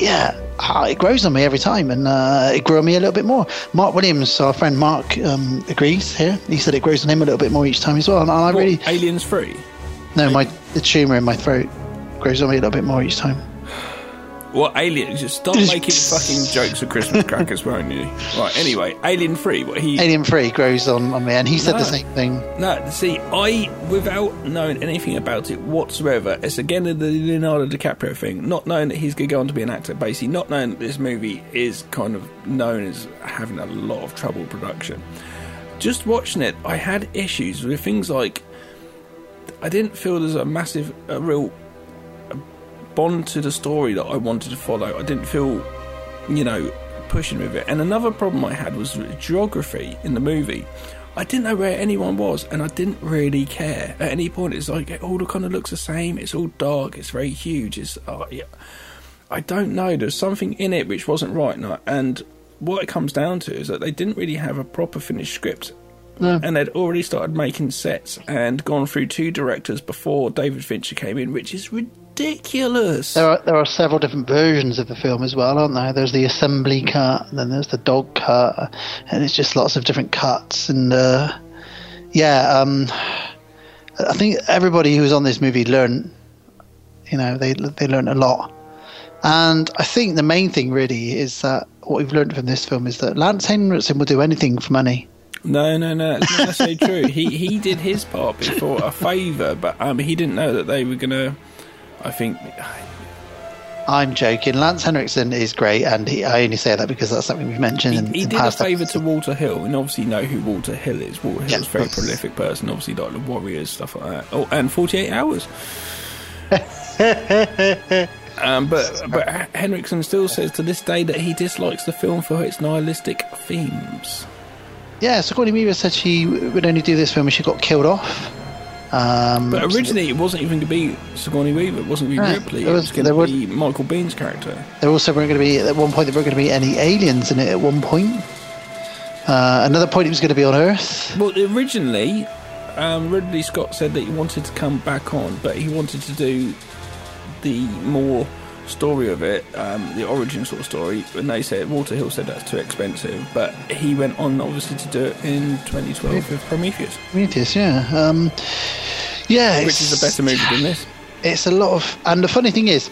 [SPEAKER 5] yeah, ah, it grows on me every time, and uh, it grew on me a little bit more. Mark Williams, our friend Mark, um, agrees here. He said it grows on him a little bit more each time as well, and I
[SPEAKER 1] What,
[SPEAKER 5] really
[SPEAKER 1] Aliens Free.
[SPEAKER 5] no, my the tumour in my throat grows on me a little bit more each time.
[SPEAKER 1] What aliens? Just stop <laughs> making fucking jokes with Christmas crackers, won't you? Right. Anyway, Alien Free. What he?
[SPEAKER 5] Alien Free grows on, on me, and he said
[SPEAKER 1] No.
[SPEAKER 5] the same thing.
[SPEAKER 1] No, see, I, without knowing anything about it whatsoever, it's again the Leonardo DiCaprio thing, not knowing that he's going to go on to be an actor, basically, not knowing that this movie is kind of known as having a lot of trouble production. Just watching it, I had issues with things like I didn't feel there's a massive, a real bond to the story that I wanted to follow. I didn't feel, you know, pushing with it. And another problem I had was geography in the movie. I didn't know where anyone was, and I didn't really care. At any point, it's like it all kind of looks the same. It's all dark. It's very huge. It's uh, yeah. I don't know. There's something in it which wasn't right, and, I- and what it comes down to is that they didn't really have a proper finished script. And they'd already started making sets and gone through two directors before David Fincher came in, which is ridiculous.
[SPEAKER 5] There are there are several different versions of the film as well, aren't there? There's the assembly cut, and then there's the dog cut, and it's just lots of different cuts. And uh, yeah, um, I think everybody who was on this movie learned, you know, they they learned a lot. And I think the main thing really is that what we've learned from this film is that Lance Henriksen will do anything for money.
[SPEAKER 1] No, no, no, it's not necessarily true. He he did his part before a favour, but um, he didn't know that they were gonna. I think
[SPEAKER 5] I'm joking. Lance Henriksen is great, and he, I only say that because that's something we've mentioned. in,
[SPEAKER 1] he
[SPEAKER 5] in
[SPEAKER 1] did a favour to Walter Hill, and obviously you know who Walter Hill is. Walter Hill's
[SPEAKER 5] Yeah,
[SPEAKER 1] a very prolific person, obviously like the Warriors stuff like that. Oh, and 48 Hours. <laughs> um, but but Henriksen still says to this day that he dislikes the film for its nihilistic themes.
[SPEAKER 5] Yeah, Sigourney Weaver said she would only do this film if she got killed off. Um,
[SPEAKER 1] But originally, it wasn't even going to be Sigourney Weaver. It wasn't going to be
[SPEAKER 5] Right.
[SPEAKER 1] Ripley. It
[SPEAKER 5] was-
[SPEAKER 1] going to
[SPEAKER 5] were-
[SPEAKER 1] be Michael Biehn's character.
[SPEAKER 5] There also weren't going to be at one point. There weren't going to be any aliens in it at one point. Uh, another point, it was going to be on Earth.
[SPEAKER 1] Well, originally, um, Ridley Scott said that he wanted to come back on, but he wanted to do the more story of it, um, the origin sort of story. And they said Walter Hill said that's too expensive, but he went on obviously to do it in 2012 with Prometheus,
[SPEAKER 5] Prometheus, yeah, um, yeah,
[SPEAKER 1] which is a better movie than this.
[SPEAKER 5] It's a lot of, and the funny thing is,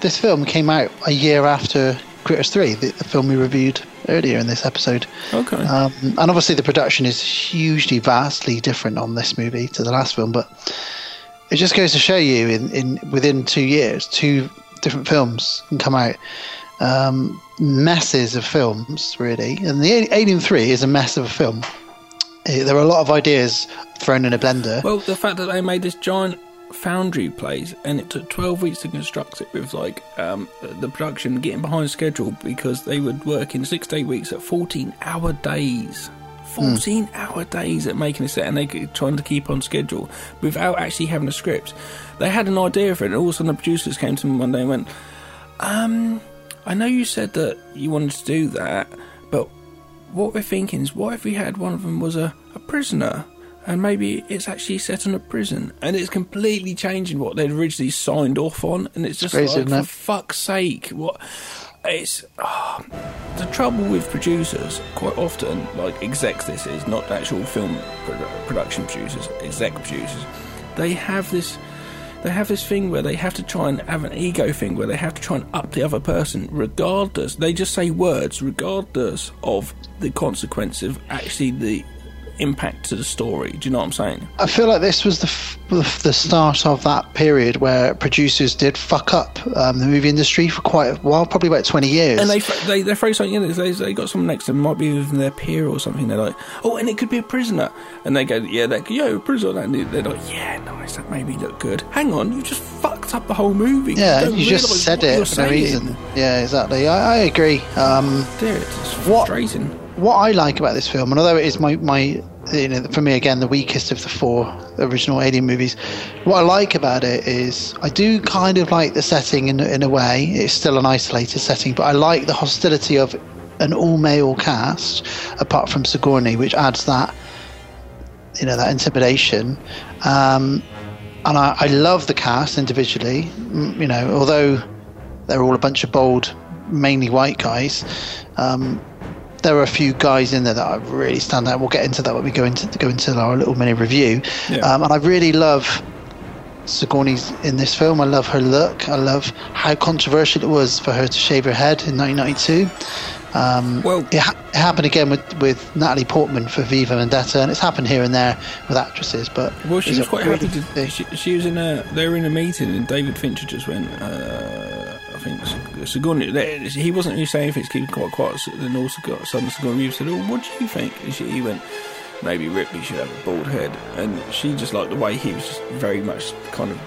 [SPEAKER 5] this film came out a year after Critters Three, the, the film we reviewed earlier in this episode.
[SPEAKER 1] Okay.
[SPEAKER 5] Um, and obviously, the production is hugely, vastly different on this movie to the last film, but it just goes to show you, in, in within two years, two different films can come out. Um, messes of films, really, and the Alien Three is a mess of a film. Eh, There are a lot of ideas thrown in a blender.
[SPEAKER 1] Well, the fact that they made this giant foundry place and it took 12 weeks to construct it with like um, the production getting behind schedule because they would work in six eight weeks at 14 hour days 14 hour days at making a set and they trying to keep on schedule without actually having a script they had an idea for it and all of a sudden the producers came to me one day and went um i know you said that you wanted to do that but what we're thinking is, what if we had one of them was a, a prisoner, and maybe it's actually set in a prison, and it's completely changing what they'd originally signed off on, and it's just
[SPEAKER 5] crazy,
[SPEAKER 1] like, for
[SPEAKER 5] it?
[SPEAKER 1] fuck's sake, what? It's ah, the trouble with producers. Quite often, like execs, this is not actual film produ- production producers, exec producers. They have this they have this thing where they have to try and have an ego thing where they have to try and up the other person regardless. They just say words regardless of the consequence of actually the impact to the story do you know what i'm saying
[SPEAKER 5] I feel like this was the f- the start of that period where producers did fuck up um, the movie industry for quite a while, probably about twenty years.
[SPEAKER 1] and they they they throw something in they, they got someone next to them might be even their peer or something they're like oh and it could be a prisoner and they go yeah they yeah a prisoner and they're like yeah nice that made me look good hang on you just fucked up the whole movie
[SPEAKER 5] yeah,
[SPEAKER 1] don't
[SPEAKER 5] you just said it for no reason. Yeah, exactly. I, I agree. Um,
[SPEAKER 1] Dear, it's frustrating.
[SPEAKER 5] what I like about this film, and although it is my, my you know, for me again the weakest of the four original Alien movies, what I like about it is I do kind of like the setting in in a way. It's still an isolated setting, but I like the hostility of an all male cast, apart from Sigourney, which adds that you know that intimidation. Um, and I, I love the cast individually. You know, although they're all a bunch of bold, mainly white guys. Um, there are a few guys in there that I really stand out. We'll get into that when we go into go into our little mini review.
[SPEAKER 1] Yeah.
[SPEAKER 5] Um, and I really love Sigourney's in this film. I love her look. I love how controversial it was for her to shave her head in 1992. Um,
[SPEAKER 1] well,
[SPEAKER 5] it, ha- it happened again with, with Natalie Portman for V for Vendetta, and it's happened here and there with actresses. But
[SPEAKER 1] Well, she was quite
[SPEAKER 5] really
[SPEAKER 1] happy to. She, she was in a. They were in a meeting, and David Fincher just went. Uh, think Sigourney. He wasn't really saying things, keeping quite quiet. Then also got suddenly Sigourney Weaver said, "Oh, what do you think?" And she, he went, "Maybe Ripley should have a bald head." And she just liked the way he was just very much kind of,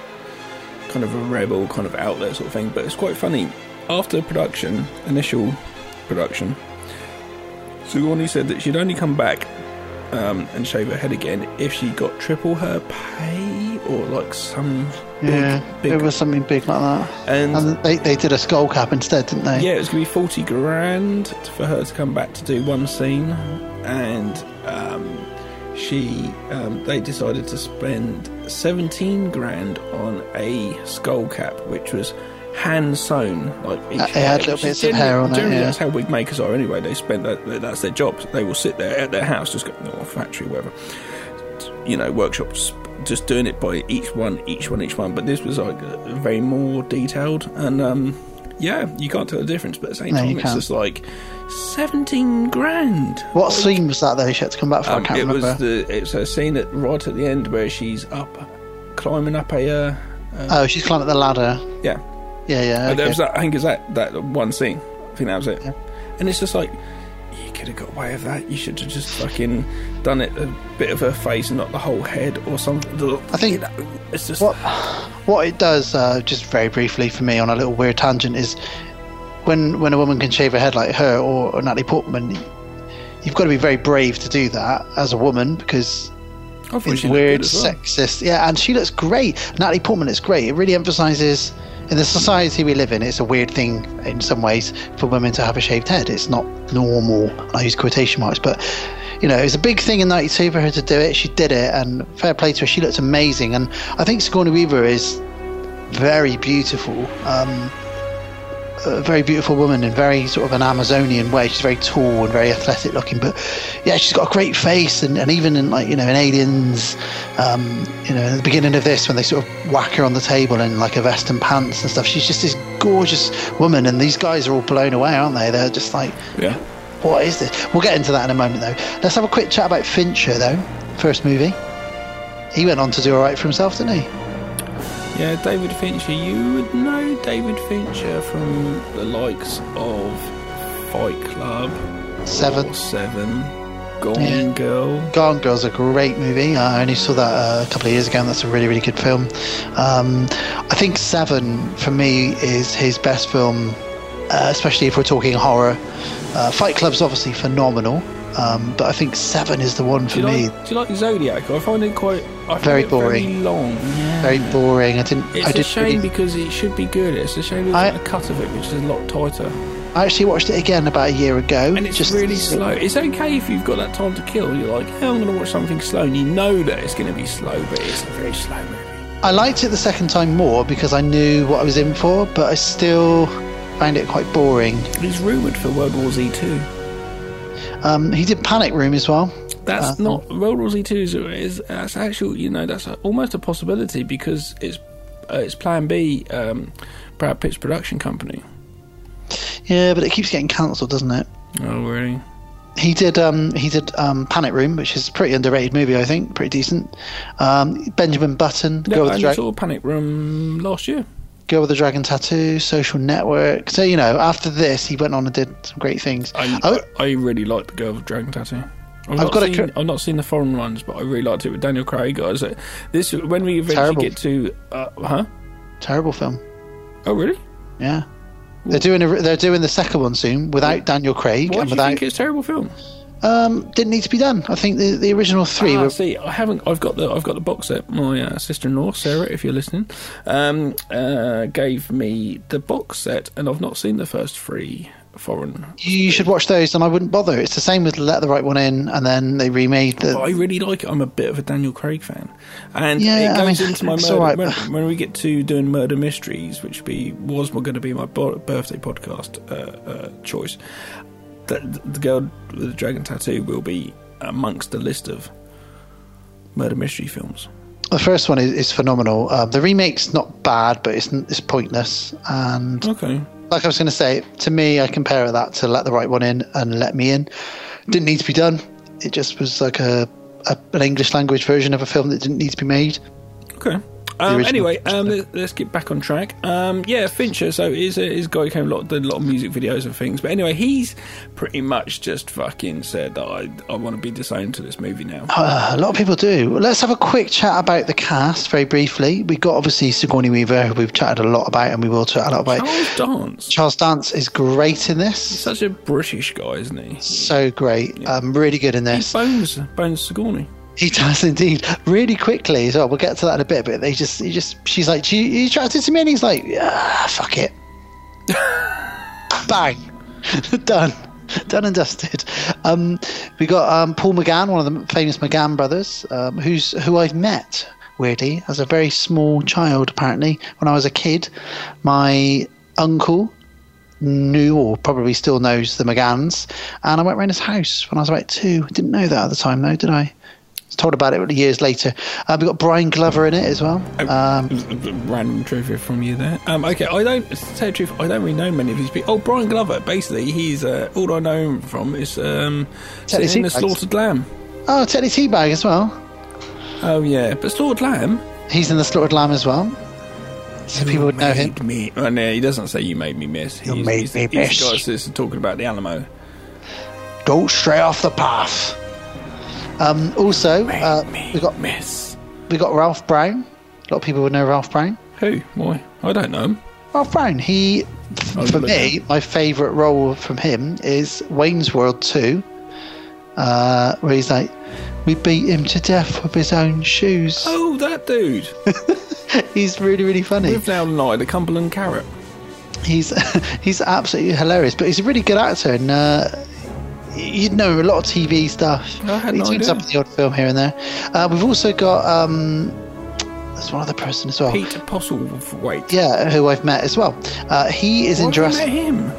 [SPEAKER 1] kind of a rebel, kind of out there sort of thing. But it's quite funny. After production, initial production, Sigourney said that she'd only come back um, and shave her head again if she got triple her pay or like some
[SPEAKER 5] yeah,
[SPEAKER 1] big
[SPEAKER 5] it was something big like that.
[SPEAKER 1] And-
[SPEAKER 5] they, they did a skull cap instead, didn't they?
[SPEAKER 1] yeah, it was gonna be forty grand for her to come back to do one scene, and um, she um, they decided to spend seventeen grand on a skull cap, which was hand sewn. Like each
[SPEAKER 5] Uh, it had little bits of hair
[SPEAKER 1] generally-
[SPEAKER 5] on it,
[SPEAKER 1] Generally,
[SPEAKER 5] yeah.
[SPEAKER 1] that's how wig makers are anyway. They spend that. That's their job. They will sit there at their house, just go or factory, whatever. You know, workshops just doing it by each one, each one, each one. But this was like very more detailed, and um, yeah, you can't tell the difference. But at the same
[SPEAKER 5] No,
[SPEAKER 1] time,
[SPEAKER 5] you
[SPEAKER 1] it's
[SPEAKER 5] can't.
[SPEAKER 1] just like seventeen grand.
[SPEAKER 5] What scene was that though? She had to come back for.
[SPEAKER 1] Um,
[SPEAKER 5] I can't
[SPEAKER 1] it
[SPEAKER 5] remember.
[SPEAKER 1] was the it's a scene at right at the end where she's up, climbing up a. Uh, uh,
[SPEAKER 5] oh, she's climbing up the ladder.
[SPEAKER 1] yeah.
[SPEAKER 5] Yeah, yeah.
[SPEAKER 1] Uh, there
[SPEAKER 5] okay.
[SPEAKER 1] was that, I think it's that that one scene. I think that was it. And it's just like you could have got away with that. You should have just fucking done it a bit of her face and not the whole head or something.
[SPEAKER 5] I think
[SPEAKER 1] it's just
[SPEAKER 5] what what it does. Uh, just very briefly for me on a little weird tangent is when when a woman can shave her head like her or, or Natalie Portman, you've got to be very brave to do that as a woman because it's weird,
[SPEAKER 1] well.
[SPEAKER 5] sexist. Yeah, and she looks great. Natalie Portman looks great. It really emphasises in the society we live in. It's a weird thing in some ways for women to have a shaved head. It's not normal. I use quotation marks, but you know, it was a big thing in '92 for her to do it. She did it, and fair play to her. She looked amazing, and I think Sigourney Weaver is very beautiful. Um, a very beautiful woman in very sort of an Amazonian way. She's very tall and very athletic looking, but yeah, she's got a great face. And, and even in like you know in Aliens, um, you know, at the beginning of this when they sort of whack her on the table in like a vest and pants and stuff, she's just this gorgeous woman. And these guys are all blown away, aren't they? They're just like,
[SPEAKER 1] yeah.
[SPEAKER 5] What is this? We'll get into that in a moment though. Let's have a quick chat about Fincher though. First movie. He went on to do all right for himself, didn't he?
[SPEAKER 1] Yeah, David Fincher. You would know David Fincher from the likes of Fight Club,
[SPEAKER 5] Seven.
[SPEAKER 1] Seven, Gone
[SPEAKER 5] Yeah.
[SPEAKER 1] Girl.
[SPEAKER 5] Gone Girl's a great movie. I only saw that uh, a couple of years ago, and that's a really, really good film. Um, I think Seven, for me, is his best film, uh, especially if we're talking horror. Uh, Fight Club's obviously phenomenal, um, but I think Seven is the one for me.
[SPEAKER 1] like, do you like Zodiac? I find it quite I
[SPEAKER 5] Very boring.
[SPEAKER 1] very long. Yeah.
[SPEAKER 5] Very boring. I didn't.
[SPEAKER 1] It's
[SPEAKER 5] I
[SPEAKER 1] a
[SPEAKER 5] didn't
[SPEAKER 1] shame
[SPEAKER 5] really-
[SPEAKER 1] because it should be good. It's a shame there's a cut of it which is a lot tighter.
[SPEAKER 5] I actually watched it again about a year ago.
[SPEAKER 1] And it's just really slow. It's okay if you've got that time to kill. You're like, yeah, I'm going to watch something slow, and you know that it's going to be slow, but it's a very slow movie.
[SPEAKER 5] I liked it the second time more because I knew what I was in for, but I still found it quite boring.
[SPEAKER 1] He's rumoured for World War Z 2.
[SPEAKER 5] Um, he did Panic Room as well.
[SPEAKER 1] That's
[SPEAKER 5] Uh,
[SPEAKER 1] not World War Z Two is, that's actual. You know, that's a, almost a possibility because it's uh, it's Plan B, um, Brad Pitt's production company.
[SPEAKER 5] Yeah, but it keeps getting cancelled, doesn't it?
[SPEAKER 1] Oh, really?
[SPEAKER 5] He did. Um, he did um, Panic Room, which is a pretty underrated movie, I think. Pretty decent. Um, Benjamin Button,
[SPEAKER 1] Yeah,
[SPEAKER 5] Girl with
[SPEAKER 1] I saw Panic Room last year.
[SPEAKER 5] Girl with the Dragon Tattoo, Social Network. So you know, after this, he went on and did some great things.
[SPEAKER 1] I,
[SPEAKER 5] Oh,
[SPEAKER 1] I really like the Girl with Dragon Tattoo. I've,
[SPEAKER 5] I've
[SPEAKER 1] not
[SPEAKER 5] got
[SPEAKER 1] seen, I've not seen the foreign ones, but I really liked it with Daniel Craig. Guys, this when we eventually
[SPEAKER 5] Terrible.
[SPEAKER 1] get to, uh, huh?
[SPEAKER 5] terrible film.
[SPEAKER 1] Oh, really?
[SPEAKER 5] Yeah. They're doing a, they're doing the second one soon without Daniel Craig
[SPEAKER 1] Why
[SPEAKER 5] and
[SPEAKER 1] do you
[SPEAKER 5] without
[SPEAKER 1] think it's a terrible film?
[SPEAKER 5] Um didn't need to be done. I think the the original three
[SPEAKER 1] Ah,
[SPEAKER 5] were
[SPEAKER 1] see, I haven't. I've got the. I've got the box set. My uh, sister-in-law, Sarah, if you're listening, um, uh, gave me the box set, and I've not seen the first three foreign.
[SPEAKER 5] You should watch those, and I wouldn't bother. It's the same with Let the Right One In, and then they remade the.
[SPEAKER 1] I really like it. I'm a bit of a Daniel Craig fan, and
[SPEAKER 5] Yeah,
[SPEAKER 1] it
[SPEAKER 5] I
[SPEAKER 1] goes
[SPEAKER 5] mean,
[SPEAKER 1] into my murder.
[SPEAKER 5] right,
[SPEAKER 1] when, when we get to doing murder mysteries, which be was going to be my birthday podcast uh, uh, choice, the, the girl with the dragon tattoo will be amongst the list of murder mystery films.
[SPEAKER 5] The first one is, is phenomenal. Um, the remake's not bad, but it's it's pointless. And
[SPEAKER 1] Okay.
[SPEAKER 5] like I was going to say, to me, I compare that to Let the Right One In and Let Me In. Didn't need to be done. It just was like a, a an English language version of a film that didn't need to be made.
[SPEAKER 1] Okay. Um, anyway, um, let, let's get back on track. Um, yeah, Fincher. So he's a, he's a guy who came a lot, did a lot of music videos and things. But anyway, he's pretty much just fucking said that I I want to be disowned to this movie now.
[SPEAKER 5] Uh, a lot of people do. Let's have a quick chat about the cast very briefly. We've got obviously Sigourney Weaver, who we've chatted a lot about, and we will chat a lot about.
[SPEAKER 1] Charles Dance.
[SPEAKER 5] Charles Dance is great in this.
[SPEAKER 1] Such a British guy, isn't he?
[SPEAKER 5] So great. Um, really good in this.
[SPEAKER 1] Bones, Bones Sigourney.
[SPEAKER 5] He does indeed. Really quickly as well. We'll get to that in a bit, but they just, he just, she's like, you, you attracted to me? And he's like, ah, fuck it. <laughs> Bang. <laughs> Done. Done and dusted. Um, we got um, Paul McGann, one of the famous McGann brothers, um, who's who I've met weirdly as a very small child. Apparently, when I was a kid, my uncle knew or probably still knows the McGanns, and I went round his house when I was about two. Didn't know that at the time though, did I? Told about it years later. Uh, we got Brian Glover in it as well. Um,
[SPEAKER 1] Random trivia from you there. Um, okay, I don't to tell the truth. I don't really know many of these people. Oh, Brian Glover. Basically, he's uh, all I know him from is um,
[SPEAKER 5] Teddy
[SPEAKER 1] sitting in the slaughtered lamb.
[SPEAKER 5] oh, Teddy Teabag as well.
[SPEAKER 1] Oh yeah, but slaughtered lamb.
[SPEAKER 5] He's in the Slaughtered Lamb as well. So people would know him.
[SPEAKER 1] Me. Oh, no, he doesn't say you made me miss.
[SPEAKER 5] You
[SPEAKER 1] he's,
[SPEAKER 5] made
[SPEAKER 1] he's,
[SPEAKER 5] me
[SPEAKER 1] he's
[SPEAKER 5] miss.
[SPEAKER 1] that's talking about the Alamo.
[SPEAKER 5] Go straight off the path. Um, also, uh, we got
[SPEAKER 1] miss.
[SPEAKER 5] We got Ralph Brown. A lot of people would know Ralph Brown.
[SPEAKER 1] Who? Why? I don't know him.
[SPEAKER 5] Ralph Brown. He,
[SPEAKER 1] I'll
[SPEAKER 5] for me, my favourite role from him is Wayne's World Two, uh, where he's like, "We beat him to death with his own shoes."
[SPEAKER 1] Oh, that dude. <laughs>
[SPEAKER 5] he's really, really funny.
[SPEAKER 1] Live now night, the Cumberland Carrot.
[SPEAKER 5] He's <laughs> he's absolutely hilarious, but he's a really good actor, and uh, you'd know a lot of TV stuff.
[SPEAKER 1] I had
[SPEAKER 5] he
[SPEAKER 1] no
[SPEAKER 5] turns
[SPEAKER 1] idea.
[SPEAKER 5] up in the odd film here and there. Uh, we've also got um, there's one other person as well.
[SPEAKER 1] Peter Postlethwaite.
[SPEAKER 5] Yeah, who I've met as well. Uh, he is in
[SPEAKER 1] Why you
[SPEAKER 5] Jurassic.
[SPEAKER 1] met him?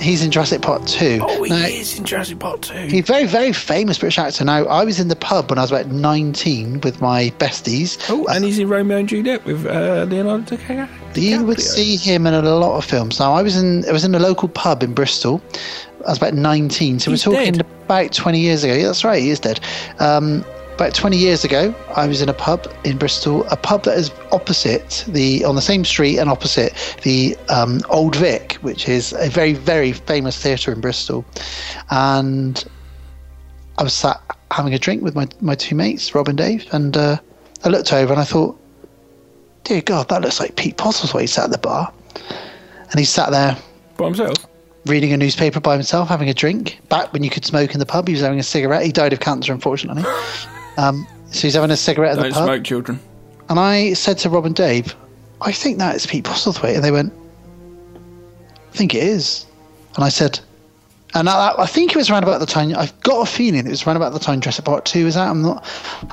[SPEAKER 5] He's in Jurassic Park Two.
[SPEAKER 1] Oh, he
[SPEAKER 5] Now,
[SPEAKER 1] is in Jurassic Park 2.
[SPEAKER 5] He's a very, very famous British actor. Now, I was in the pub when I was about 19 with my besties.
[SPEAKER 1] Oh, and he's in Romeo and Juliet with uh, Leonardo DiCaprio.
[SPEAKER 5] You would see him in a lot of films. Now, I was in I was in a local pub in Bristol. I was about 19, so
[SPEAKER 1] He's
[SPEAKER 5] we're talking
[SPEAKER 1] dead.
[SPEAKER 5] about 20 years ago. Yeah, that's right, he is dead. Um, about 20 years ago, I was in a pub in Bristol, a pub that is opposite the on the same street and opposite the um, Old Vic, which is a very, very famous theatre in Bristol. And I was sat having a drink with my, my two mates, Rob and Dave, and uh, I looked over and I thought, dear God, that looks like Pete Postlethwaite sat at the bar. And he sat there
[SPEAKER 1] By himself.
[SPEAKER 5] reading a newspaper by himself, having a drink. Back when you could smoke in the pub, he was having a cigarette. He died of cancer, unfortunately. Um, so he's having a cigarette in the pub.
[SPEAKER 1] smoke, children.
[SPEAKER 5] And I said to Rob and Dave, I think that is Pete Postlethwaite. And they went, I think it is. And I said, and I, I think it was around about the time, I've got a feeling it was around about the time Jurassic Park 2 was out. I'm not,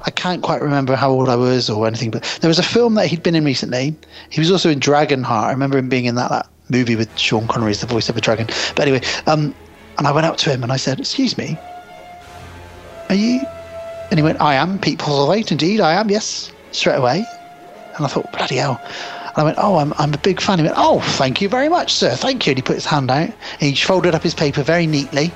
[SPEAKER 5] I can't quite remember how old I was or anything, but there was a film that he'd been in recently. He was also in Dragonheart. I remember him being in that, that movie with Sean Connery as the voice of a dragon. But anyway, um, and I went up to him and I said, Excuse me, are you? And he went, I am Pete Postlethwaite, indeed, I am, yes, straight away. And I thought, bloody hell. And I went, oh, I'm, I'm a big fan. He went, oh, thank you very much, sir. Thank you. And he put his hand out. He folded up his paper very neatly.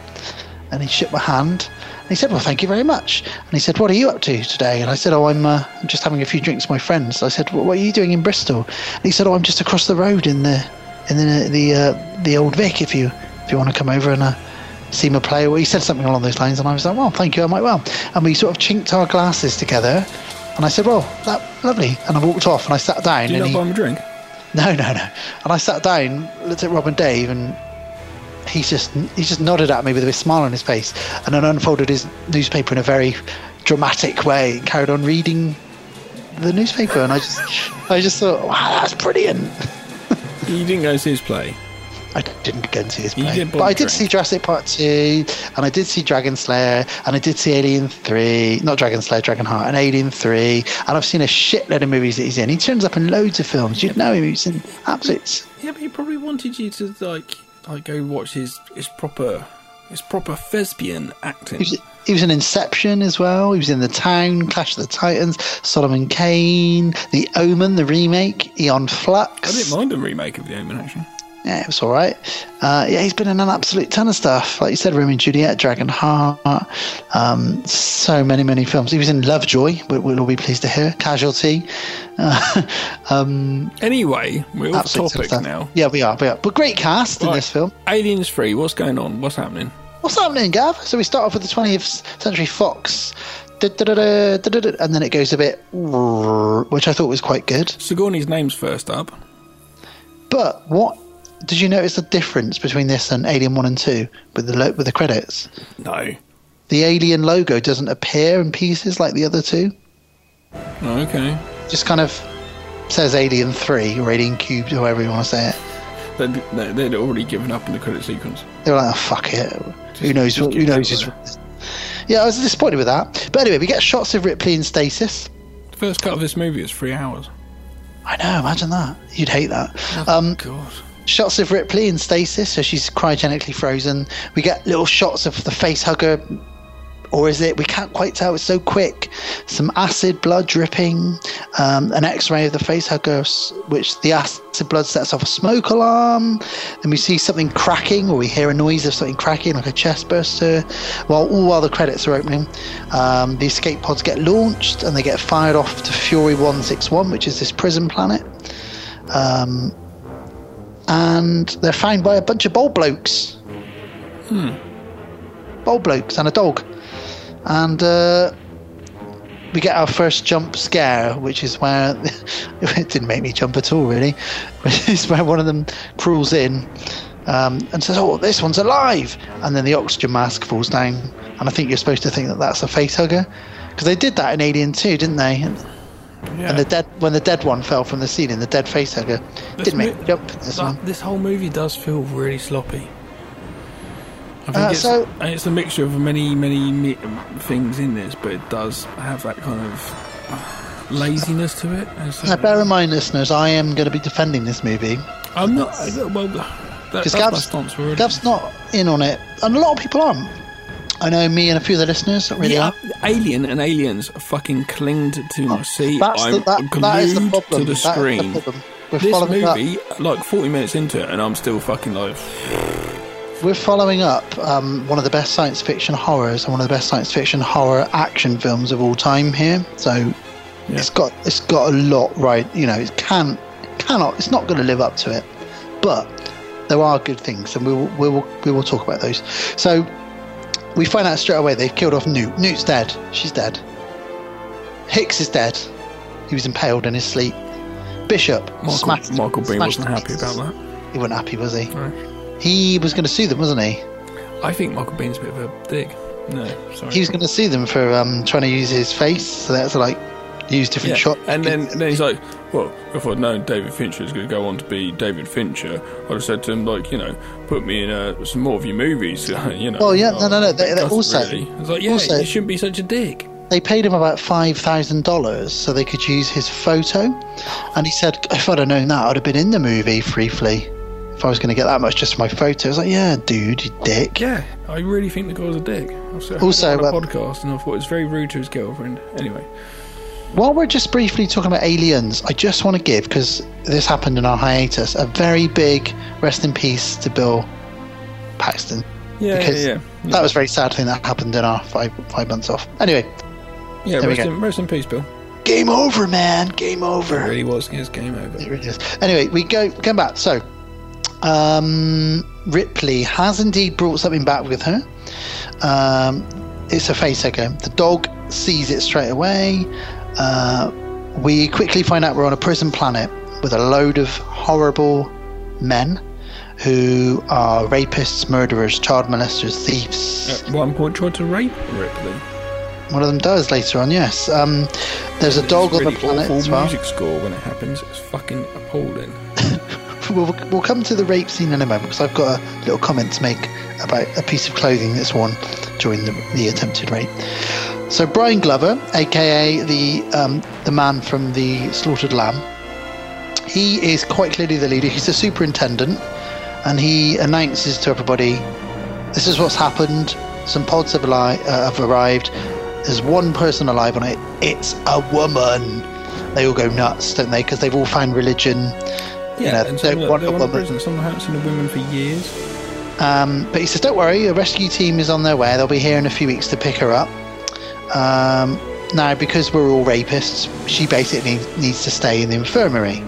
[SPEAKER 5] And he shook my hand. And he said, well, thank you very much. And he said, what are you up to today? And I said, oh, I'm, uh, just having a few drinks with my friends. I said, well, what are you doing in Bristol? And he said, oh, I'm just across the road in the in the the, uh, the old Vic. If you if you want to come over and uh, see me play, well, he said something along those lines. And I was like, well, thank you. I might well. And we sort of chinked our glasses together. And I said, well, that lovely. And I walked off and I sat down.
[SPEAKER 1] Did you
[SPEAKER 5] and
[SPEAKER 1] not
[SPEAKER 5] he,
[SPEAKER 1] buy him a drink?
[SPEAKER 5] no, no, no. And I sat down, looked at Rob and Dave, and he just he just nodded at me with a smile on his face, and then unfolded his newspaper in a very dramatic way, and carried on reading the newspaper. And I just I just thought, wow, that's brilliant. <laughs>
[SPEAKER 1] You didn't go see his play.
[SPEAKER 5] I didn't go and see his play, but I did see Jurassic Park two, and I did see Dragon Slayer, and I did see Alien three, not Dragon Slayer, Dragon Heart, and Alien three, and I've seen a shitload of movies that he's in. He turns up in loads of films. You'd know him. He's in absolute.
[SPEAKER 1] Yeah, but he probably wanted you to like like go watch his his proper his proper thespian acting.
[SPEAKER 5] He was, he was in Inception as well. He was in The Town, Clash of the Titans, Solomon Kane, The Omen, the remake, Aeon Flux.
[SPEAKER 1] I didn't mind the remake of The Omen actually.
[SPEAKER 5] Yeah, it was all right. Uh, yeah, he's been in an absolute ton of stuff. Like you said, Romeo and Juliet, Dragon Heart, um, so many, many films. He was in Lovejoy, we- we'll all be pleased to hear. Casualty. Uh, <laughs> um,
[SPEAKER 1] Anyway, we're off topic now.
[SPEAKER 5] Yeah, we are, we are. But great cast in this film.
[SPEAKER 1] Aliens Free. What's going on? What's happening?
[SPEAKER 5] What's happening, Gav? So we start off with the 20th Century Fox, and then it goes a bit, which I thought was quite good.
[SPEAKER 1] Sigourney's name's first up.
[SPEAKER 5] But what did you notice the difference between this and Alien One and Two with the lo- with the credits?
[SPEAKER 1] No.
[SPEAKER 5] The Alien logo doesn't appear in pieces like the other two.
[SPEAKER 1] Oh, okay.
[SPEAKER 5] Just kind of says Alien Three or Alien Cubed, however you want to say it.
[SPEAKER 1] They'd, they- they'd already given up in the credit sequence.
[SPEAKER 5] They were like, oh, "Fuck it, who knows? Who knows?" Who's... Yeah, I was disappointed with that. But anyway, we get shots of Ripley in stasis.
[SPEAKER 1] The first cut of this movie is three hours.
[SPEAKER 5] I know, imagine that. You'd hate that. um,
[SPEAKER 1] God.
[SPEAKER 5] Shots of Ripley in stasis, so she's cryogenically frozen. We get little shots of the face hugger or is it? We can't quite tell. It's so quick. Some acid blood dripping, um, an X-ray of the face hugger, which the acid blood sets off a smoke alarm. Then we see something cracking, or we hear a noise of something cracking, like a chest burster. While all while the credits are opening, um, the escape pods get launched and they get fired off to Fury One Six One, which is this prison planet. Um, and they're found by a bunch of bold blokes.
[SPEAKER 1] Hmm.
[SPEAKER 5] Blokes and a dog. And uh, we get our first jump scare, which is where <laughs> it didn't make me jump at all, really. <laughs> It's where one of them crawls in um, and says, "Oh, this one's alive!" And then the oxygen mask falls down, and I think you're supposed to think that that's a face hugger because they did that in Alien 2, didn't they? And the dead when the dead one fell from the ceiling, the dead face hugger
[SPEAKER 1] This
[SPEAKER 5] didn't make
[SPEAKER 1] mo-
[SPEAKER 5] jump. This one.
[SPEAKER 1] this whole movie does feel really sloppy. I think
[SPEAKER 5] Uh,
[SPEAKER 1] it's,
[SPEAKER 5] so-
[SPEAKER 1] and it's a mixture of many, many mi- things in this, but it does have that kind of laziness to it.
[SPEAKER 5] Now, bear in mind, listeners, I am going to be defending this movie
[SPEAKER 1] I'm not. Well, that, that's
[SPEAKER 5] because
[SPEAKER 1] my stance. Really.
[SPEAKER 5] Gav's not in on it, and a lot of people aren't. I know me and a few of the listeners that really
[SPEAKER 1] yeah,
[SPEAKER 5] are.
[SPEAKER 1] Alien and Aliens fucking clinged to my seat.
[SPEAKER 5] that's
[SPEAKER 1] I'm
[SPEAKER 5] that-
[SPEAKER 1] glued
[SPEAKER 5] that is the
[SPEAKER 1] to
[SPEAKER 5] problem.
[SPEAKER 1] the
[SPEAKER 5] That is the
[SPEAKER 1] screen.
[SPEAKER 5] problem. We're
[SPEAKER 1] this
[SPEAKER 5] following up.
[SPEAKER 1] movie, like 40 minutes into it, and I'm still fucking like.
[SPEAKER 5] We're following up um, one of the best science fiction horrors and one of the best science fiction horror action films of all time here. So it's got it's got a lot right. You know, it can cannot. It's not going to live up to it, but there are good things, and we will we will we will talk about those. So we find out straight away they've killed off Newt. Newt's dead. She's dead. Hicks is dead. He was impaled in his sleep. Bishop
[SPEAKER 1] Michael,
[SPEAKER 5] smashed.
[SPEAKER 1] Michael Biehn
[SPEAKER 5] smashed
[SPEAKER 1] wasn't happy about that.
[SPEAKER 5] He wasn't happy, was he? He was going to sue them, wasn't he?
[SPEAKER 1] I think Michael Biehn's a bit of a dick. No, sorry.
[SPEAKER 5] He was going to sue them for um, trying to use his face, so that's like use different
[SPEAKER 1] Yeah,
[SPEAKER 5] shots.
[SPEAKER 1] And then, then he's like, well, if I'd known David Fincher was going to go on to be David Fincher, I'd have said to him, like, you know, put me in uh, some more of your movies, <laughs> you know.
[SPEAKER 5] Well, yeah, no, no, no. They, they also,
[SPEAKER 1] really. I was like, yeah,
[SPEAKER 5] also,
[SPEAKER 1] you shouldn't be such a dick.
[SPEAKER 5] they paid him about five thousand dollars so they could use his photo, and he said, if I'd have known that, I'd have been in the movie briefly. If I was going to get that much just for my photo, I was like, yeah, dude, you dick.
[SPEAKER 1] Yeah, I really think the guy was a dick. Was
[SPEAKER 5] Also,
[SPEAKER 1] on a
[SPEAKER 5] um,
[SPEAKER 1] podcast, and I thought it was very rude to his girlfriend. Anyway,
[SPEAKER 5] While we're just briefly talking about aliens, I just want to give, because this happened in our hiatus, a very big rest in peace to Bill Paxton.
[SPEAKER 1] Yeah,
[SPEAKER 5] because
[SPEAKER 1] yeah, yeah.
[SPEAKER 5] That was very sad thing that happened in our five five months off. Anyway,
[SPEAKER 1] yeah, rest in, rest in peace, Bill.
[SPEAKER 5] game over, man. Game over.
[SPEAKER 1] It really was his game over.
[SPEAKER 5] It really is. Anyway, we go come back. So, um, Ripley has indeed brought something back with her. Um, it's a facehugger. The dog sees it straight away. Uh, we quickly find out we're on a prison planet with a load of horrible men who are rapists, murderers, child molesters, thieves.
[SPEAKER 1] At one point, tried to rape Ripley.
[SPEAKER 5] One of them does later on. Yes. Um, there's a dog on the planet
[SPEAKER 1] awful
[SPEAKER 5] as well.
[SPEAKER 1] music score when it happens. It's fucking appalling. <laughs>
[SPEAKER 5] We'll, we'll come to the rape scene in a moment because I've got a little comment to make about a piece of clothing that's worn during the, the attempted rape. So Brian Glover, aka the um, the man from the slaughtered lamb, he is quite clearly the leader. He's the superintendent, and he announces to everybody, "This is what's happened. Some pods have, ali- uh, have arrived. There's one person alive on it. It's a woman." They all go nuts, don't they? Because they've all found religion.
[SPEAKER 1] Yeah,
[SPEAKER 5] you know,
[SPEAKER 1] and
[SPEAKER 5] they
[SPEAKER 1] some of
[SPEAKER 5] want
[SPEAKER 1] they're
[SPEAKER 5] a woman.
[SPEAKER 1] prison. Some haven't seen a woman for years.
[SPEAKER 5] Um, but he says, "Don't worry, a rescue team is on their way. They'll be here in a few weeks to pick her up." Um, now, because we're all rapists, she basically needs to stay in the infirmary.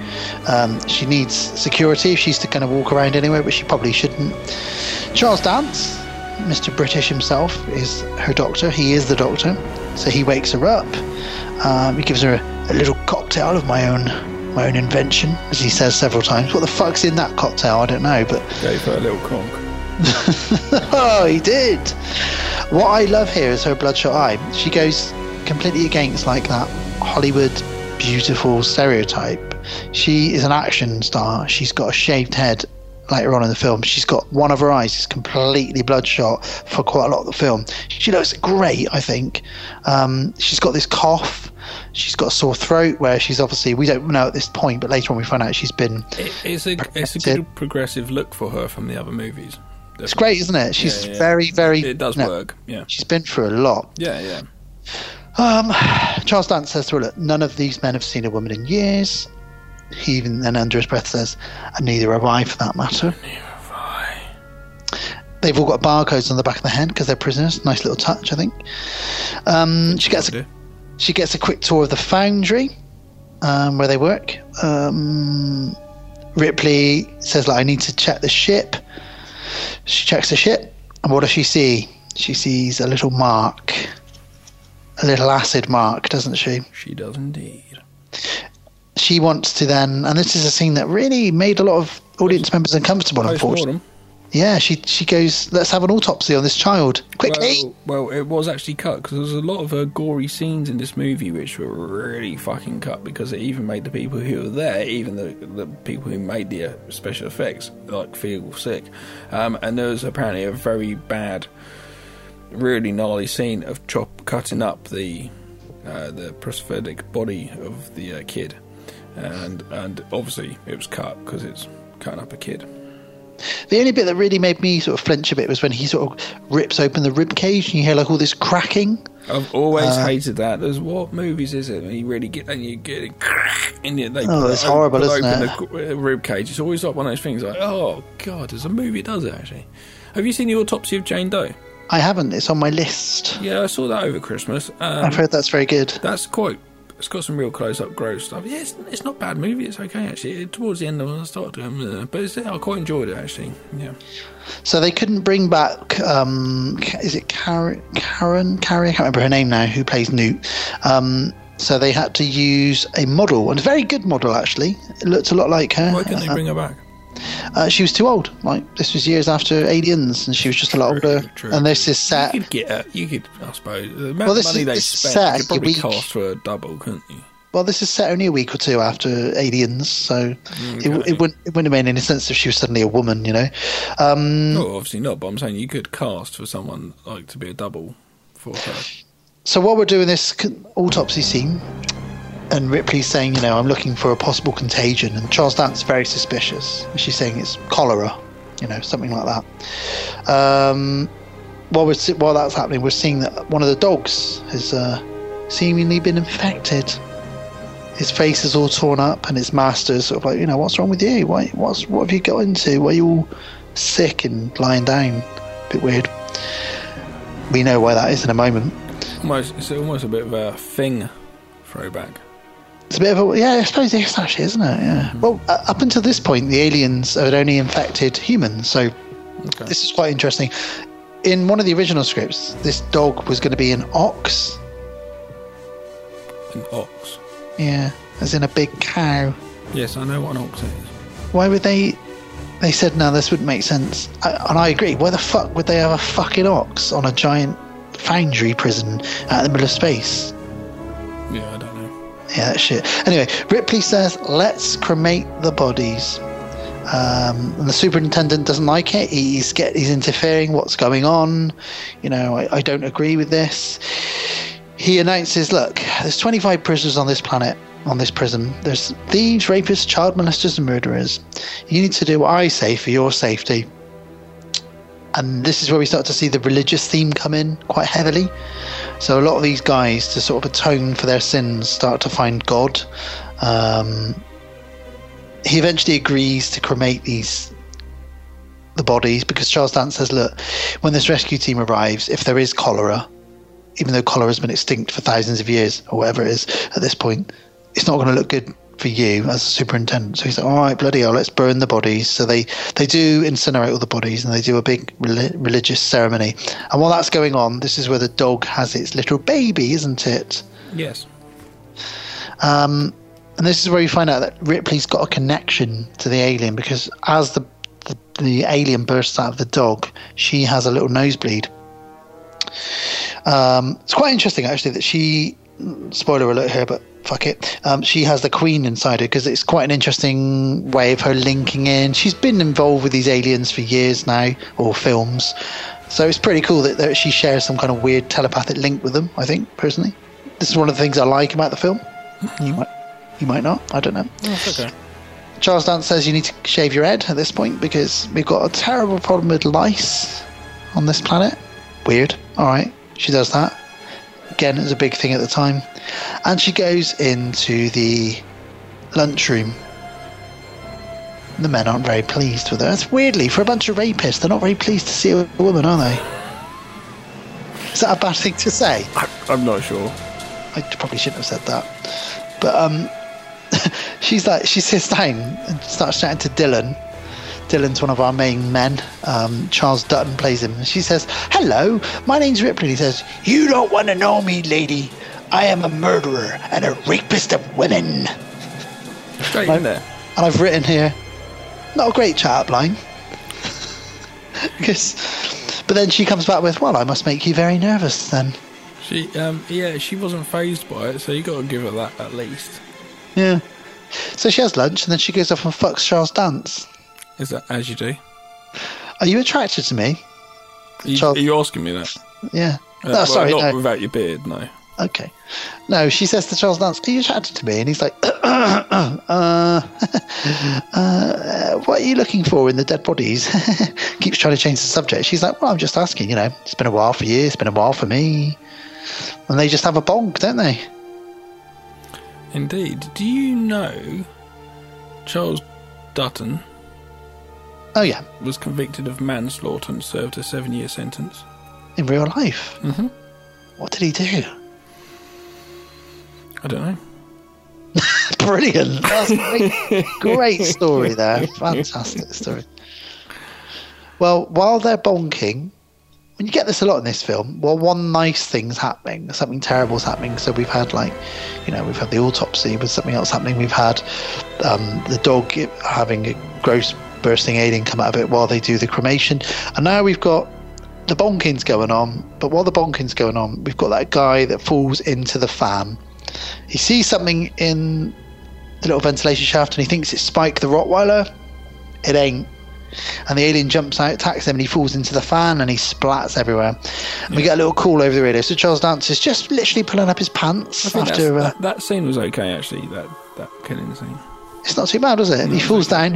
[SPEAKER 5] Um, she needs security if she's to kind of walk around anywhere, but she probably shouldn't. Charles Dance, Mr. British himself, is her doctor. He is the doctor, so he wakes her up. Um, he gives her a, a little cocktail of my own, my own invention, as he says several times. What the fuck's in that cocktail? I don't know, but
[SPEAKER 1] Gave her a little conk. <laughs>
[SPEAKER 5] oh, he did. What I love here is her bloodshot eye. She goes completely against like that Hollywood beautiful stereotype. She is an action star. She's got a shaved head later on in the film. She's got one of her eyes is completely bloodshot for quite a lot of the film. She looks great, I think. Um, she's got this cough. She's got a sore throat where she's obviously we don't know at this point, but later on we find out she's been
[SPEAKER 1] It, it's a it's a good progressive look for her from the other movies.
[SPEAKER 5] It's great, isn't it? She's
[SPEAKER 1] Yeah, yeah.
[SPEAKER 5] very, very.
[SPEAKER 1] It does
[SPEAKER 5] know,
[SPEAKER 1] work. Yeah.
[SPEAKER 5] She's been through a lot.
[SPEAKER 1] Yeah, yeah.
[SPEAKER 5] Um, Charles Dance says to her, Look, none of these men have seen a woman in years. He even then, under his breath, says, and neither have I for that matter. They've all got barcodes on the back of the head because they're prisoners. Nice little touch, I think. Um, she gets a, she gets a quick tour of the foundry um, where they work. Um, Ripley says, like, I need to check the ship. She checks the ship, and what does she see? She sees a little mark, a little acid mark, doesn't she?
[SPEAKER 1] She does indeed.
[SPEAKER 5] She wants to then, and this is a scene that really made a lot of audience members uncomfortable. Unfortunately. Yeah. She she goes, "Let's have an autopsy on this child quickly."
[SPEAKER 1] Well, well, it was actually cut because there was a lot of uh, gory scenes in this movie which were really fucking cut because it even made the people who were there, even the the people who made the uh, special effects, like feel sick. Um, and there was apparently a very bad, really gnarly scene of chop cutting up the uh, the prosthetic body of the uh, kid, and and obviously it was cut because it's cutting up a kid.
[SPEAKER 5] The only bit that really made me sort of flinch a bit was when he sort of rips open the rib cage and you hear like all this cracking.
[SPEAKER 1] I've always
[SPEAKER 5] Uh,
[SPEAKER 1] hated that. There's what movies is it? You really get and you get it, and you, they
[SPEAKER 5] Oh, it's horrible, isn't
[SPEAKER 1] open The uh, rib cage. It's always like one of those things. Like, oh god, there's a movie that does it actually. Have you seen the autopsy of Jane Doe?
[SPEAKER 5] I haven't. It's on my list.
[SPEAKER 1] Yeah, I saw that over Christmas. Um,
[SPEAKER 5] I've heard that's very good.
[SPEAKER 1] That's quite. It's got some real close-up gross stuff. Yeah, it's, it's not a bad movie. It's okay actually. Towards the end, I started to, uh, but I quite enjoyed it actually. Yeah.
[SPEAKER 5] So they couldn't bring back. Um, is it Karen? Karen? Carrie? I can't remember her name now. Who plays Newt? Um, so they had to use a model, and a very good model actually. It looked a lot like her.
[SPEAKER 1] Why couldn't they bring her back?
[SPEAKER 5] Uh, she was too old. Like this was years after Aliens, and she was just a lot older. and this is set.
[SPEAKER 1] You could get. A, you could, I suppose. The amount
[SPEAKER 5] Well,
[SPEAKER 1] of
[SPEAKER 5] this
[SPEAKER 1] money
[SPEAKER 5] is-
[SPEAKER 1] they spent,
[SPEAKER 5] set
[SPEAKER 1] you could probably cast for a double, couldn't you?
[SPEAKER 5] Well, this is set only a week or two after Aliens, so it, it wouldn't it wouldn't have made any sense if she was suddenly a woman, you know. Um,
[SPEAKER 1] No, obviously not. But I'm saying you could cast for someone like to be a double for her.
[SPEAKER 5] So while we're doing this autopsy scene, and Ripley's saying, you know, I'm looking for a possible contagion, and Charles Dance is very suspicious. She's saying it's cholera, you know, something like that. Um, while we're while that's happening, we're seeing that one of the dogs has uh, seemingly been infected. His face is all torn up, and his master's sort of like, you know, what's wrong with you? Why, what's what have you got into? Why are you all sick and lying down? bit weird. We know why that is in a moment.
[SPEAKER 1] Almost, it's almost a bit of a thing throwback.
[SPEAKER 5] It's a bit of a yeah, I suppose it is actually, isn't it? Yeah. Well, uh, up until this point, the aliens had only infected humans, so this is quite interesting. In one of the original scripts, this dog was going to be an ox.
[SPEAKER 1] An ox.
[SPEAKER 5] Yeah, as in a big cow.
[SPEAKER 1] Yes, I know what an ox is.
[SPEAKER 5] Why would they? They said no, this wouldn't make sense, I, and I agree. Why the fuck would they have a fucking ox on a giant foundry prison out in the middle of space?
[SPEAKER 1] Yeah,
[SPEAKER 5] that shit. Anyway, Ripley says, let's cremate the bodies. Um, and the superintendent doesn't like it. He's get he's interfering. What's going on? You know, I, I don't agree with this. He announces, look, there's 25 prisoners on this planet, on this prison. There's thieves, rapists, child molesters, and murderers. You need to do what I say for your safety. And this is where we start to see the religious theme come in quite heavily. So a lot of these guys, to sort of atone for their sins, start to find God. Um, he eventually agrees to cremate these the bodies because Charles Dance says, "Look, when this rescue team arrives, if there is cholera, even though cholera has been extinct for thousands of years or whatever it is at this point, it's not going to look good." For you as a superintendent, so he's like, "All right, bloody hell, let's burn the bodies." So they they do incinerate all the bodies, and they do a big reli- religious ceremony. And while that's going on, this is where the dog has its little baby, isn't it?
[SPEAKER 1] Yes.
[SPEAKER 5] Um, and this is where you find out that Ripley's got a connection to the alien because as the, the the alien bursts out of the dog, she has a little nosebleed. Um, it's quite interesting actually that she, spoiler alert here, but fuck it, um, she has the queen inside her because it's quite an interesting way of her linking in. She's been involved with these aliens for years now, or films. So it's pretty cool that, that she shares some kind of weird telepathic link with them. I think personally, this is one of the things I like about the film. You might, you might not. I don't know.
[SPEAKER 1] That's okay.
[SPEAKER 5] Charles Dance says you need to shave your head at this point because we've got a terrible problem with lice on this planet. Weird. All right, she does that. Again, it was a big thing at the time. And she goes into the lunchroom. The men aren't very pleased with her. That's weirdly, for a bunch of rapists, they're not very pleased to see a woman, are they? Is that a bad thing to say?
[SPEAKER 1] I'm not sure.
[SPEAKER 5] I probably shouldn't have said that. But um, <laughs> she's like, she sits down and starts chatting to Dillon. Dillon's one of our main men. Um, Charles Dutton plays him. She says, Hello, my name's Ripley. He says, You don't want to know me, lady. I am a murderer and a rapist of women.
[SPEAKER 1] Straight in there.
[SPEAKER 5] And I've written here, not a great chat up line. <laughs> Because, but then she comes back with, Well, I must make you very nervous then.
[SPEAKER 1] She, um, yeah, she wasn't phased by it, so you got to give her that at least.
[SPEAKER 5] Yeah. So she has lunch and then she goes off and fucks Charles Dance.
[SPEAKER 1] Is that as you do?
[SPEAKER 5] Are you attracted to me?
[SPEAKER 1] Are you, are you asking me that?
[SPEAKER 5] Yeah.
[SPEAKER 1] Uh,
[SPEAKER 5] no,
[SPEAKER 1] well,
[SPEAKER 5] sorry,
[SPEAKER 1] not
[SPEAKER 5] no.
[SPEAKER 1] without your beard, no.
[SPEAKER 5] Okay. No, she says to Charles Dance, Are you attracted to me? And he's like, <clears throat> uh, <laughs> uh, What are you looking for in the dead bodies? <laughs> Keeps trying to change the subject. She's like, Well, I'm just asking, you know, it's been a while for you, it's been a while for me. And they just have a bonk, don't they?
[SPEAKER 1] Indeed. Do you know Charles Dutton
[SPEAKER 5] Oh, yeah.
[SPEAKER 1] was convicted of manslaughter and served a seven year sentence?
[SPEAKER 5] In real life.
[SPEAKER 1] Mm-hmm.
[SPEAKER 5] What did he do?
[SPEAKER 1] I don't know. <laughs>
[SPEAKER 5] Brilliant. That's great, <laughs> great story there. Fantastic story. Well, while they're bonking, when you get this a lot in this film, well, one nice thing's happening, something terrible's happening. So we've had like, you know, we've had the autopsy, with something else happening. We've had um, the dog having a gross bursting alien come out of it while they do the cremation, and now we've got the bonking's going on. But while the bonking's going on, we've got that guy that falls into the fan. He sees something in the little ventilation shaft, and he thinks it's Spike the Rottweiler. It ain't. And the alien jumps out, attacks him, and he falls into the fan and he splats everywhere. And we get a little call over the radio. So Charles Dance is just literally pulling up his pants after. Uh,
[SPEAKER 1] that, that scene was okay, actually. That that killing scene.
[SPEAKER 5] it's not too bad, was it? he falls down.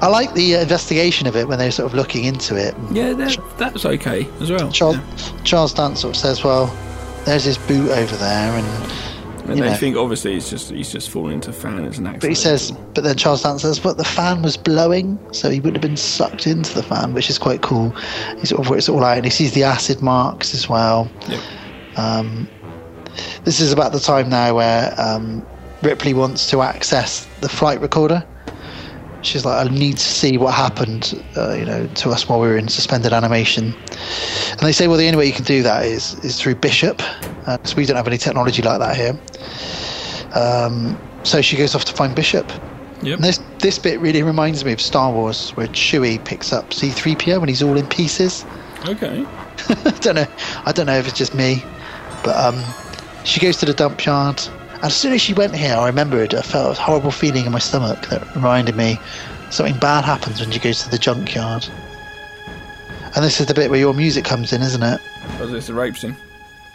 [SPEAKER 5] I like the uh, investigation of it when they're sort of looking into it.
[SPEAKER 1] Yeah, that that's okay as well.
[SPEAKER 5] Charles, Charles Dance sort of says, "Well, there's his boot over there," and
[SPEAKER 1] And
[SPEAKER 5] you
[SPEAKER 1] they
[SPEAKER 5] know.
[SPEAKER 1] think obviously it's just he's just fallen into a fan as an accident.
[SPEAKER 5] But he says, but then Charles Dance says, but the fan was blowing, so he would have been sucked into the fan, which is quite cool. He sort of works it all out, and he sees the acid marks as well.
[SPEAKER 1] Yep.
[SPEAKER 5] Um, this is about the time now where um, Ripley wants to access the flight recorder. She's like, I need to see what happened, uh, you know, to us while we were in suspended animation. And they say, well, the only way you can do that is is through Bishop, because we don't have any technology like that here. Um, so she goes off to find Bishop.
[SPEAKER 1] Yep.
[SPEAKER 5] And this this bit really reminds me of Star Wars, where Chewie picks up C-3PO when he's all in pieces.
[SPEAKER 1] Okay.
[SPEAKER 5] I <laughs> don't know. I don't know if it's just me, but um, she goes to the dump yard. And as soon as she went here, I remembered I felt a horrible feeling in my stomach that reminded me something bad happens when she goes to the junkyard. And this is the bit where your music comes in, isn't it?
[SPEAKER 1] Was this a rape scene?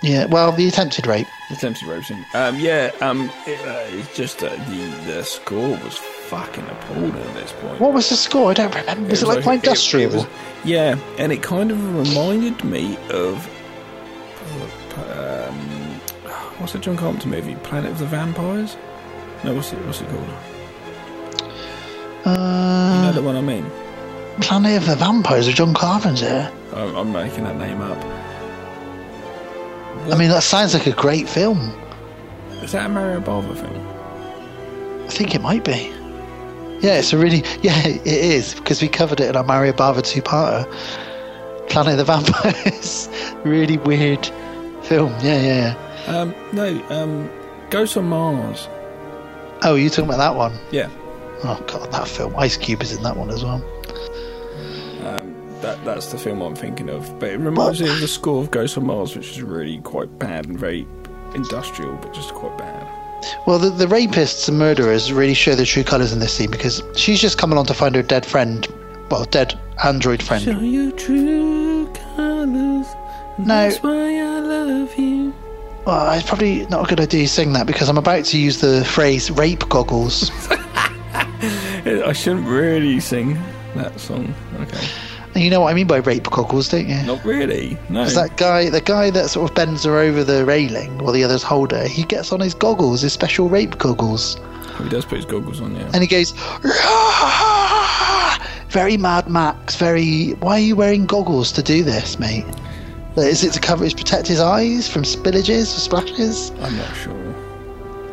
[SPEAKER 5] Yeah. Well, the attempted rape.
[SPEAKER 1] Attempted rape scene. Um, yeah. Um, it, uh, it's just uh, the the score was fucking appalling at this point.
[SPEAKER 5] What was the score? I don't remember. Was it, like quite industrial?
[SPEAKER 1] it was- yeah, and it kind of reminded me of um, what's the John Carpenter movie? Planet of the Vampires. No, what's it? What's it called?
[SPEAKER 5] Uh,
[SPEAKER 1] you know the one I mean.
[SPEAKER 5] Planet of the Vampires with John Carpenter.
[SPEAKER 1] I'm, I'm making that name up.
[SPEAKER 5] I mean, that sounds like a great film.
[SPEAKER 1] Is that a Mario Bava film?
[SPEAKER 5] I think it might be. Yeah, it's a really yeah, it is because we covered it in our Mario Bava two-parter. Planet of the Vampires, <laughs> really weird film. Yeah, yeah, yeah.
[SPEAKER 1] Um, no. Um, Ghosts of Mars.
[SPEAKER 5] Oh, you talking about that one?
[SPEAKER 1] Yeah.
[SPEAKER 5] Oh god, that film. Ice Cube is in that one as well.
[SPEAKER 1] That that's the film I'm thinking of. But it reminds me of the score of Ghosts of Mars, which is really quite bad and very industrial, but just quite bad.
[SPEAKER 5] Well, the, the rapists and murderers really show their true colours in this scene because she's just come along to find her dead friend, well, dead android friend.
[SPEAKER 1] Show your true colors.
[SPEAKER 5] No.
[SPEAKER 1] That's why I love you.
[SPEAKER 5] Well, it's probably not a good idea you sing that because I'm about to use the phrase rape goggles. <laughs>
[SPEAKER 1] I shouldn't really sing that song. Okay.
[SPEAKER 5] You know what I mean by rape goggles, don't you?
[SPEAKER 1] Not really. No.
[SPEAKER 5] Because that guy, the guy that sort of bends her over the railing while the others hold her, he gets on his goggles, his special rape goggles, oh,
[SPEAKER 1] He does put his goggles on, yeah.
[SPEAKER 5] and he goes, "Rah!" very Mad Max, very. Why are you wearing goggles to do this, mate? Is it to cover his protect his eyes from spillages or splashes?
[SPEAKER 1] I'm not sure.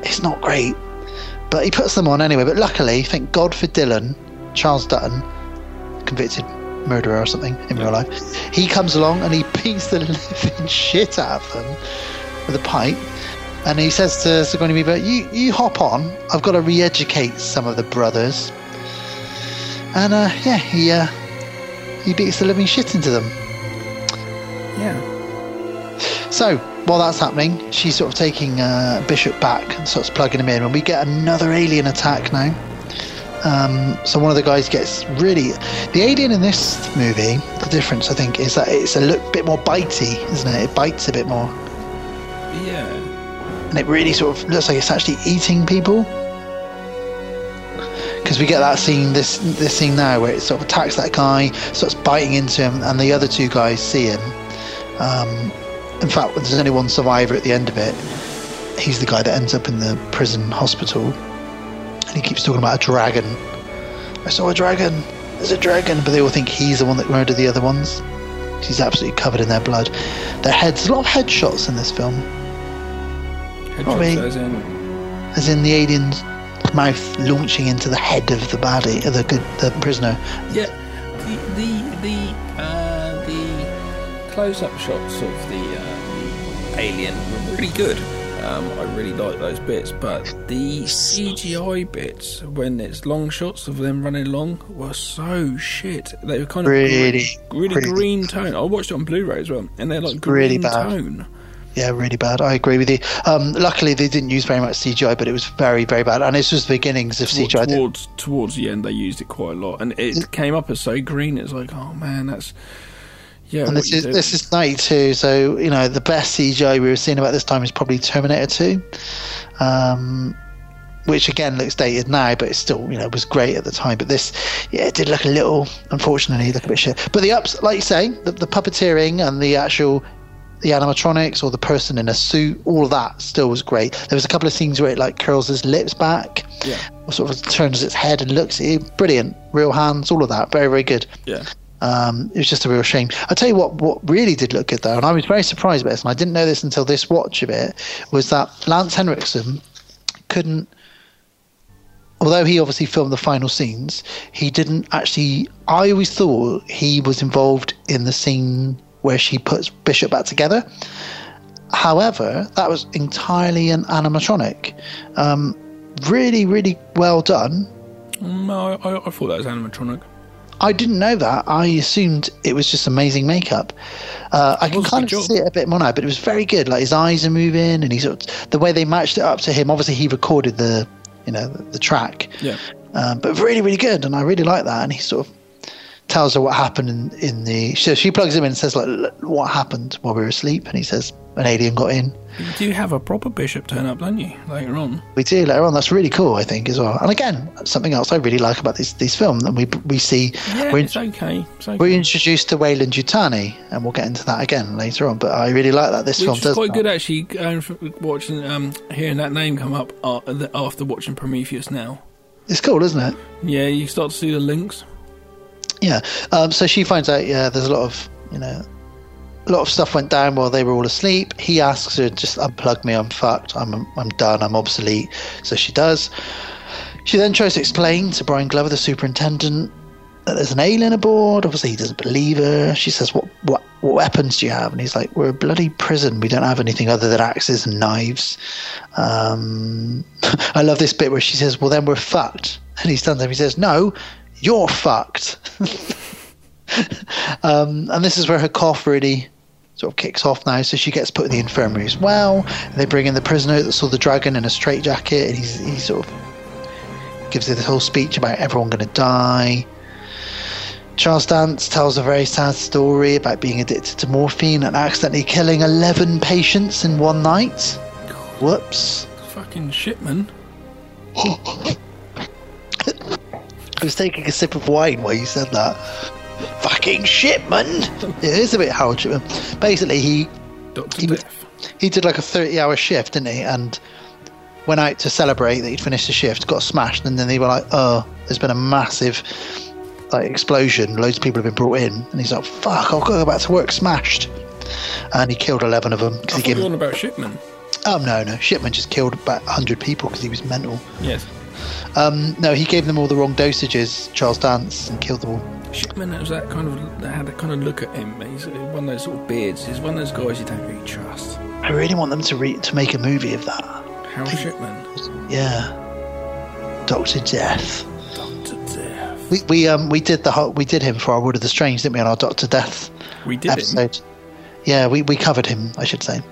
[SPEAKER 5] It's not great, but he puts them on anyway. But luckily, thank God for Dillon, Charles Dutton, convicted murderer or something in real life. He comes along and he beats the <laughs> living shit out of them with a pipe. And he says to Sigourney Weaver, "You you hop on. I've got to re-educate some of the brothers." And uh, yeah, he uh, he beats the living shit into them.
[SPEAKER 1] Yeah.
[SPEAKER 5] So while that's happening, she's sort of taking uh, Bishop back and starts plugging him in, and we get another alien attack now. Um, so one of the guys gets really the alien in this movie. The difference, I think, is that it's a look, bit more bitey, isn't it? It bites a bit more,
[SPEAKER 1] Yeah.
[SPEAKER 5] and it really sort of looks like it's actually eating people. Because we get that scene, this this scene now, where it sort of attacks that guy, starts biting into him, and the other two guys see him. Um, in fact, there's only one survivor at the end of it. He's the guy that ends up in the prison hospital, and he keeps talking about a dragon. I saw a dragon. There's a dragon, but they all think he's the one that murdered the other ones. He's absolutely covered in their blood. Their heads, a lot of headshots in this film,
[SPEAKER 1] Headshots as in.
[SPEAKER 5] as in the alien's mouth launching into the head of the body, of the good, the prisoner.
[SPEAKER 1] Yeah. The the the uh, the close-up shots of the, uh, the alien were really good. Um, I really like those bits, but the CGI bits when it's long shots of them running along were so shit. They were kind of
[SPEAKER 5] Really,
[SPEAKER 1] green, really green tone. I watched it on Blu-ray as well, and they're like green
[SPEAKER 5] Really bad.
[SPEAKER 1] tone.
[SPEAKER 5] Yeah, really bad. I agree with you. Um, luckily, they didn't use very much CGI, but it was very, very bad. And this was the beginnings of CGI.
[SPEAKER 1] towards towards the end, they used it quite a lot, and it came up as so green. It's like, oh man, that's yeah.
[SPEAKER 5] and this is
[SPEAKER 1] do-
[SPEAKER 5] this is ninety two, so you know the best CGI we were seeing about this time is probably Terminator two, um, which again looks dated now, but it still you know was great at the time. But this, yeah, it did look a little, unfortunately, look a bit shit. But the ups, like you say, the, the puppeteering and the actual the animatronics or the person in a suit, all of that still was great. There was a couple of scenes where it like curls his lips back,
[SPEAKER 1] Yeah.
[SPEAKER 5] or sort of turns its head and looks at you. Brilliant, real hands, all of that, very very good.
[SPEAKER 1] yeah.
[SPEAKER 5] Um, it was just a real shame. I'll tell you what, what really did look good though, and I was very surprised by this, and I didn't know this until this watch of it, was that Lance Henriksen couldn't, although he obviously filmed the final scenes, he didn't actually, I always thought he was involved in the scene where she puts Bishop back together. However, that was entirely an animatronic. Um, really, really well done.
[SPEAKER 1] No, I, I thought that was animatronic.
[SPEAKER 5] I didn't know that. I assumed it was just amazing makeup. Uh, I can kind of
[SPEAKER 1] job.
[SPEAKER 5] see it a bit more now, but it was very good. Like his eyes are moving, and he's sort of, the way they matched it up to him. Obviously, he recorded the you know the, the track,
[SPEAKER 1] Yeah.
[SPEAKER 5] um, but really, really good, and I really like that. And he sort of tells her what happened in, in the. So she plugs him in and says like, "What happened while we were asleep?" And he says, "An alien got in."
[SPEAKER 1] You do have a proper bishop turn up, don't you? Later on.
[SPEAKER 5] We do later on. That's really cool, I think, as well. And again, something else I really like about these these films, and we we see
[SPEAKER 1] Yeah,
[SPEAKER 5] we're,
[SPEAKER 1] it's okay. It's okay.
[SPEAKER 5] we're introduced to Weyland Yutani, and we'll get into that again later on. But I really like that this film
[SPEAKER 1] Which is
[SPEAKER 5] does.
[SPEAKER 1] quite
[SPEAKER 5] that.
[SPEAKER 1] good actually. Watching, um, hearing that name come up uh, after watching Prometheus. Now,
[SPEAKER 5] It's cool, isn't it?
[SPEAKER 1] yeah, you start to see the links.
[SPEAKER 5] Yeah. Um, so she finds out, yeah, there's a lot of, you know, a lot of stuff went down while they were all asleep. He asks her, just unplug me, I'm fucked, I'm, I'm done, I'm obsolete. So she does. She then tries to explain to Brian Glover, the superintendent, that there's an alien aboard. Obviously, he doesn't believe her. She says, what, what, what weapons do you have? And he's like, We're a bloody prison. We don't have anything other than axes and knives. Um, <laughs> I love this bit where she says, Well, then we're fucked. And he stands up, he says, No, you're fucked. <laughs> um, and this is where her cough really sort of kicks off now. So she gets put in the infirmary as well. They bring in the prisoner that saw the dragon in a straitjacket, and he's, he sort of gives her this whole speech about everyone going to die. Charles Dance tells a very sad story about being addicted to morphine and accidentally killing 11 patients in one night. Whoops.
[SPEAKER 1] Fucking shit, man. <laughs>
[SPEAKER 5] I was taking a sip of wine while you said that. Fucking Shipman! it is a bit Harold Shipman. Basically, he
[SPEAKER 1] Doctor
[SPEAKER 5] he, he did like a 30 hour shift, didn't he? And went out to celebrate that he'd finished the shift, got smashed, and then they were like, oh, there's been a massive like explosion. Loads of people have been brought in. And he's like, fuck, I've got to go back to work smashed. And he killed 11 of them.
[SPEAKER 1] I
[SPEAKER 5] Because he
[SPEAKER 1] thought
[SPEAKER 5] gave
[SPEAKER 1] you on about Shipman.
[SPEAKER 5] Oh, no, no. Shipman just killed about 100 people because he was mental.
[SPEAKER 1] Yes.
[SPEAKER 5] Um, no, he gave them all the wrong dosages, Charles Dance, and killed them all.
[SPEAKER 1] Shipman was that kind of they had a kind of look at him. He's one of those sort of beards. He's one of those guys you don't really trust.
[SPEAKER 5] I really want them to re- to make a movie of that.
[SPEAKER 1] Harold Shipman.
[SPEAKER 5] Yeah. Doctor Death.
[SPEAKER 1] Doctor Death.
[SPEAKER 5] We, we um we did the whole, we did him for our World of the Strange, didn't we? On our Doctor Death
[SPEAKER 1] We did him.
[SPEAKER 5] Yeah, we, we covered him, I should say.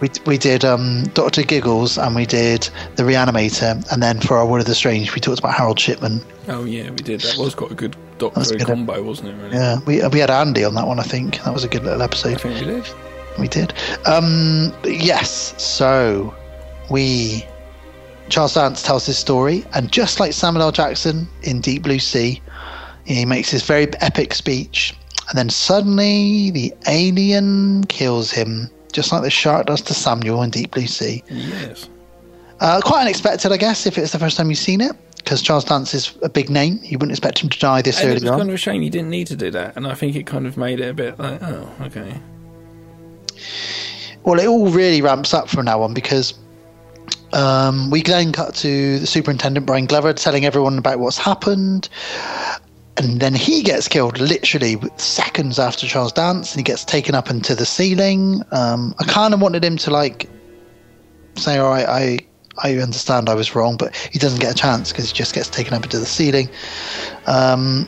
[SPEAKER 5] We we did um Doctor Giggles and we did the Reanimator, and then for our World of the Strange, we talked about Harold Shipman.
[SPEAKER 1] Oh yeah, we did. That was quite a good
[SPEAKER 5] was
[SPEAKER 1] Doctor
[SPEAKER 5] good.
[SPEAKER 1] combo, wasn't it? Really?
[SPEAKER 5] Yeah, we we had Andy on that one. I think that was a good little episode.
[SPEAKER 1] I think we did.
[SPEAKER 5] We did. Um, yes, so we. Charles Dance tells his story, and just like Samuel L. Jackson in Deep Blue Sea, he makes this very epic speech, and then suddenly the alien kills him, just like the shark does to Samuel in Deep Blue Sea.
[SPEAKER 1] Yes.
[SPEAKER 5] Uh, quite unexpected, I guess, if it's the first time you've seen it, because Charles Dance is a big name. You wouldn't expect him to die this
[SPEAKER 1] And it was
[SPEAKER 5] on.
[SPEAKER 1] kind of a shame you didn't need to do that, and I think it kind of made it a bit like, oh, okay.
[SPEAKER 5] Well, it all really ramps up from now on because um, we then cut to the superintendent Brian Glover telling everyone about what's happened, and then he gets killed literally seconds after Charles Dance, and he gets taken up into the ceiling. Um, I kind of wanted him to like say, "All right, I." I understand I was wrong, but he doesn't get a chance because he just gets taken up into the ceiling. Um,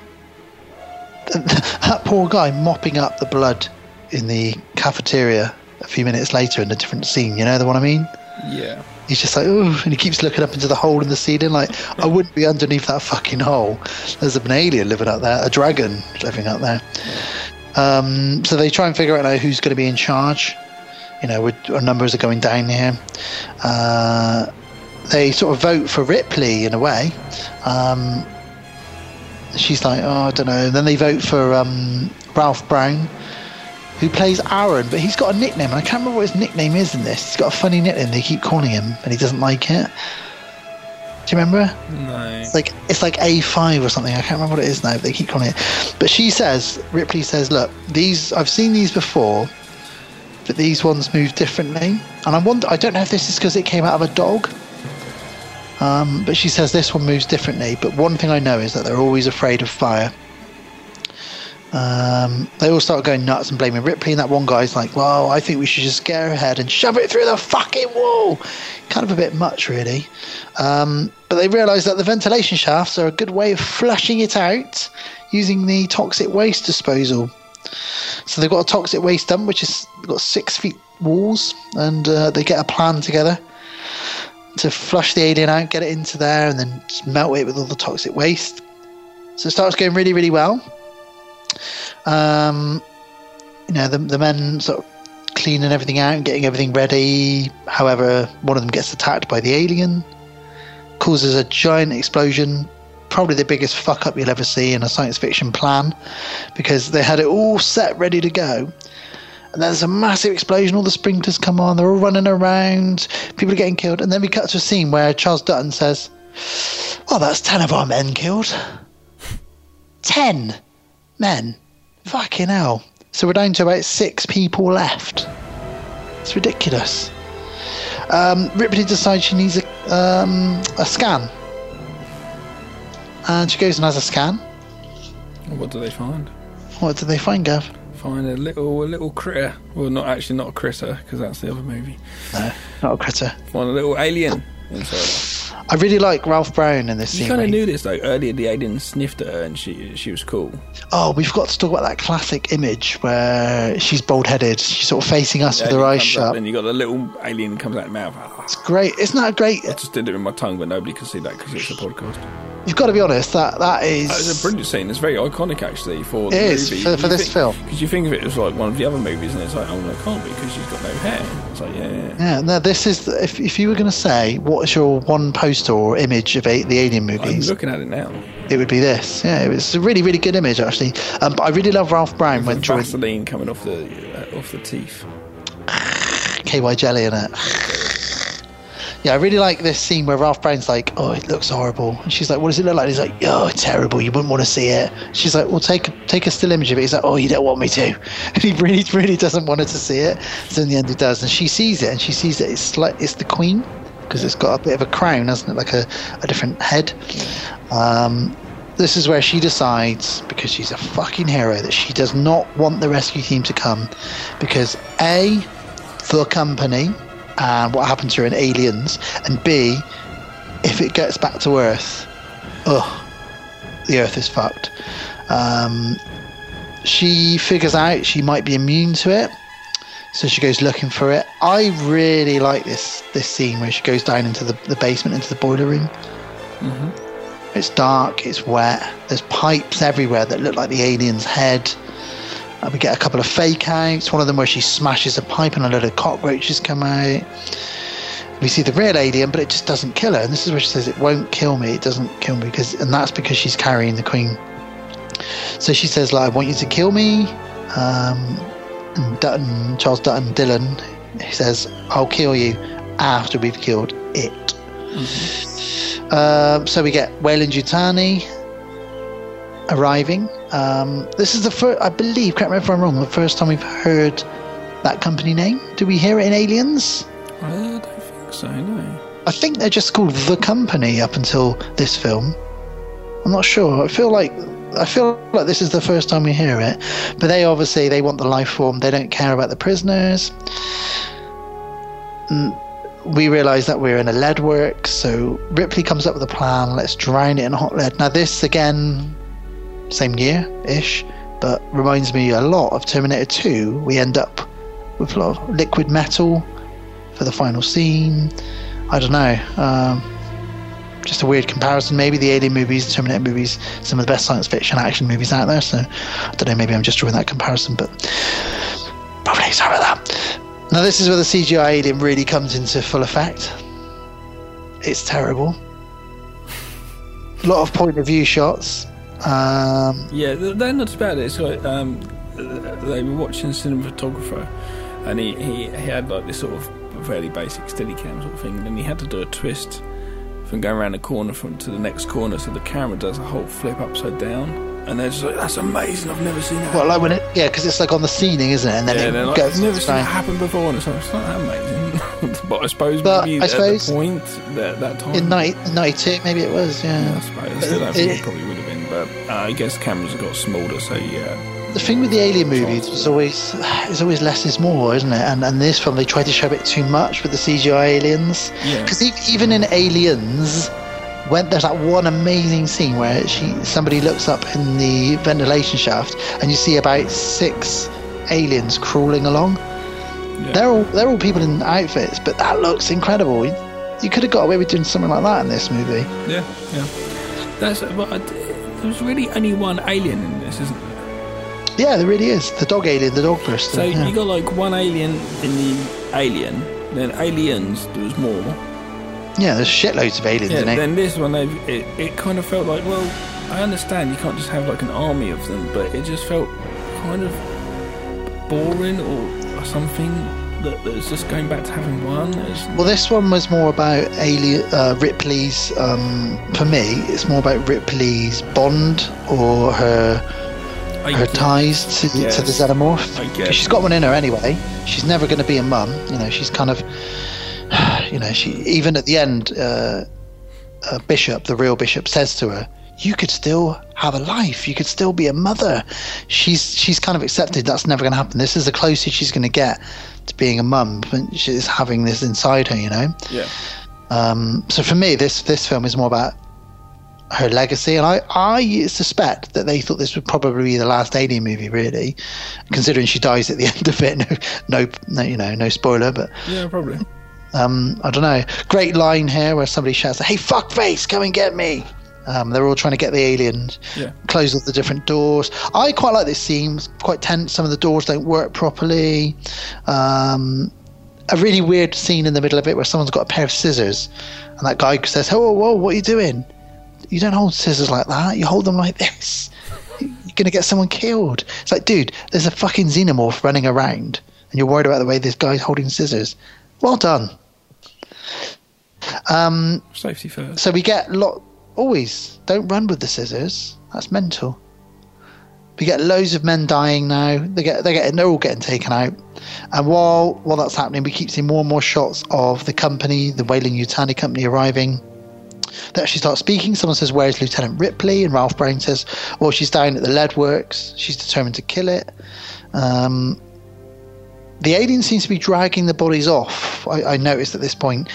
[SPEAKER 5] <laughs> that poor guy mopping up the blood in the cafeteria a few minutes later in a different scene. You know the one I mean?
[SPEAKER 1] Yeah.
[SPEAKER 5] He's just like, oh, and he keeps looking up into the hole in the ceiling. Like, I wouldn't be underneath that fucking hole. There's an alien living out there, a dragon living out there. Um, so they try and figure out now who's going to be in charge. You know, our numbers are going down here. Uh, they sort of vote for Ripley in a way. Um, she's like, oh, I don't know. And then they vote for um, Ralph Brown, who plays Aaron, but he's got a nickname. and I can't remember what his nickname is in this. He's got a funny nickname. They keep calling him, and he doesn't like it. Do you remember?
[SPEAKER 1] No.
[SPEAKER 5] It's like it's like A5 or something. I can't remember what it is now. But they keep calling it. But she says, Ripley says, look, these I've seen these before, but these ones move differently. And I wonder. I don't know if this is because it came out of a dog. Um, but she says this one moves differently. But one thing I know is that they're always afraid of fire. Um, they all start going nuts and blaming Ripley, and that one guy's like, "Well, I think we should just get her head and shove it through the fucking wall." Kind of a bit much, really. Um, but they realise that the ventilation shafts are a good way of flushing it out using the toxic waste disposal. So they've got a toxic waste dump, which has got six feet walls, and uh, they get a plan together to flush the alien out, get it into there, and then melt it with all the toxic waste. So it starts going really, really well. Um, you know, the, the men sort of cleaning everything out and getting everything ready. However, one of them gets attacked by the alien, causes a giant explosion. Probably the biggest fuck up you'll ever see in a science fiction plan because they had it all set ready to go. And there's a massive explosion, all the sprinklers come on, they're all running around, people are getting killed. And then we cut to a scene where Charles Dutton says, Well, that's 10 of our men killed. <laughs> 10 men. Fucking hell. So we're down to about six people left. It's ridiculous. Um, Ripley decides she needs a, um, a scan. And she goes and has a scan.
[SPEAKER 1] What do they find?
[SPEAKER 5] What do they find, Gav?
[SPEAKER 1] Find a little, a little critter. Well, not actually, not a critter, because that's the other movie.
[SPEAKER 5] No, not a critter.
[SPEAKER 1] Find a little alien inside.
[SPEAKER 5] I really like Ralph Brown in this
[SPEAKER 1] You
[SPEAKER 5] scene.
[SPEAKER 1] You
[SPEAKER 5] kind
[SPEAKER 1] of knew this though. Earlier, the alien sniffed at her, and she she was cool.
[SPEAKER 5] Oh, we've got to talk about that classic image where she's bald headed. She's sort of facing us with her eyes shut.
[SPEAKER 1] and you got the little alien comes out of the mouth.
[SPEAKER 5] It's great. Isn't that great?
[SPEAKER 1] I just did it with my tongue, but nobody can see that because it's a podcast.
[SPEAKER 5] you've got to be honest. That that is
[SPEAKER 1] It's a brilliant scene. It's very iconic, actually, for the
[SPEAKER 5] It is,
[SPEAKER 1] movie.
[SPEAKER 5] for- for this
[SPEAKER 1] think-
[SPEAKER 5] film.
[SPEAKER 1] Because you think of it as like one of the other movies, and it's like, oh no, it can't be because she's got no hair. It's like, yeah, yeah.
[SPEAKER 5] Yeah, no, this is if if you were going to say what is your one poster or image of a, the Alien movies.
[SPEAKER 1] I'm looking at it now.
[SPEAKER 5] it would be this. Yeah, it was a really really good image actually. Um, but I really love Ralph Brown when drawing
[SPEAKER 1] Vaseline coming off the uh, off the teeth. <sighs>
[SPEAKER 5] KY jelly in it. <sighs> Yeah, I really like this scene where Ralph Brown's like, "Oh, it looks horrible," and she's like, "What does it look like?" And he's like, "Oh, terrible. You wouldn't want to see it." She's like, "Well, take take a still image of it." He's like, "Oh, you don't want me to," <laughs> and he really really doesn't want her to see it. So in the end, he does, and she sees it, and she sees that it's like it's the Queen because it's got a bit of a crown, hasn't it? Like a, a different head. Um, this is where she decides, because she's a fucking hero, that she does not want the rescue team to come because A, the company and what happened to her in Aliens, and B, if it gets back to Earth, ugh, the Earth is fucked. Um, she figures out she might be immune to it, so she goes looking for it. I really like this this scene where she goes down into the, the basement, into the boiler room. It's dark, it's wet, there's pipes everywhere that look like the alien's head. Uh, we get a couple of fake outs, one of them where she smashes a pipe and a load of cockroaches come out. We see the real alien, but it just doesn't kill her. And this is where she says, It won't kill me, it doesn't kill me, because and that's because she's carrying the queen. So she says, like, I want you to kill me. Um, and Dutton, Charles Dutton Dillon, he says, I'll kill you after we've killed it. Um, so we get Weyland Yutani arriving. Um, this is the first, I believe, correct me if I'm wrong, the first time we've heard that company name. Do we hear it in Aliens?
[SPEAKER 1] I don't think so. No.
[SPEAKER 5] I think they're just called The Company up until this film. I'm not sure. I feel like I feel like this is the first time we hear it. But they obviously they want the life form. They don't care about the prisoners. Mm, We realise that we're in a lead work, so Ripley comes up with a plan. Let's drown it in hot lead. Now this again, same year ish, but reminds me a lot of Terminator 2. We end up with a lot of liquid metal for the final scene. I don't know. Um, just a weird comparison. Maybe the Alien movies, the Terminator movies, some of the best science fiction action movies out there. So I don't know. Maybe I'm just drawing that comparison, but probably sorry about that. Now this is where the CGI alien really comes into full effect. It's terrible. A lot of point of view shots. Um,
[SPEAKER 1] Yeah, they're not bad. It's like um, they were watching a cinematographer, and he, he, he had like this sort of fairly basic Steadicam sort of thing, and then he had to do a twist from going around the corner from to the next corner, so the camera does a whole flip upside down, and they're just like, "That's amazing! I've never seen that."
[SPEAKER 5] well, like when it, yeah, because it's like on the ceiling, isn't it? And then
[SPEAKER 1] yeah,
[SPEAKER 5] it
[SPEAKER 1] like,
[SPEAKER 5] goes.
[SPEAKER 1] I've never seen that happen before, and it's like, it's not that amazing. <laughs> but I suppose
[SPEAKER 5] But
[SPEAKER 1] maybe
[SPEAKER 5] I
[SPEAKER 1] at
[SPEAKER 5] suppose
[SPEAKER 1] the point that that time
[SPEAKER 5] in 90, 92, maybe it was. Yeah.
[SPEAKER 1] I suppose I still don't think
[SPEAKER 5] It-
[SPEAKER 1] it probably would have been, but uh, I guess cameras have got smaller, so yeah.
[SPEAKER 5] The thing with the Alien movies is always it's always less is more, isn't it? And and this film they tried to show a bit too much with the CGI aliens.
[SPEAKER 1] Yeah.
[SPEAKER 5] Because even in Aliens, when there's that one amazing scene where she somebody looks up in the ventilation shaft and you see about six aliens crawling along. Yeah. They're all they're all people in outfits, but that looks incredible. You, you could have got away with doing something like that in this movie.
[SPEAKER 1] Yeah, yeah. That's but uh, there's really only one alien in this, isn't there?
[SPEAKER 5] Yeah, there really is. The dog alien, the dog person.
[SPEAKER 1] So
[SPEAKER 5] yeah.
[SPEAKER 1] you got like one alien in the Alien, then Aliens. There was more.
[SPEAKER 5] yeah, there's shitloads of aliens
[SPEAKER 1] Yeah.
[SPEAKER 5] in it.
[SPEAKER 1] Then this one, it, it kind of felt like well, I understand you can't just have like an army of them, but it just felt kind of boring or, or something. That, was just going back to having one. It's,
[SPEAKER 5] Well, this one was more about alien, uh, Ripley's. Um, for me, it's more about Ripley's bond or her her ties to, to the xenomorph. She's got one in her anyway. She's never going to be a mum. You know, she's kind of, <sighs> you know, she even at the end, uh, uh, Bishop, the real Bishop, says to her, "You could still have a life. You could still be a mother." She's she's kind of accepted that's never going to happen. This is the closest she's going to get to being a mum. But she's having this inside her, you know.
[SPEAKER 1] yeah.
[SPEAKER 5] Um, so for me, this this film is more about her legacy, and I I suspect that they thought this would probably be the last Alien movie, really, considering she dies at the <laughs> end of it. No, no, no you know, no spoiler, but
[SPEAKER 1] Yeah, probably.
[SPEAKER 5] um, I don't know. Great line here where somebody shouts, "Hey, fuckface, come and get me!" Um, they're all trying to get the alien,
[SPEAKER 1] Yeah.
[SPEAKER 5] close all the different doors. I quite like this scene. It's quite tense. Some of the doors don't work properly. Um, a really weird scene in the middle of it where someone's got a pair of scissors, and that guy says, "Oh, whoa, what are you doing? You don't hold scissors like that. You hold them like this. You're gonna get someone killed." It's like, dude, there's a fucking xenomorph running around, and you're worried about the way this guy's holding scissors. Well done. Um,
[SPEAKER 1] Safety first.
[SPEAKER 5] so we get lot always don't run with the scissors. That's mental. We get loads of men dying now. They get they get they're all getting taken out. And while while that's happening, we keep seeing more and more shots of the company, the Weyland Yutani company arriving. They actually start speaking. Someone says, "Where's Lieutenant Ripley?" And Ralph Brown says, "Well, she's down at the lead works. She's determined to kill it." Um, the alien seems to be dragging the bodies off. I, I noticed at this point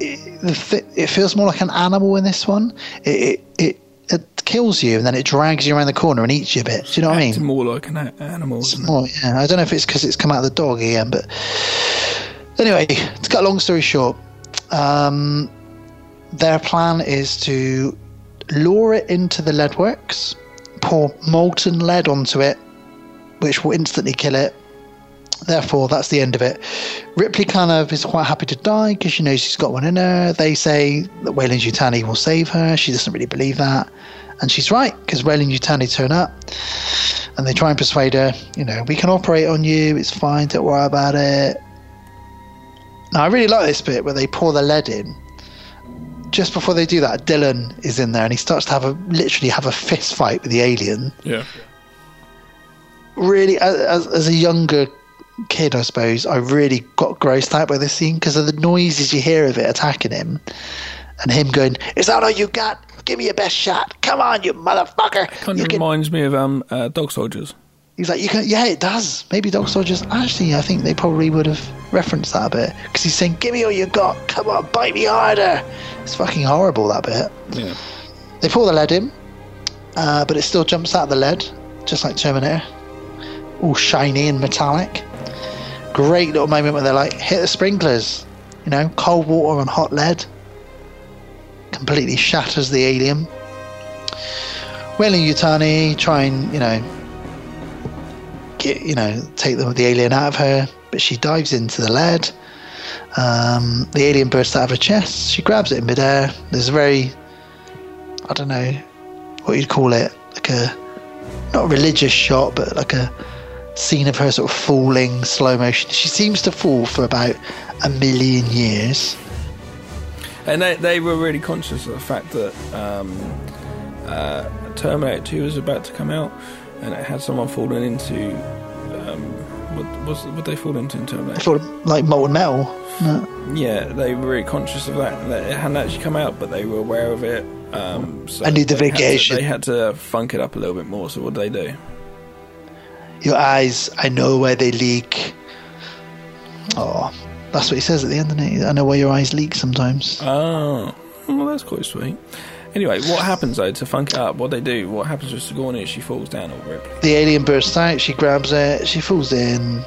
[SPEAKER 5] it, it feels more like an animal in this one. It, it it it kills you and then it drags you around the corner and eats you a bit. Do you know what I mean?
[SPEAKER 1] more like an animal.
[SPEAKER 5] More, yeah. I don't know if it's because it's come out of the dog again, but anyway, to cut a long story short, um, their plan is to lure it into the lead works, pour molten lead onto it, which will instantly kill it. Therefore, that's the end of it. Ripley kind of is quite happy to die because she knows she's got one in her. They say that Weyland Yutani will save her. She doesn't really believe that. And she's right because Weyland Yutani turn up and they try and persuade her, you know, we can operate on you. It's fine. Don't worry about it. Now, I really like this bit where they pour the lead in. Just before they do that, Dillon is in there and he starts to have a literally have a fist fight with the alien
[SPEAKER 1] Yeah.
[SPEAKER 5] really as, as a younger kid i suppose i really got grossed out by this scene because of the noises you hear of it attacking him and him going is that all you got give me your best shot come on you motherfucker
[SPEAKER 1] Kind
[SPEAKER 5] You
[SPEAKER 1] of
[SPEAKER 5] can-"
[SPEAKER 1] reminds me of um, uh, Dog Soldiers.
[SPEAKER 5] He's like you can yeah it does. Maybe dog soldiers actually i think they probably would have referenced that a bit. Because he's saying give me all you got. Come on bite me harder. It's fucking horrible that bit.
[SPEAKER 1] Yeah.
[SPEAKER 5] they pour the lead in uh, but it still jumps out of the lead just like terminator. All shiny and metallic. Great little moment where they're like hit the sprinklers. You know cold water and hot lead. Completely shatters the alien. Weyland Yutani try and you know get you know take the, the alien out of her but she dives into the lead. Um, the alien bursts out of her chest. She grabs it in midair. There's a very I don't know what you'd call it like a not religious shot but like a scene of her sort of falling slow motion. She seems to fall for about a million years.
[SPEAKER 1] And they, they were really conscious of the fact that um, uh, Terminator 2 was about to come out and it had someone fallen into. Um, what was what they fall into in Terminator?
[SPEAKER 5] sort of like molten metal no.
[SPEAKER 1] Yeah, they were really conscious of that. It hadn't actually come out, but they were aware of it. Um, so
[SPEAKER 5] Identification.
[SPEAKER 1] They had, to, they had to funk it up a little bit more. So what did they do?
[SPEAKER 5] Your eyes, I know where they leak. Oh, that's what he says at the end, isn't it? I know where your eyes leak sometimes.
[SPEAKER 1] Oh, well, that's quite sweet. Anyway, what happens though to funk it up? What they do? What happens with Sigourney? She falls down or Ripley.
[SPEAKER 5] The alien bursts out, she grabs it, she falls in.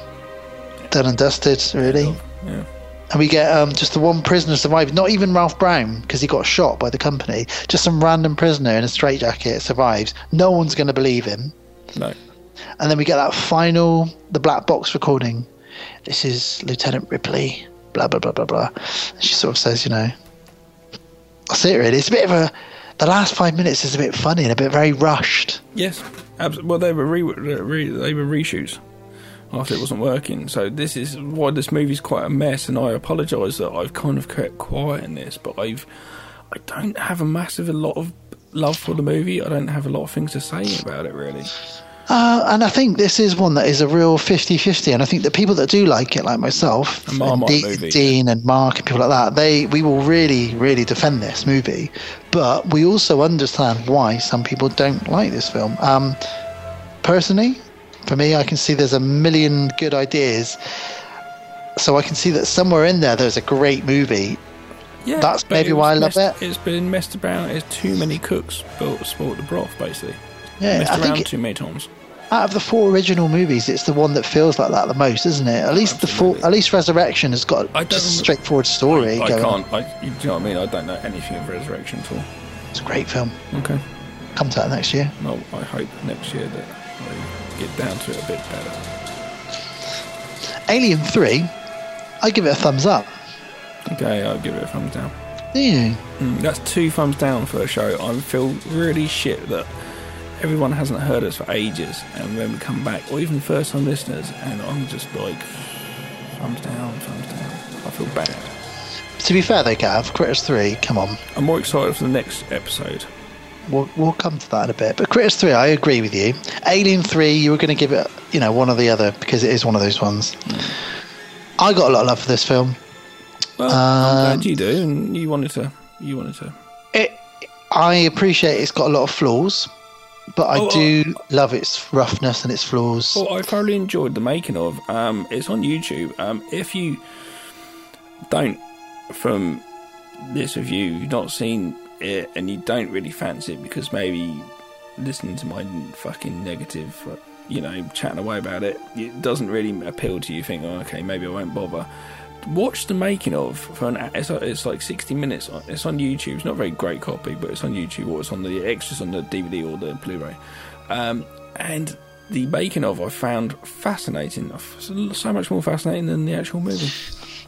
[SPEAKER 5] Done and dusted, really.
[SPEAKER 1] Yeah.
[SPEAKER 5] And we get um, just the one prisoner survived. Not even Ralph Brown, because he got shot by the company. Just some random prisoner in a straitjacket survives. No one's going to believe him.
[SPEAKER 1] No.
[SPEAKER 5] And then we get that final, the black box recording. This is Lieutenant Ripley, blah, blah, blah, blah, blah. And she sort of says, you know, that's it really. It's a bit of a, the last five minutes is a bit funny and a bit very rushed.
[SPEAKER 1] Yes, abs- well, they were re- re- they were reshoots after it wasn't working. So this is why this movie's quite a mess, and I apologise that I've kind of kept quiet in this, but I've I don't have a massive a lot of love for the movie. I don't have a lot of things to say about it really.
[SPEAKER 5] Uh, and I think this is one that is a real 50 50. And I think the people that do like it, like myself, and
[SPEAKER 1] movie.
[SPEAKER 5] Dean and Mark and people like that, they we will really, really defend this movie. But we also understand why some people don't like this film. Um, personally, for me, I can see there's a million good ideas. So I can see that somewhere in there, there's a great movie.
[SPEAKER 1] Yeah,
[SPEAKER 5] That's maybe why I love
[SPEAKER 1] messed-
[SPEAKER 5] it.
[SPEAKER 1] It's been messed about. It's too many cooks built the broth, basically.
[SPEAKER 5] Yeah,
[SPEAKER 1] messed
[SPEAKER 5] I think
[SPEAKER 1] around
[SPEAKER 5] it-
[SPEAKER 1] too many times.
[SPEAKER 5] Out of the four original movies, it's the one that feels like that the most, isn't it? At least the four, at least Resurrection has got just a straightforward story.
[SPEAKER 1] I
[SPEAKER 5] going on.
[SPEAKER 1] can't. I, you know what I mean? I don't know anything of Resurrection at all.
[SPEAKER 5] It's a great film.
[SPEAKER 1] Okay.
[SPEAKER 5] Come to that next year.
[SPEAKER 1] Well, I hope next year that I get down to it a bit better.
[SPEAKER 5] Alien 3, I give it a thumbs up.
[SPEAKER 1] Okay, I'll give it a thumbs down.
[SPEAKER 5] Do you?
[SPEAKER 1] Mm, that's two thumbs down for a show. I feel really shit that everyone hasn't heard us for ages, and when we come back, or even first time listeners, and I'm just like, thumbs down, thumbs down. I feel bad.
[SPEAKER 5] To be fair, though, Gav, Critters 3, come on.
[SPEAKER 1] I'm more excited for the next episode.
[SPEAKER 5] We'll, we'll come to that in a bit. But Critters 3, I agree with you. Alien 3, you were going to give it, you know, one or the other because it is one of those ones. I got a lot of love for this film.
[SPEAKER 1] Well, I'm glad um, you do, and you wanted to. You wanted to.
[SPEAKER 5] It, I appreciate it's got a lot of flaws, but I
[SPEAKER 1] Oh,
[SPEAKER 5] do love its roughness and its flaws.
[SPEAKER 1] Well, I thoroughly enjoyed the making of. Um, it's on YouTube. Um, if you don't, from this review, you've not seen it and you don't really fancy it because maybe listening to my fucking negative, uh, you know, chatting away about it, it doesn't really appeal to you. Think, oh, okay, maybe I won't bother. Watch the making of for an. It's, it's like sixty minutes. It's on YouTube. It's not a very great copy, but it's on YouTube or it's on the extras on the DVD or the Blu-ray. Um, and the making of I found fascinating. So much more fascinating than the actual movie.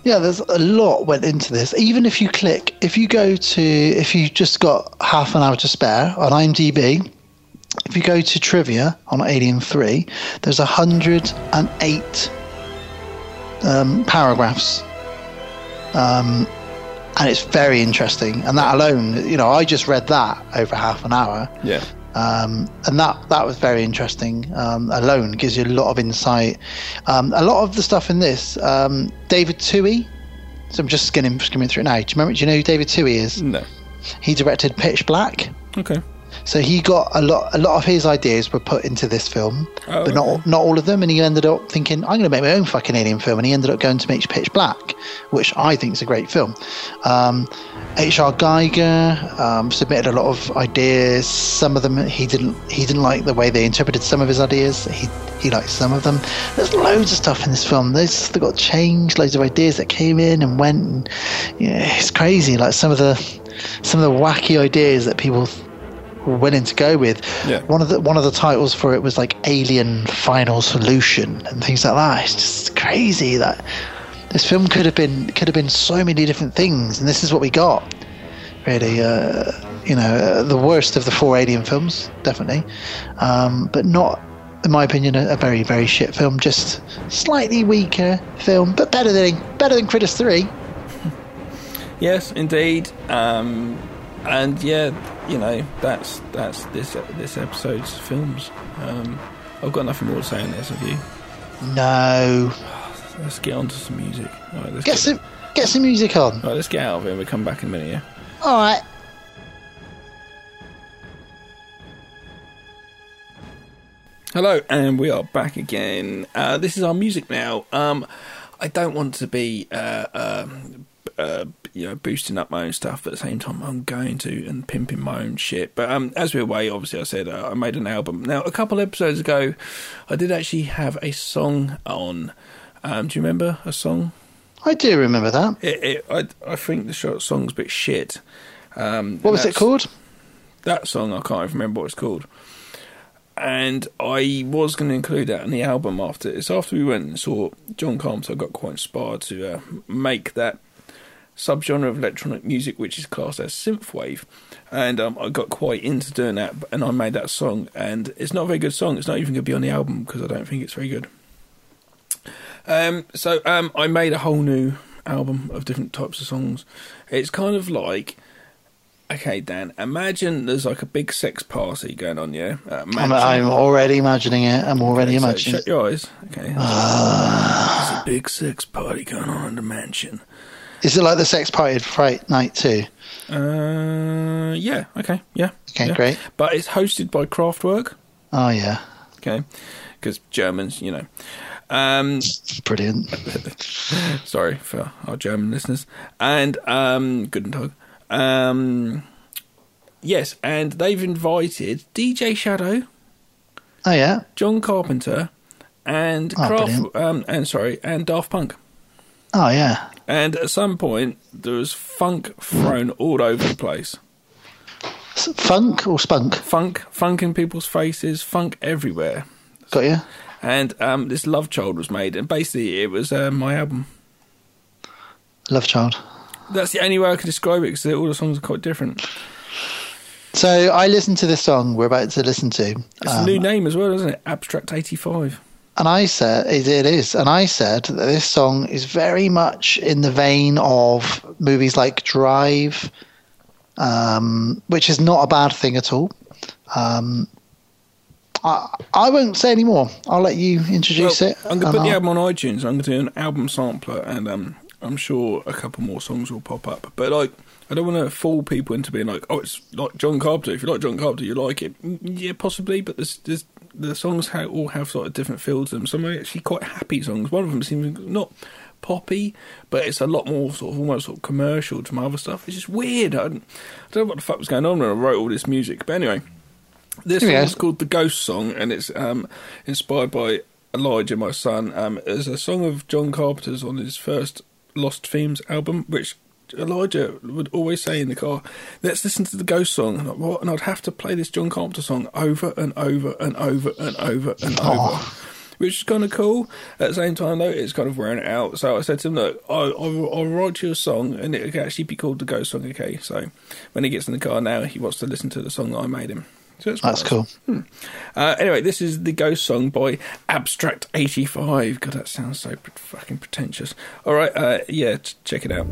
[SPEAKER 5] Yeah, there's a lot went into this. Even if you click, if you go to, if you just got half an hour to spare on IMDb, if you go to trivia on Alien 3, there's 108 um, paragraphs. Um, and it's very interesting. And that alone, you know, I just read that over half an hour.
[SPEAKER 1] Yeah.
[SPEAKER 5] Um, and that that was very interesting. Um, alone gives you a lot of insight. Um, a lot of the stuff in this, um, David Twohy. So I'm just skimming skimming through it now. Do you remember? Do you know who David Twohy is?
[SPEAKER 1] No.
[SPEAKER 5] He directed Pitch Black.
[SPEAKER 1] Okay.
[SPEAKER 5] So he got a lot. A lot of his ideas were put into this film,
[SPEAKER 1] Oh,
[SPEAKER 5] but not not all of them. And he ended up thinking, "I'm going to make my own fucking alien film." And he ended up going to make Pitch Black, which I think is a great film. Um, H.R. Giger um, submitted a lot of ideas. Some of them he didn't he didn't like the way they interpreted some of his ideas. He he liked some of them. There's loads of stuff in this film. There's they got changed. Loads of ideas that came in and went. And, yeah, it's crazy. Like some of the some of the wacky ideas that people willing to go with.
[SPEAKER 1] Yeah.
[SPEAKER 5] One of the one of the titles for it was like Alien Final Solution and things like that. It's just crazy that this film could have been could have been so many different things, and this is what we got. Really, uh, you know, uh, the worst of the four Alien films, definitely, um, but not. In my opinion, a, a very, very shit film. Just slightly weaker film, but better than better than Critters Three.
[SPEAKER 1] Yes, indeed. Um, and yeah, you know that's that's this this episode's films. Um, I've got nothing more to say on this. Have you?
[SPEAKER 5] No.
[SPEAKER 1] Let's get on to some music. Right, let's
[SPEAKER 5] Get some get some music on.
[SPEAKER 1] All right, let's get out of here. We'll come back in a minute. Yeah.
[SPEAKER 5] All right.
[SPEAKER 1] Hello, and we are back again. Uh, this is our music now. Um, I don't want to be, uh, um, uh, you know, boosting up my own stuff, but at the same time, I'm going to and pimping my own shit. But um, as we're away, obviously, I said uh, I made an album. Now, a couple episodes ago, I did actually have a song on. Um, do you remember a song?
[SPEAKER 5] I do remember that.
[SPEAKER 1] It, it, I, I think the short song's a bit shit. Um,
[SPEAKER 5] What was it called?
[SPEAKER 1] That song, I can't even remember what it's called. And I was going to include that in the album after It's After we went and saw John Carpenter, I got quite inspired to uh, make that subgenre of electronic music, which is classed as synthwave. And um, I got quite into doing that, and I made that song. And it's not a very good song. It's not even going to be on the album because I don't think it's very good. Um, so um, I made a whole new album of different types of songs. It's kind of like, okay, Dan, imagine there's like a big sex party going on, yeah. A
[SPEAKER 5] I'm. I'm already imagining it. I'm already
[SPEAKER 1] Okay, so
[SPEAKER 5] imagining.
[SPEAKER 1] Shut your eyes. Okay. There's a big sex party going on in the mansion.
[SPEAKER 5] Is it like the Sex Party Fright Night too?
[SPEAKER 1] Uh, yeah. Okay. Yeah.
[SPEAKER 5] Okay,
[SPEAKER 1] yeah.
[SPEAKER 5] great.
[SPEAKER 1] But it's hosted by Kraftwerk.
[SPEAKER 5] Oh yeah,
[SPEAKER 1] Okay. Because Germans, you know. Um, <laughs>
[SPEAKER 5] brilliant. <laughs>
[SPEAKER 1] sorry for our German listeners. And um, Guten Tag. Um, yes, and they've invited DJ Shadow,
[SPEAKER 5] Oh yeah.
[SPEAKER 1] John Carpenter, and
[SPEAKER 5] Oh,
[SPEAKER 1] Kraft, um, and sorry, and Daft Punk.
[SPEAKER 5] Oh yeah.
[SPEAKER 1] And at some point, there was funk thrown all over the place.
[SPEAKER 5] Funk or spunk?
[SPEAKER 1] Funk, funk in people's faces, funk everywhere.
[SPEAKER 5] Got you.
[SPEAKER 1] And um, this Love Child was made, and basically it was uh, my album.
[SPEAKER 5] Love Child.
[SPEAKER 1] That's the only way I can describe it because all the songs are quite different.
[SPEAKER 5] So I listened to this song we're about to listen to.
[SPEAKER 1] It's a
[SPEAKER 5] um,
[SPEAKER 1] new name as well, isn't it? Abstract 85.
[SPEAKER 5] And I said, it it is. And I said that this song is very much in the vein of movies like Drive, um, which is not a bad thing at all. Um, I, I won't say any more. I'll let you introduce
[SPEAKER 1] Well,
[SPEAKER 5] it.
[SPEAKER 1] I'm going to put the
[SPEAKER 5] I'll-
[SPEAKER 1] album on iTunes. I'm going to do an album sampler, and um, I'm sure a couple more songs will pop up. But like, I don't want to fool people into being like, "Oh, it's like John Carpenter." If you like John Carpenter, you like it. Mm, Yeah, possibly. But there's, there's the songs ha all have sort of different feels to them. Some are actually quite happy songs. One of them seems not poppy, but it's a lot more sort of almost sort of commercial to my other stuff. It's just weird. I don't, I don't know what the fuck was going on when I wrote all this music. But anyway, this song is called the Ghost Song, and it's um, inspired by Elijah, my son. Um, it's a song of John Carpenter's on his first Lost Themes album, which Elijah would always say in the car, "Let's listen to the Ghost Song." And, I'm like, what? and I'd have to play this John Carpenter song over and over and over and over and ah. over. Which is kind of cool. At the same time, though, it's kind of wearing it out. So I said to him, "Look, I'll, I'll, I'll write you a song, and it could actually be called the Ghost Song." Okay, so when he gets in the car now, he wants to listen to the song that I made him. So
[SPEAKER 5] That's cool.
[SPEAKER 1] Hmm. Uh, anyway, this is the Ghost Song by Abstract 85. God, that sounds so fucking pretentious. All right, uh, yeah, ch- check it out.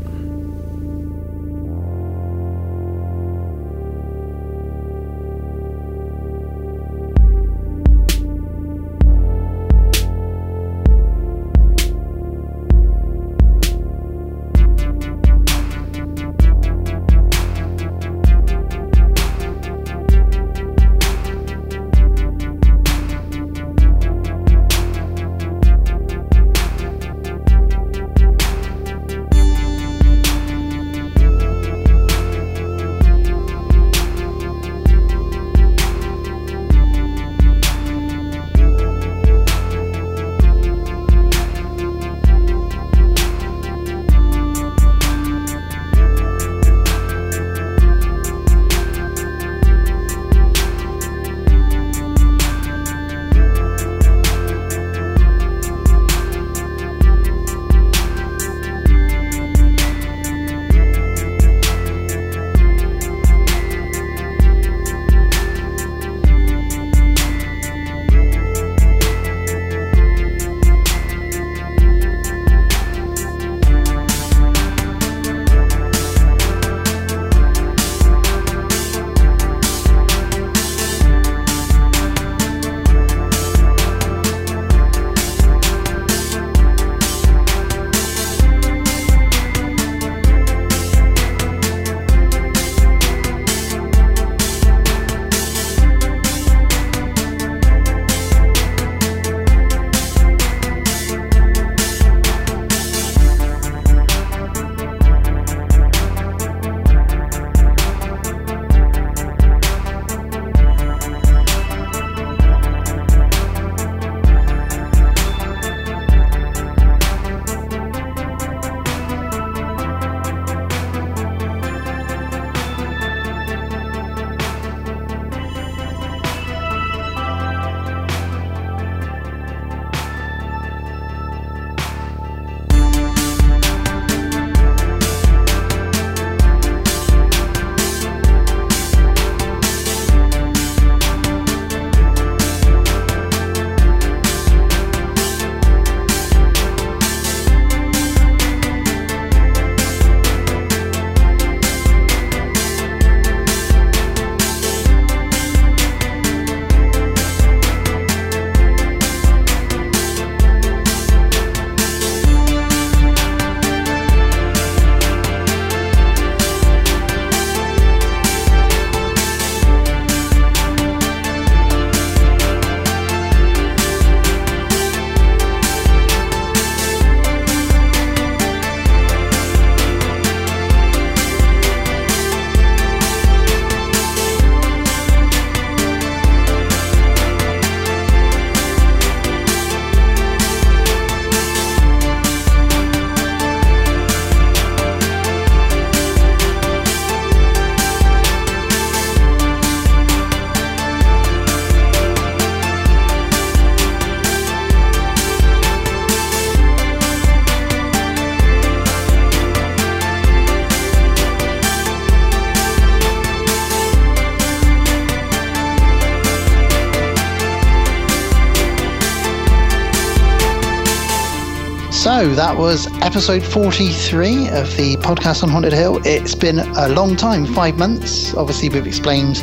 [SPEAKER 5] So that was episode 43 of the podcast on Haunted Hill. It's been a long time, five months. Obviously, we've explained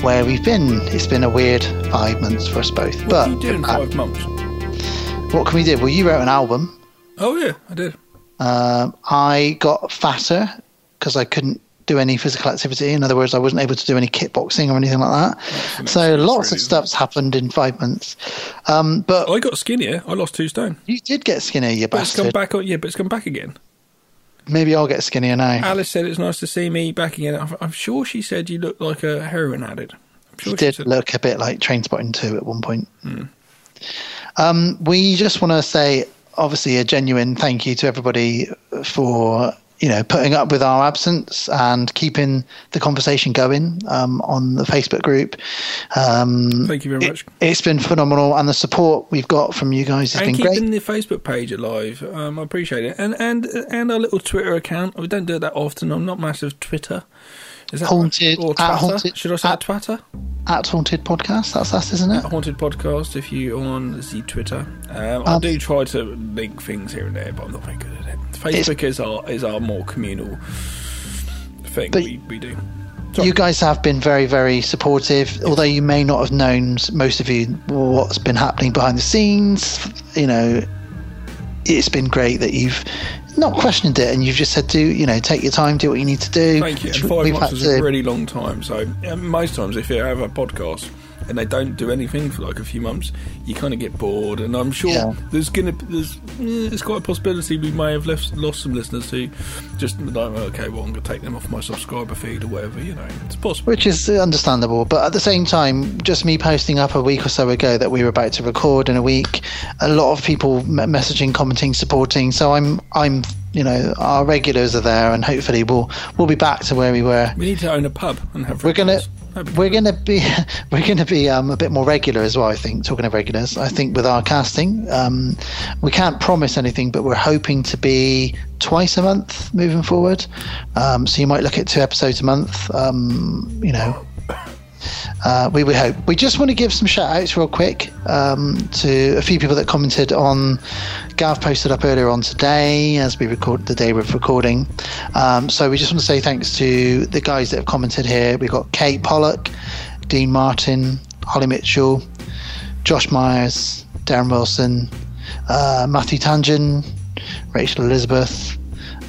[SPEAKER 5] where we've been. It's been a weird five months for us both.
[SPEAKER 1] What
[SPEAKER 5] but
[SPEAKER 1] are you doing
[SPEAKER 5] uh,
[SPEAKER 1] five months?
[SPEAKER 5] what can we do? Well, you wrote an album.
[SPEAKER 1] Oh yeah, I did.
[SPEAKER 5] Um, I got fatter because I couldn't do any physical activity. In other words, I wasn't able to do any kickboxing or anything like that. So lots of stuff's happened in five months. Um, but
[SPEAKER 1] I got skinnier. I lost two stone.
[SPEAKER 5] you did get skinnier, you
[SPEAKER 1] But it's come back. on- Yeah, but it's come back again.
[SPEAKER 5] Maybe I'll get skinnier now.
[SPEAKER 1] Alice said it's nice to see me back again. I'm, I'm sure she said you look like a heroin addict. I'm sure
[SPEAKER 5] You
[SPEAKER 1] she
[SPEAKER 5] did
[SPEAKER 1] said-
[SPEAKER 5] look a bit like Trainspotting 2 at one point.
[SPEAKER 1] Hmm.
[SPEAKER 5] Um, we just want to say, obviously, a genuine thank you to everybody for you know putting up with our absence and keeping the conversation going um, on the Facebook group. Um,
[SPEAKER 1] Thank you very much.
[SPEAKER 5] It, has been phenomenal, and the support we've got from you guys has
[SPEAKER 1] and
[SPEAKER 5] been
[SPEAKER 1] keeping
[SPEAKER 5] great.
[SPEAKER 1] the Facebook page alive. Um, I appreciate it, and and and our little Twitter account. We don't do it that often. I'm not massive Twitter. Is that
[SPEAKER 5] Haunted-
[SPEAKER 1] right? or
[SPEAKER 5] at
[SPEAKER 1] Twitter?
[SPEAKER 5] Haunted-
[SPEAKER 1] Should I say at, Twitter?
[SPEAKER 5] At Haunted Podcast, that's us, isn't it?
[SPEAKER 1] Haunted podcast. If you on the Twitter, um, I
[SPEAKER 5] Um,
[SPEAKER 1] do try to link things here and there, but I'm not very good at it. Facebook is our is our more communal thing we, we do.
[SPEAKER 5] You guys have been very, very supportive. Although you may not have known, most of you, what's been happening behind the scenes. You know, it's been great that you've not questioned it and you've just said, "Do you know, take your time, do what you need to do."
[SPEAKER 1] Thank you. five months is a really long time. So most times, if you have a podcast and they don't do anything for like a few months, you kind of get bored. And I'm sure
[SPEAKER 5] Yeah.
[SPEAKER 1] there's gonna there's eh, there's quite a possibility we may have left, lost some listeners who just like okay, well I'm gonna take them off my subscriber feed or whatever. You know, it's possible.
[SPEAKER 5] Which is understandable, but at the same time, just me posting up a week or so ago that we were about to record in a week, a lot of people messaging, commenting, supporting. So I'm, I'm, you know, our regulars are there, and hopefully we'll we'll be back to where we were.
[SPEAKER 1] We need to own a pub and have.
[SPEAKER 5] We're gonna we're gonna be <laughs> we're gonna be um, a bit more regular as well. I think talking of regulars, I think with our casting, um, we can't promise anything, but we're hoping to be twice a month moving forward. Um, so you might look at two episodes a month. Um, you know. Uh, we would hope. We just want to give some shout outs real quick um, to a few people that commented on. Gav posted up earlier on today as we record the day we're recording. Um, so we just want to say thanks to the guys that have commented here. We've got Kate Pollock, Dean Martin, Holly Mitchell, Josh Myers, Darren Wilson, uh, Matthew Tangen, Rachel Elizabeth,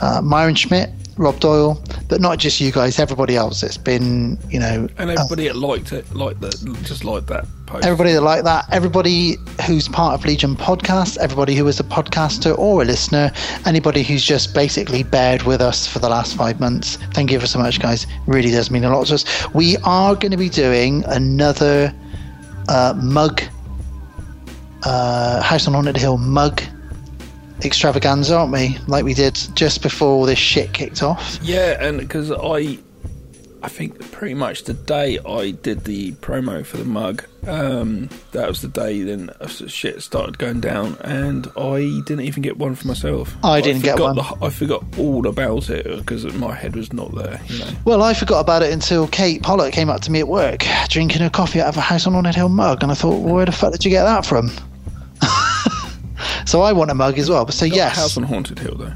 [SPEAKER 5] uh, Myron Schmidt, Rob Doyle, but not just you guys, everybody else. It's been, you know,
[SPEAKER 1] And everybody that liked it, like that, just like that post.
[SPEAKER 5] everybody that liked that, everybody who's part of Legion Podcast, everybody who is a podcaster or a listener, anybody who's just basically bared with us for the last five months. Thank you ever so much, guys. Really does mean a lot to us. We are going to be doing another uh, mug, uh, House on Haunted Hill mug extravaganza, aren't we? Like we did just before this shit kicked off.
[SPEAKER 1] Yeah, and because I, I think pretty much the day I did the promo for the mug, um, that was the day then shit started going down, and I didn't even get one for myself.
[SPEAKER 5] I didn't get one.
[SPEAKER 1] The, I forgot all about it because my head was not there. You know.
[SPEAKER 5] Well, I forgot about it until Kate Pollock came up to me at work drinking her coffee out of a House on Haunted Hill mug, and I thought, well, where the fuck did you get that from? <laughs> so I want a mug as well. So yes,
[SPEAKER 1] the House on Haunted Hill though.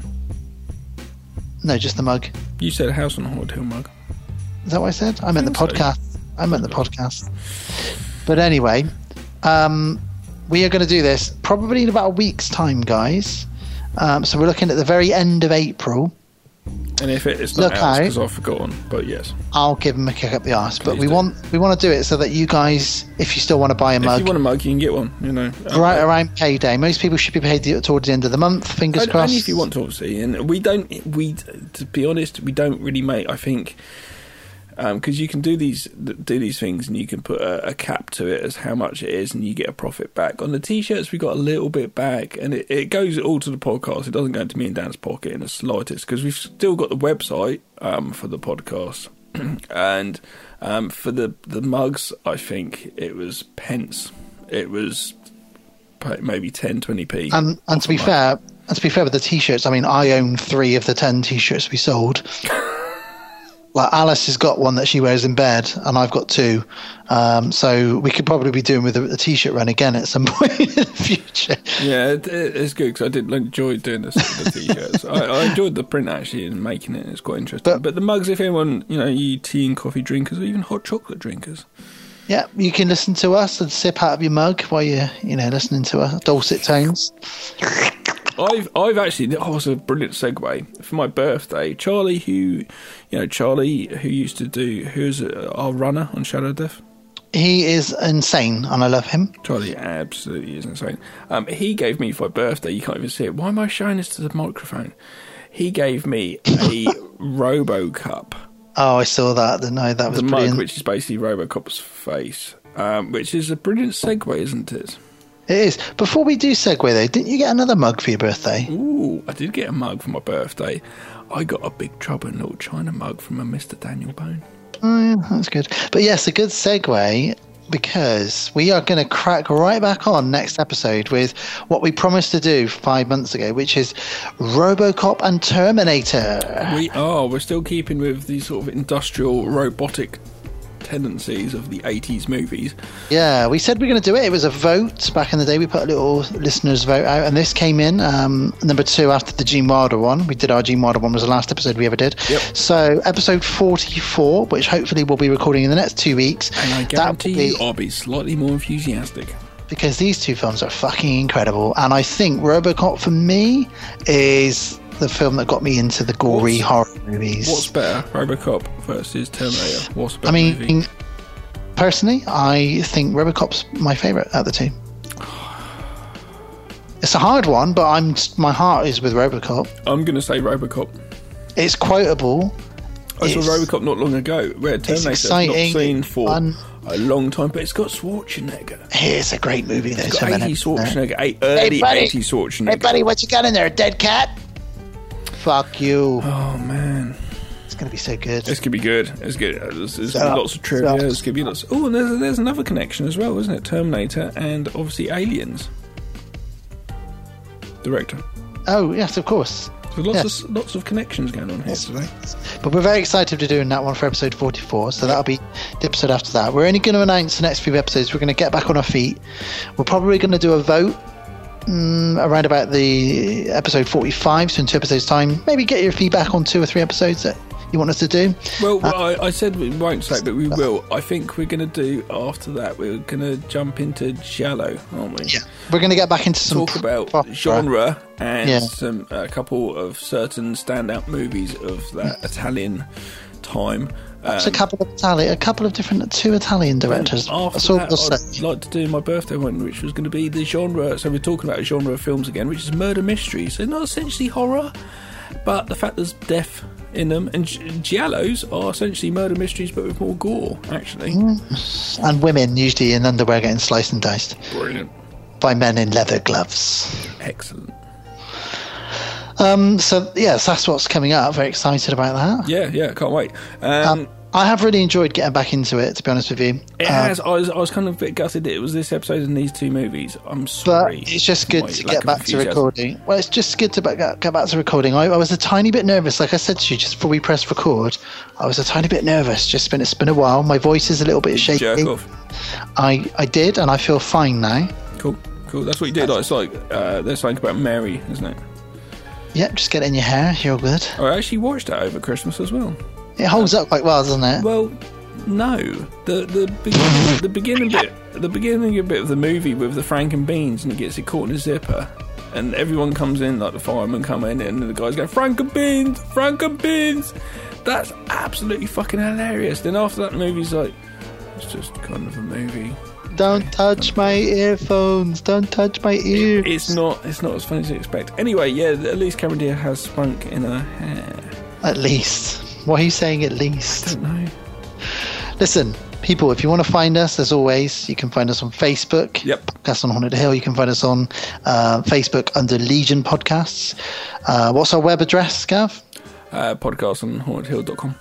[SPEAKER 5] no, just the mug.
[SPEAKER 1] You said a House on Haunted Hill mug.
[SPEAKER 5] Is that what I said? I meant the
[SPEAKER 1] think so.
[SPEAKER 5] podcast. I meant the podcast. But anyway, um, we are going to do this probably in about a week's time, guys. Um, so we're looking at the very end of April.
[SPEAKER 1] And if it's not
[SPEAKER 5] Look
[SPEAKER 1] out because I've forgotten, but yes.
[SPEAKER 5] I'll give them a kick up the arse. But we
[SPEAKER 1] do.
[SPEAKER 5] want we want to do it so that you guys, if you still want to buy a
[SPEAKER 1] If
[SPEAKER 5] mug,
[SPEAKER 1] you want a mug, you can get one. You know, Um,
[SPEAKER 5] right around payday. Most people should be paid towards the end of the month. Fingers crossed.
[SPEAKER 1] Only if you want to, obviously. And we don't. We, to be honest, we don't really make. I think because you can do these do these things, and you can put a, a cap to it as how much it is, and you get a profit back. On the t-shirts, we got a little bit back, and it, it goes all to the podcast. It doesn't go into me and Dan's pocket in the slightest because we've still got the website um, for the podcast. <clears throat> and um, for the the mugs, I think it was pence. It was maybe 10, 20 p.
[SPEAKER 5] And and to be fair, and to be fair with the t-shirts, I mean, I own three of the ten t-shirts we sold. <laughs> Like Alice has got one that she wears in bed, and I've got two. Um, so we could probably be doing with a, a t-shirt run again at some <laughs> point in the future.
[SPEAKER 1] Yeah, it, it's good because I did enjoy doing this with the t-shirts. I, I enjoyed the print actually and making it. It's quite interesting. But, but the mugs, if anyone, you know, you tea and coffee drinkers or even hot chocolate drinkers,
[SPEAKER 5] Yeah, you can listen to us and sip out of your mug while you're, you know, listening to our dulcet tones.
[SPEAKER 1] I've I've actually oh, it was a brilliant segue for my birthday. Charlie, who you know, Charlie, who used to do who's uh, our runner on Shadow Death.
[SPEAKER 5] He is insane, and I love him.
[SPEAKER 1] Charlie absolutely is insane. Um, he gave me for my birthday. You can't even see it. Why am I showing this to the microphone? He gave me a <laughs> Robo Cup.
[SPEAKER 5] Oh, I saw that. Didn't That was
[SPEAKER 1] the
[SPEAKER 5] brilliant.
[SPEAKER 1] which is basically Robocop's face, um, which is a brilliant segue, isn't it?
[SPEAKER 5] It is. Before we do segue, though, didn't you get another mug for your birthday?
[SPEAKER 1] Ooh, I did get a mug for my birthday. I got a Big Trouble in Little China mug from a Mr. Daniel Bone.
[SPEAKER 5] Oh, yeah, that's good. But yes, a good segue because we are going to crack right back on next episode with what we promised to do five months ago, which is Robocop and Terminator.
[SPEAKER 1] We are. We're still keeping with the sort of industrial robotic tendencies of the 80s movies.
[SPEAKER 5] Yeah, we said we are going to do it. It was a vote back in the day. We put a little listeners' vote out, and this came in um, number two after the Gene Wilder one. We did our Gene Wilder one was the last episode we ever did.
[SPEAKER 1] Yep.
[SPEAKER 5] So episode forty-four, which hopefully we'll be recording in the next two weeks.
[SPEAKER 1] And I guarantee
[SPEAKER 5] be-
[SPEAKER 1] you I'll be slightly more enthusiastic.
[SPEAKER 5] because these two films are fucking incredible. And I think RoboCop for me is the film that got me into the gory horror movies.
[SPEAKER 1] What's better, Robocop versus Terminator? What's better
[SPEAKER 5] I mean,
[SPEAKER 1] movie?
[SPEAKER 5] personally, I think RoboCop's my favorite out of the two. It's a hard one, but I'm my heart is with RoboCop.
[SPEAKER 1] I'm going to say Robocop.
[SPEAKER 5] It's quotable.
[SPEAKER 1] I saw
[SPEAKER 5] It's-
[SPEAKER 1] RoboCop not long ago, where Terminator I've not seen for
[SPEAKER 5] fun.
[SPEAKER 1] a long time, but it's got Schwarzenegger.
[SPEAKER 5] It's a great movie. Though,
[SPEAKER 1] It's got 80 Schwarzenegger, eight,
[SPEAKER 5] Hey,
[SPEAKER 1] early
[SPEAKER 5] buddy.
[SPEAKER 1] 80 Schwarzenegger.
[SPEAKER 5] Hey, buddy, what you got in there? A dead cat? Fuck you.
[SPEAKER 1] Oh man,
[SPEAKER 5] it's gonna be so good.
[SPEAKER 1] It's gonna be good. It's good. Uh, There's, there's
[SPEAKER 5] Sucks.
[SPEAKER 1] lots of trivia.
[SPEAKER 5] Sucks.
[SPEAKER 1] There's gonna be lots. Oh, and there's, there's another connection as well, isn't it? Terminator and obviously Aliens. Director.
[SPEAKER 5] Oh yes, of course.
[SPEAKER 1] So lots
[SPEAKER 5] Yes.
[SPEAKER 1] of lots of connections going on here today.
[SPEAKER 5] But we're very excited to be doing that one for episode 44. So that'll be the episode after that. We're only going to announce the next few episodes. We're going to get back on our feet. We're probably going to do a vote mm, around about the episode 45, so in two episodes' time. Maybe get your feedback on two or three episodes that you want us to do.
[SPEAKER 1] Well, uh, I, I said we won't say, but we uh, will. I think we're going to do after that. We're going to jump into Giallo, aren't we?
[SPEAKER 5] Yeah. We're going to get back into some
[SPEAKER 1] talk about
[SPEAKER 5] proper-
[SPEAKER 1] genre and
[SPEAKER 5] Yeah.
[SPEAKER 1] some a couple of certain standout movies of that mm. Italian time.
[SPEAKER 5] Perhaps
[SPEAKER 1] Um,
[SPEAKER 5] a couple of Italian, a couple of different, two Italian directors.
[SPEAKER 1] After that, I'd
[SPEAKER 5] say.
[SPEAKER 1] like to do my birthday one, which was going to be the genre. So we're talking about a genre of films again, which is murder mystery. So not essentially horror, but the fact there's death in them, and giallos are essentially murder mysteries, but with more gore. Actually,
[SPEAKER 5] Mm. And women usually in underwear getting sliced and diced
[SPEAKER 1] brilliant,
[SPEAKER 5] by men in leather gloves.
[SPEAKER 1] excellent.
[SPEAKER 5] Um, so yes, that's what's coming up. Very excited about that.
[SPEAKER 1] Yeah, yeah, can't wait. Um,
[SPEAKER 5] Um, I have really enjoyed getting back into it. To be honest with you,
[SPEAKER 1] It
[SPEAKER 5] Um,
[SPEAKER 1] has. I was, I was kind of a bit gutted that it was this episode and these two movies. I'm sorry.
[SPEAKER 5] but it's just good
[SPEAKER 1] My
[SPEAKER 5] to get back to recording. Well, it's just good to back, get back to recording. I, I was a tiny bit nervous, like I said to you just before we pressed record. I was a tiny bit nervous. Just been it's been a while. My voice is a little bit shaky.
[SPEAKER 1] Jerk off.
[SPEAKER 5] I I did, and I feel fine now.
[SPEAKER 1] Cool, cool. That's what you did. Like, it's like uh, there's something about Mary, isn't it?
[SPEAKER 5] Yep, just get it in your hair. You're good.
[SPEAKER 1] Oh, I actually watched that over Christmas as well.
[SPEAKER 5] It holds up quite well, doesn't it?
[SPEAKER 1] Well, no. The the beginning, the beginning bit, the beginning bit of the movie with the Frank and Beans, and he gets it caught in a zipper, and everyone comes in, like the firemen come in, and the guys go Frank and Beans, Frank and Beans. That's absolutely fucking hilarious. Then after that, the movie's like, it's just kind of a movie.
[SPEAKER 5] Don't touch my earphones. Don't touch my ears.
[SPEAKER 1] It's not. It's not as funny as you expect. Anyway, yeah. At least Cameron Diaz has spunk in her hair.
[SPEAKER 5] At least. Why are you saying at least?
[SPEAKER 1] don't know.
[SPEAKER 5] Listen, people, if you want to find us, as always, you can find us on Facebook.
[SPEAKER 1] Yep.
[SPEAKER 5] Podcast on Haunted Hill. You can find us on uh, Facebook under Legion Podcasts. Uh, what's our web address, Gav?
[SPEAKER 1] Uh, podcast on hauntedhill.com.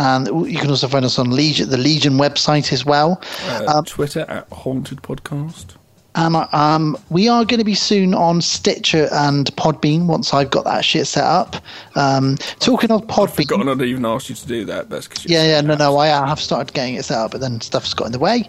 [SPEAKER 5] And you can also find us on Legion, the Legion website as well.
[SPEAKER 1] Uh,
[SPEAKER 5] Um,
[SPEAKER 1] Twitter at haunted podcast.
[SPEAKER 5] And um, we are going to be soon on Stitcher and Podbean once I've got that shit set up. Um, talking of Podbean,
[SPEAKER 1] Forgotten I'd even asked you to do that. That's because
[SPEAKER 5] yeah, yeah, no, no, I have started getting it set up, but then stuff's got in the way.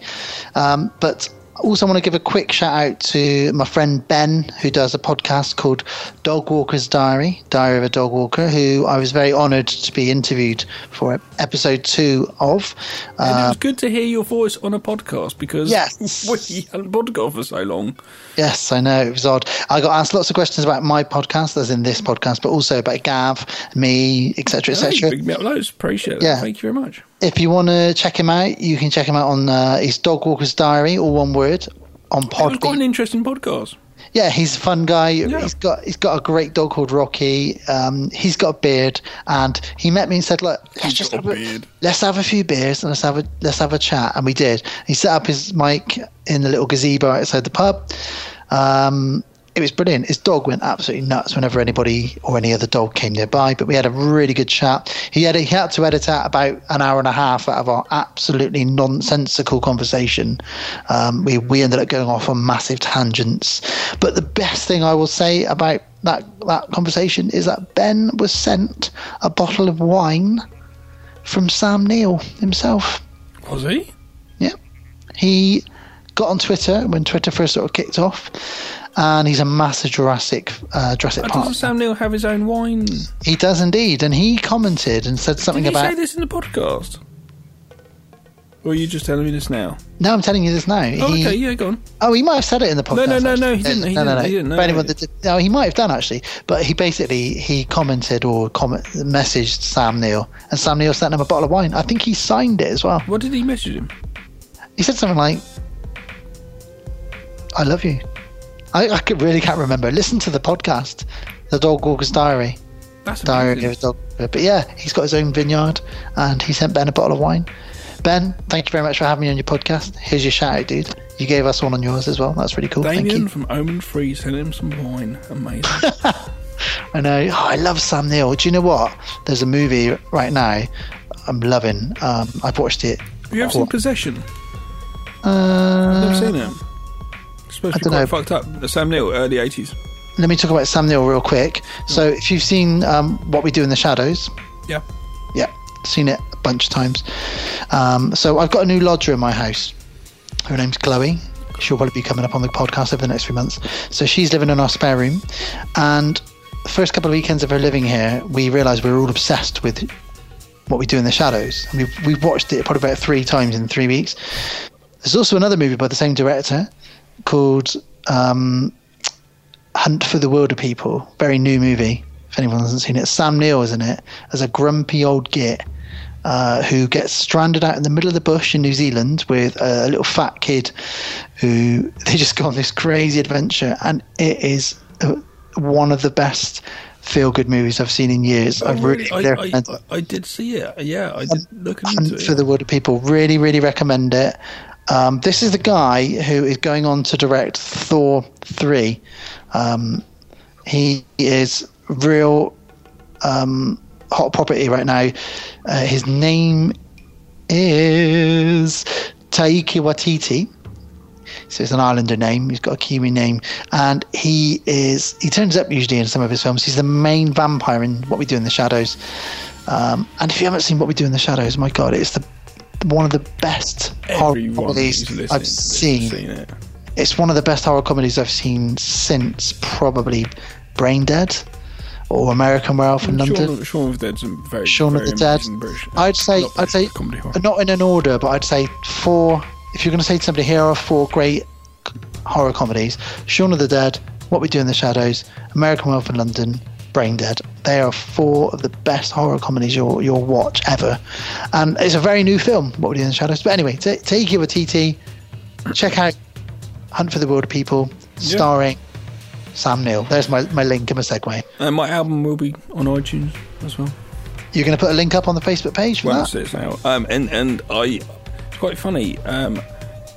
[SPEAKER 5] Um, but also, want to give a quick shout out to my friend Ben, who does a podcast called Dog Walker's Diary, Diary of a Dog Walker, who I was very honoured to be interviewed for episode two of.
[SPEAKER 1] And it
[SPEAKER 5] Uh,
[SPEAKER 1] was good to hear your voice on a podcast because
[SPEAKER 5] Yes. <laughs>
[SPEAKER 1] we hadn't podcast for so long.
[SPEAKER 5] Yes, I know it was odd. I got asked lots of questions about my podcast, as in this podcast, but also about Gav, me, etc.,
[SPEAKER 1] Hey,
[SPEAKER 5] etc.
[SPEAKER 1] big me up loads. Appreciate it.
[SPEAKER 5] Yeah.
[SPEAKER 1] Thank you very much.
[SPEAKER 5] If you want to check him out, you can check him out on uh, his Dog Walker's Diary, all one word, on
[SPEAKER 1] was quite
[SPEAKER 5] Podbean.
[SPEAKER 1] an interesting podcast.
[SPEAKER 5] Yeah, he's a fun guy. He's got he's got a great dog called Rocky. Um, he's got a beard, and he met me and said, "Look, let's just have a, let's have a few beers and let's have a let's have a chat." And we did. He set up his mic in the little gazebo outside the pub. Um, it was brilliant. His dog went absolutely nuts whenever anybody or any other dog came nearby. But we had a really good chat. He had he had to edit out about an hour and a half out of our absolutely nonsensical conversation. Um, we we ended up going off on massive tangents. But the best thing I will say about that that conversation is that Ben was sent a bottle of wine from Sam Neill himself.
[SPEAKER 1] Was he?
[SPEAKER 5] Yeah. He got on Twitter when Twitter first sort of kicked off, and he's a massive Jurassic uh, Jurassic Park.
[SPEAKER 1] Doesn't Sam Neill have his own wine?
[SPEAKER 5] He does indeed, and he commented and said something about
[SPEAKER 1] Did he
[SPEAKER 5] about.
[SPEAKER 1] say this in the podcast? Or are you just telling me this now?
[SPEAKER 5] No, I'm telling you this now.
[SPEAKER 1] Oh,
[SPEAKER 5] He-
[SPEAKER 1] okay, yeah, go on.
[SPEAKER 5] Oh, he might have said it in the podcast.
[SPEAKER 1] No, no, no, no, he didn't, he
[SPEAKER 5] no, no,
[SPEAKER 1] didn't,
[SPEAKER 5] no.
[SPEAKER 1] he didn't, no.
[SPEAKER 5] Anyone that no, he might have done actually, but he basically he commented or comment messaged Sam Neill, and Sam Neill sent him a bottle of wine. I think he signed it as well.
[SPEAKER 1] What did he message him?
[SPEAKER 5] He said something like, "I love you." I, I really can't remember. Listen to the podcast, The Dog Walker's Diary.
[SPEAKER 1] That's
[SPEAKER 5] Diary of a Dog. But yeah, he's got his own vineyard, and he sent Ben a bottle of wine. Ben, thank you very much for having me on your podcast. Here's your shout out, dude. You gave us one on yours as well. That's really cool. Thank
[SPEAKER 1] Damien
[SPEAKER 5] you.
[SPEAKER 1] from Omen Free sent him some wine. Amazing. <laughs>
[SPEAKER 5] I know. Oh, I love Sam Neill. Do you know what? There's a movie right now I'm loving. Um, I've watched it.
[SPEAKER 1] Have you ever seen Possession?
[SPEAKER 5] Uh,
[SPEAKER 1] I've never seen it. Supposed
[SPEAKER 5] I
[SPEAKER 1] to be
[SPEAKER 5] dunno.
[SPEAKER 1] fucked up. Sam Neill, early 80s.
[SPEAKER 5] Let me talk about Sam Neill real quick. So, if you've seen um, What We Do in the Shadows,
[SPEAKER 1] Yeah.
[SPEAKER 5] yeah, seen it a bunch of times. Um, so, I've got a new lodger in my house. Her name's Chloe. She'll probably be coming up on the podcast over the next few months. So, she's living in our spare room. And the first couple of weekends of her living here, we realised we were all obsessed with what we do in the shadows. And we've, we've watched it probably about three times in three weeks. There's also another movie by the same director called um, Hunt for the Wilderpeople. Very new movie. If anyone hasn't seen it, Sam Neill is in it as a grumpy old git uh, who gets stranded out in the middle of the bush in New Zealand with a little fat kid who <laughs> they just go on this crazy adventure, and it is uh, one of the best feel good movies I've seen in years. I really,
[SPEAKER 1] I,
[SPEAKER 5] really
[SPEAKER 1] I, I, I did see it. Yeah, I did look into
[SPEAKER 5] Hunt
[SPEAKER 1] it.
[SPEAKER 5] for the Wilderpeople. Really, really recommend it. Um, this is the guy who is going on to direct Thor 3. Um, he is real um, hot property right now. Uh, his name is Taika Waititi. So it's an Islander name. He's got a Kiwi name, and he is. He turns up usually in some of his films. He's the main vampire in What We Do in the Shadows. Um, and if you haven't seen What We Do in the Shadows, my God, it's the one of the best horror comedies I've
[SPEAKER 1] to this has
[SPEAKER 5] seen.
[SPEAKER 1] seen it.
[SPEAKER 5] It's one of the best horror comedies I've seen since probably Braindead or American Werewolf in London.
[SPEAKER 1] Shaun, Shaun of the Dead's very,
[SPEAKER 5] Shaun of
[SPEAKER 1] very
[SPEAKER 5] the Dead.
[SPEAKER 1] British-
[SPEAKER 5] I'd say
[SPEAKER 1] not
[SPEAKER 5] I'd say
[SPEAKER 1] comedy horror.
[SPEAKER 5] not in an order, but I'd say four. If you're going to say to somebody, here are four great horror comedies: Shaun of the Dead, What We Do in the Shadows, American Werewolf in London, Braindead. They are four of the best horror comedies you'll you'll watch ever, and it's a very new film. What We Do in the Shadows. But anyway, ta- take you a TT. Check out Hunt for the Wilderpeople,
[SPEAKER 1] Yeah.
[SPEAKER 5] starring Sam Neill. There's my, my link and my segue.
[SPEAKER 1] And my album will be on iTunes as well.
[SPEAKER 5] You're going to put a link up on the Facebook page for
[SPEAKER 1] Once
[SPEAKER 5] that?
[SPEAKER 1] it's out. Um, and and I, it's quite funny. Um,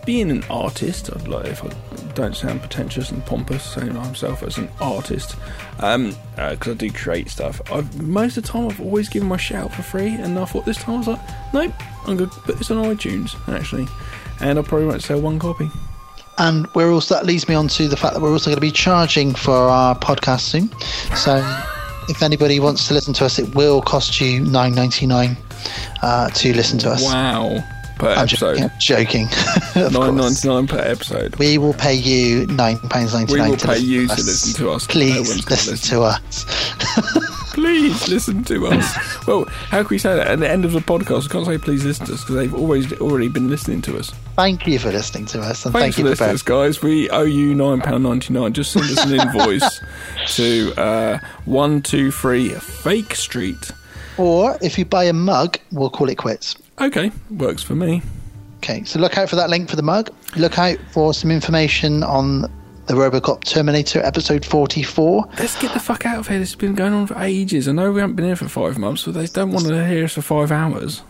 [SPEAKER 1] being an artist, I'd like if I don't sound pretentious and pompous, saying myself as an artist, um, because I do create stuff. I've most of the time I've always given my shout for free, and I thought this time I was like, nope, I'm gonna put this on iTunes actually, and I probably won't sell one copy.
[SPEAKER 5] and we're also that leads me on to the fact that we're also going to be charging for our podcast soon. So, if anybody wants to listen to us, it will cost you nine ninety nine uh, to listen to us.
[SPEAKER 1] Wow. Per
[SPEAKER 5] I'm
[SPEAKER 1] episode.
[SPEAKER 5] joking. joking. <laughs>
[SPEAKER 1] Nine ninety nine per episode.
[SPEAKER 5] We will pay you nine pounds ninety
[SPEAKER 1] We will pay
[SPEAKER 5] listen
[SPEAKER 1] you
[SPEAKER 5] to us.
[SPEAKER 1] listen to us.
[SPEAKER 5] Please
[SPEAKER 1] one's gonna
[SPEAKER 5] listen, to us.
[SPEAKER 1] Please listen to us. well, how can we say that at the end of the podcast? We can't say please listen to us because they've always already been listening to us.
[SPEAKER 5] Thank you for listening to us, and
[SPEAKER 1] Thanks
[SPEAKER 5] thank
[SPEAKER 1] for
[SPEAKER 5] you for
[SPEAKER 1] listeners, guys. We owe you nine pound ninety nine. Just send us an <laughs> invoice to uh, one two three Fake Street.
[SPEAKER 5] Or if you buy a mug, we'll call it quits.
[SPEAKER 1] Okay, works for me.
[SPEAKER 5] Okay, so look out for that link for the mug. Look out for some information on the Robocop Terminator episode 44.
[SPEAKER 1] Let's get the fuck out of here. This has been going on for ages. I know we haven't been here for five months, but they don't want to hear us for five hours.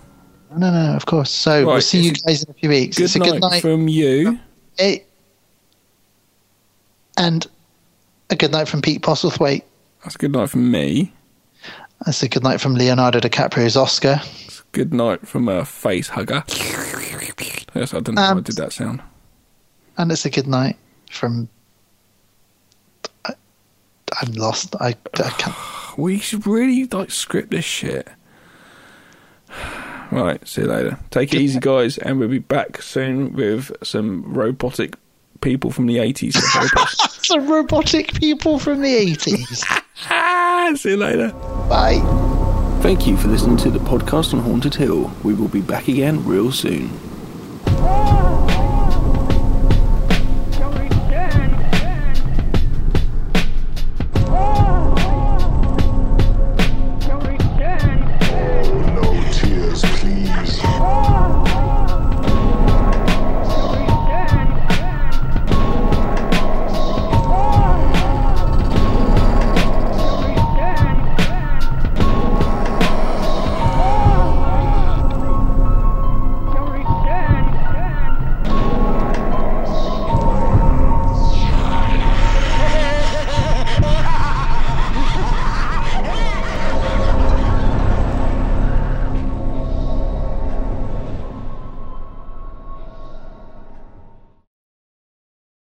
[SPEAKER 5] No, no, no, of course. So we'll see you guys in a few weeks.
[SPEAKER 1] Good
[SPEAKER 5] it's a
[SPEAKER 1] night,
[SPEAKER 5] good night
[SPEAKER 1] from you.
[SPEAKER 5] Eh, and a good night from Pete Postlethwaite.
[SPEAKER 1] That's a good night from me.
[SPEAKER 5] That's a good night from Leonardo DiCaprio's Oscar.
[SPEAKER 1] Good night from a face hugger. Yes, I don't know how I
[SPEAKER 5] Um,
[SPEAKER 1] did that sound.
[SPEAKER 5] And it's a good night from. I, I'm lost. I, I can't. <sighs>
[SPEAKER 1] We should really like script this shit. <sighs> Right, see you later. Take it easy, guys, and we'll be back soon with some robotic people from the 80s to help us.
[SPEAKER 5] Some robotic people from the 80s.
[SPEAKER 1] Ah, <laughs> see you later.
[SPEAKER 5] Bye.
[SPEAKER 1] Thank you for listening to the podcast on Haunted Hill. We will be back again real soon.